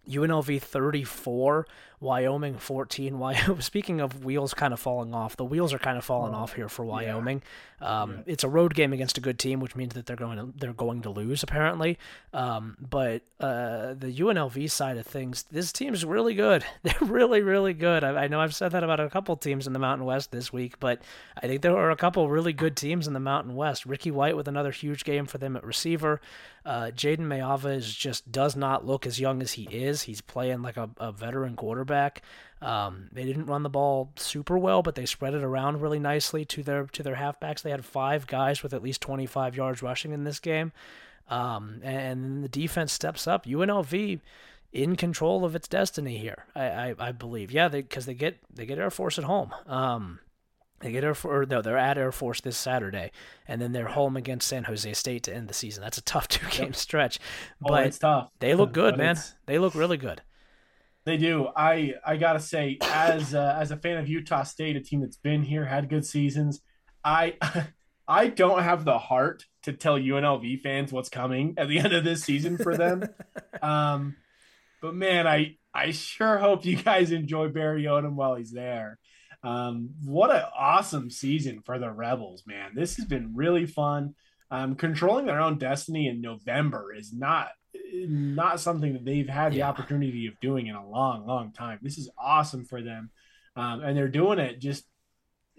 yeah. UNLV 34, Wyoming 14. Wyoming. Speaking of wheels kind of falling off, the wheels are kind of falling oh, off here for Wyoming. Yeah. Um, yeah. It's a road game against a good team, which means that they're going to they're going to lose apparently. Um, but uh, the UNLV side of things, this team's really good. They're really really good. I, I, know I've said that about a couple teams in the Mountain West this week, but I think there are a couple really good teams in the Mountain West. Ricky White with another huge game for them at receiver. Uh, Jayden Maiava is just does not look as young as he is. He's playing like a, a veteran quarterback. Um, they didn't run the ball super well, but they spread it around really nicely to their to their halfbacks. They had five guys with at least 25 yards rushing in this game, um, and the defense steps up. UNLV in control of its destiny here. I I, I believe, yeah, because they, they, get they get Air Force at home. Um, they get Air Force, no, they're at Air Force this Saturday, and then they're home against San Jose State to end the season. That's a tough two game yep. stretch, oh, but oh, it's tough. they look good, man. They look really good. They do. I I gotta say, as uh, as a fan of Utah State, a team that's been here, had good seasons, I I don't have the heart to tell UNLV fans what's coming at the end of this season for them. um, but man, I I sure hope you guys enjoy Barry Odom while he's there. Um, what an awesome season for the Rebels, man! This has been really fun. Um, controlling their own destiny in November is not not something that they've had the opportunity of doing in a long, long time. This is awesome for them, um, and they're doing it just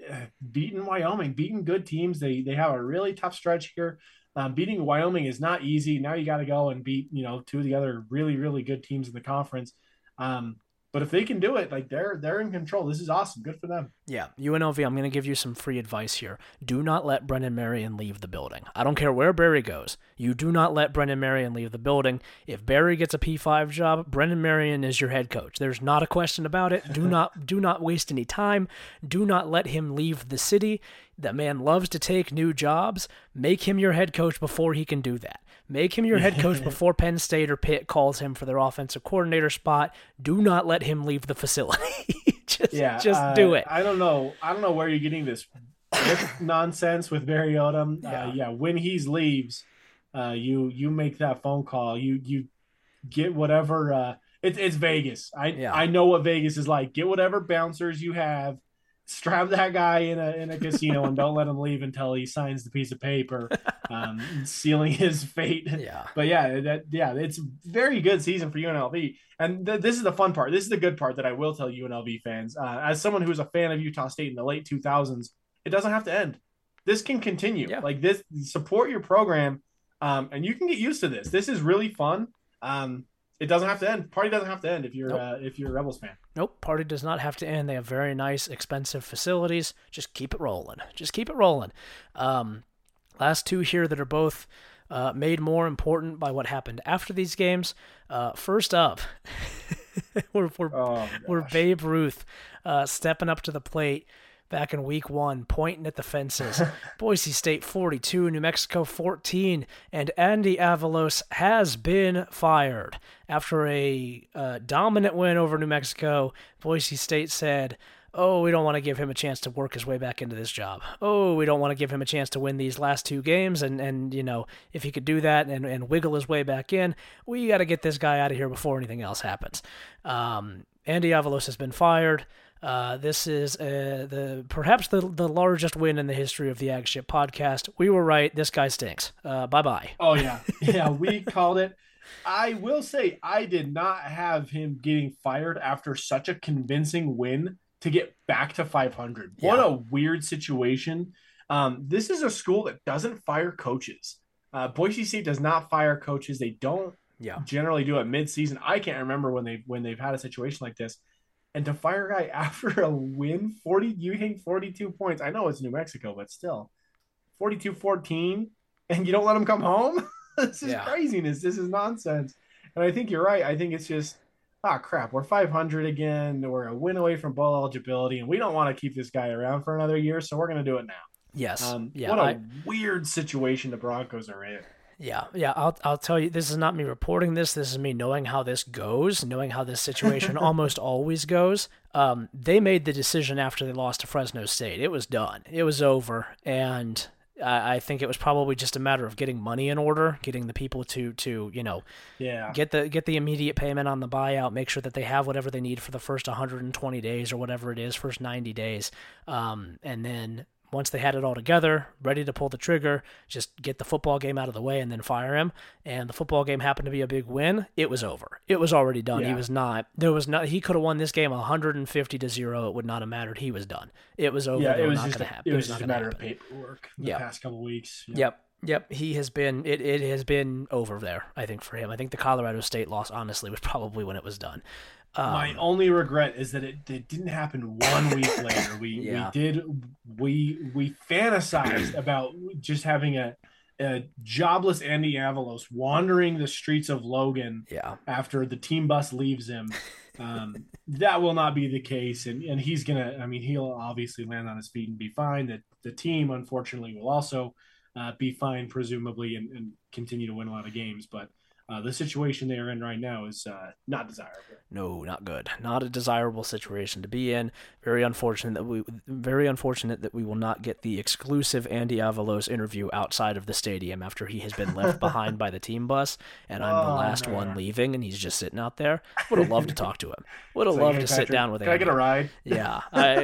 uh, beating Wyoming, beating good teams. They they have a really tough stretch here. Um, beating Wyoming is not easy. Now you got to go and beat you know two of the other really really good teams in the conference. Um, but if they can do it, like they're they're in control. This is awesome. Good for them. Yeah, UNLV. I'm going to give you some free advice here. Do not let Brennan Marion leave the building. I don't care where Barry goes. You do not let Brennan Marion leave the building. If Barry gets a P5 job, Brennan Marion is your head coach. There's not a question about it. Do not do not waste any time. Do not let him leave the city. That man loves to take new jobs. Make him your head coach before he can do that. Make him your head coach before Penn State or Pitt calls him for their offensive coordinator spot. Do not let him leave the facility. just, yeah, just uh, do it. I don't know. I don't know where you're getting this nonsense with Barry Odom. Yeah. Uh, yeah, when he leaves, uh, you you make that phone call. You you get whatever. Uh, it's it's Vegas. I yeah. I know what Vegas is like. Get whatever bouncers you have strap that guy in a in a casino and don't let him leave until he signs the piece of paper, um, sealing his fate. Yeah. But yeah, that yeah, it's very good season for UNLV, and th- this is the fun part. This is the good part that I will tell UNLV fans. Uh, as someone who was a fan of Utah State in the late 2000s, it doesn't have to end. This can continue. Yeah. Like this, support your program, um, and you can get used to this. This is really fun. Um, it doesn't have to end. Party doesn't have to end if you're nope. uh, if you're a Rebels fan. Nope, party does not have to end. They have very nice, expensive facilities. Just keep it rolling. Just keep it rolling. Um, last two here that are both uh, made more important by what happened after these games. Uh, first up, we're we're, oh we're Babe Ruth uh, stepping up to the plate back in week one, pointing at the fences. Boise State 42, New Mexico 14, and Andy Avalos has been fired. After a uh, dominant win over New Mexico, Boise State said, Oh, we don't want to give him a chance to work his way back into this job. Oh, we don't want to give him a chance to win these last two games. And, and you know, if he could do that and, and wiggle his way back in, we got to get this guy out of here before anything else happens. Um, Andy Avalos has been fired. Uh, this is uh, the perhaps the the largest win in the history of the Aggship podcast. We were right. This guy stinks. Uh, bye bye. Oh yeah, yeah. We called it. I will say I did not have him getting fired after such a convincing win to get back to 500. Yeah. What a weird situation. Um, this is a school that doesn't fire coaches. Uh, Boise State does not fire coaches. They don't yeah. generally do it mid-season. I can't remember when they when they've had a situation like this and to fire a guy after a win 40 you think 42 points. I know it's new mexico but still. 42 14 and you don't let him come home? This is yeah. craziness. This is nonsense. And i think you're right. I think it's just ah crap. We're 500 again. We're a win away from bowl eligibility and we don't want to keep this guy around for another year so we're going to do it now. Yes. Um, yeah, what a I... weird situation the broncos are in yeah, yeah. I'll I'll tell you. This is not me reporting this. This is me knowing how this goes, knowing how this situation almost always goes. Um, they made the decision after they lost to Fresno State. It was done. It was over, and I, I think it was probably just a matter of getting money in order, getting the people to to you know, yeah, get the get the immediate payment on the buyout, make sure that they have whatever they need for the first 120 days or whatever it is, first 90 days, um, and then once they had it all together, ready to pull the trigger, just get the football game out of the way and then fire him. And the football game happened to be a big win. It was over. It was already done. Yeah. He was not. There was not. He could have won this game 150 to zero. It would not have mattered. He was done. It was over. Yeah, it was just. A, it, it was, just a matter happen. of paperwork. The yep. past couple weeks. Yep. yep. Yep, he has been. It, it has been over there. I think for him. I think the Colorado State loss, honestly, was probably when it was done. Um, My only regret is that it, it didn't happen one week later. We yeah. we did we we fantasized about just having a a jobless Andy Avalos wandering the streets of Logan yeah. after the team bus leaves him. Um, that will not be the case, and and he's gonna. I mean, he'll obviously land on his feet and be fine. That the team, unfortunately, will also uh, be fine, presumably, and, and continue to win a lot of games. But uh, the situation they are in right now is uh, not desirable. No, not good. Not a desirable situation to be in. Very unfortunate that we, very unfortunate that we will not get the exclusive Andy Avalos interview outside of the stadium after he has been left behind by the team bus, and I'm oh, the last man. one leaving, and he's just sitting out there. Would have loved to talk to him. Would have loved hey, to Patrick, sit down with. Him. Can Andy. I get a ride? Yeah, I,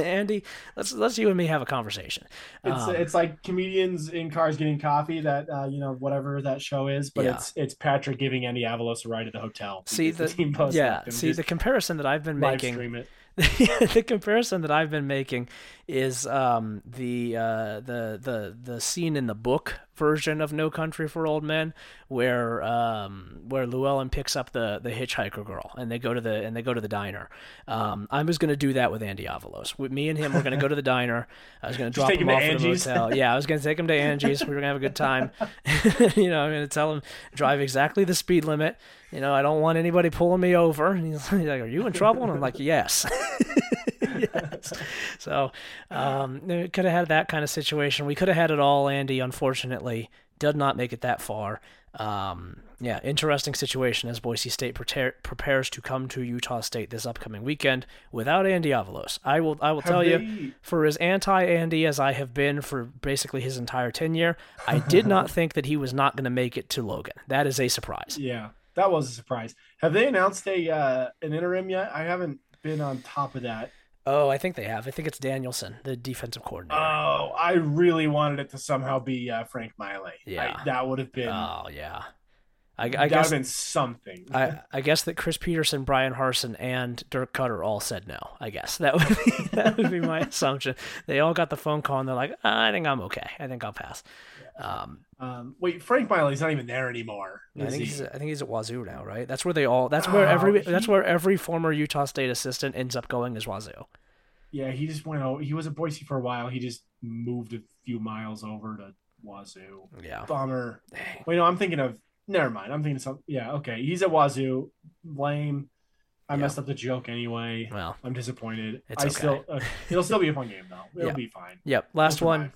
Andy, let's let's you and me have a conversation. It's um, it's like comedians in cars getting coffee. That uh, you know whatever that show is but yeah. it's it's Patrick giving Andy Avalos a ride at the hotel. See the, the team post yeah. See the comparison that I've been making. the comparison that I've been making is um, the uh, the the the scene in the book version of No Country for Old Men, where um, where Llewellyn picks up the the hitchhiker girl and they go to the and they go to the diner. Um, I was going to do that with Andy Avalos. With me and him, we're going to go to the diner. I was going to drop him, him off at the motel. Yeah, I was going to take him to Angie's. We were going to have a good time. you know, I'm going to tell him drive exactly the speed limit. You know, I don't want anybody pulling me over. And he's like, "Are you in trouble?" And I'm like, "Yes." yes. So um, could have had that kind of situation. We could have had it all. Andy, unfortunately, did not make it that far. Um, yeah, interesting situation as Boise State prepare, prepares to come to Utah State this upcoming weekend without Andy Avalos. I will I will have tell they... you, for as anti Andy as I have been for basically his entire tenure, I did not think that he was not going to make it to Logan. That is a surprise. Yeah, that was a surprise. Have they announced a uh, an interim yet? I haven't been on top of that. Oh, I think they have. I think it's Danielson, the defensive coordinator. Oh, I really wanted it to somehow be uh, Frank Maile. Yeah, I, that would have been. Oh yeah. I, I guess been something. I, I guess that Chris Petersen, Bryan Harsin, and Dirk Koetter all said no. I guess that would be that would be my assumption. They all got the phone call and they're like, I think I'm okay. I think I'll pass. Um, um, wait, Frank Maile's not even there anymore. I think he? he's I think he's at Wazoo now, right? That's where they all. That's where oh, every. He, that's where every former Utah State assistant ends up going is Wazoo. Yeah, he just went out. He was at Boise for a while. He just moved a few miles over to Wazoo. Yeah, bummer. Dang. Wait, no, I'm thinking of. Never mind. I'm thinking of something. Yeah, okay. He's at Wazoo. Lame. I messed up the joke anyway. Well, I'm disappointed. It's I okay. still. Uh, it'll still be a fun game though. It'll be fine. Yep. Last one.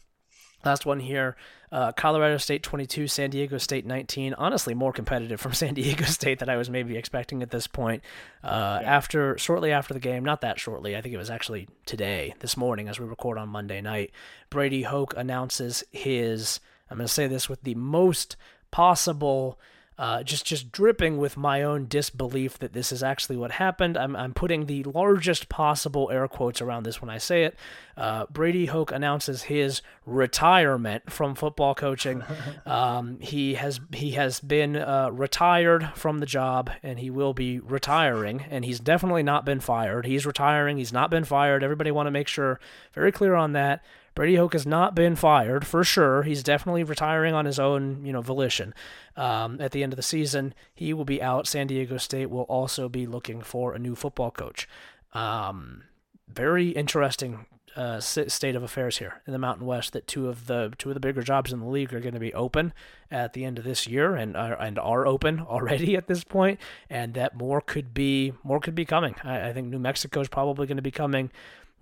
Last one here. Uh, Colorado State 22, San Diego State 19. Honestly, more competitive from San Diego State than I was maybe expecting at this point. Uh, yeah. After shortly after the game, not that shortly. I think it was actually today, this morning, as we record on Monday night. Brady Hoke announces his. I'm going to say this with the most possible uh, just just dripping with my own disbelief that this is actually what happened. I'm, I'm putting the largest possible air quotes around this when I say it. Uh, Brady Hoke announces his retirement from football coaching. Um, he has he has been uh, retired from the job, and he will be retiring. And he's definitely not been fired. He's retiring. He's not been fired. Everybody want to make sure very clear on that. Brady Hoke has not been fired for sure. He's definitely retiring on his own, you know, volition. Um, at the end of the season, he will be out. San Diego State will also be looking for a new football coach. Um, very interesting uh, state of affairs here in the Mountain West. That two of the two of the bigger jobs in the league are going to be open at the end of this year, and are, and are open already at this point, and that more could be more could be coming. I, I think New Mexico is probably going to be coming.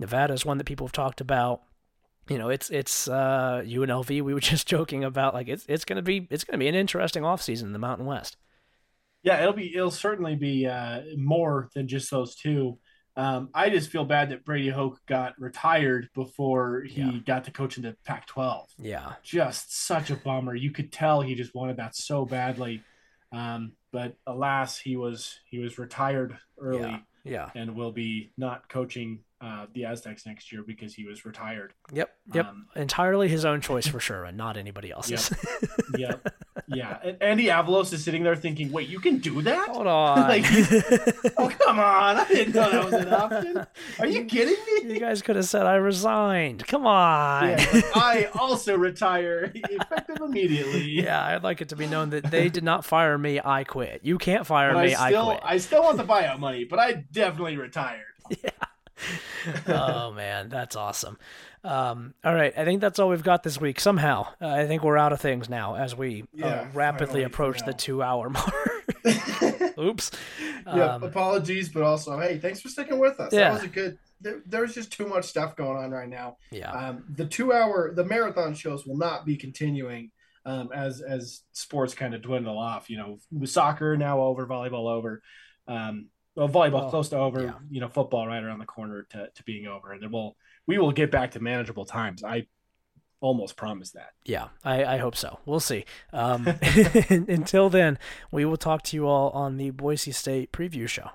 Nevada is one that people have talked about you know, it's it's uh, UNLV. We were just joking about like it's it's gonna be it's gonna be an interesting offseason in the Mountain West. Yeah, it'll be it'll certainly be uh, more than just those two. Um, I just feel bad that Brady Hoke got retired before he yeah. got to coach in the Pac-12. Yeah, just such a bummer. You could tell he just wanted that so badly, um, but alas, he was he was retired early. Yeah. yeah. and will be not coaching uh, the Aztecs next year because he was retired. Yep. Yep. Um, Entirely his own choice for sure, and not anybody else's. Yep. yep. Yeah. And Andy Avalos is sitting there thinking, "Wait, you can do that? Hold on. like, oh, come on! I didn't know that was an option. Are you kidding me? You guys could have said I resigned. Come on. Yeah, I also retire effective immediately. Yeah, I'd like it to be known that they did not fire me. I quit. You can't fire but me. I, still, I quit. I still want the buyout money, but I definitely retired. Yeah. Oh man, that's awesome. Um, all right, I think that's all we've got this week. Somehow, uh, I think we're out of things now as we uh, yeah, uh, rapidly approach the two-hour mark. Oops. Yeah, um, apologies, but also, hey, thanks for sticking with us. Yeah. That was a good. There, there's just too much stuff going on right now. Yeah. Um, the two-hour, the marathon shows will not be continuing. Um, as as sports kind of dwindle off, you know, soccer now over, volleyball over. Um, well, volleyball close to over. Yeah. You know, football right around the corner to, to being over, and then we'll we will get back to manageable times. I almost promise that. Yeah, I, I hope so. We'll see. Um, until then, we will talk to you all on the Boise State preview show.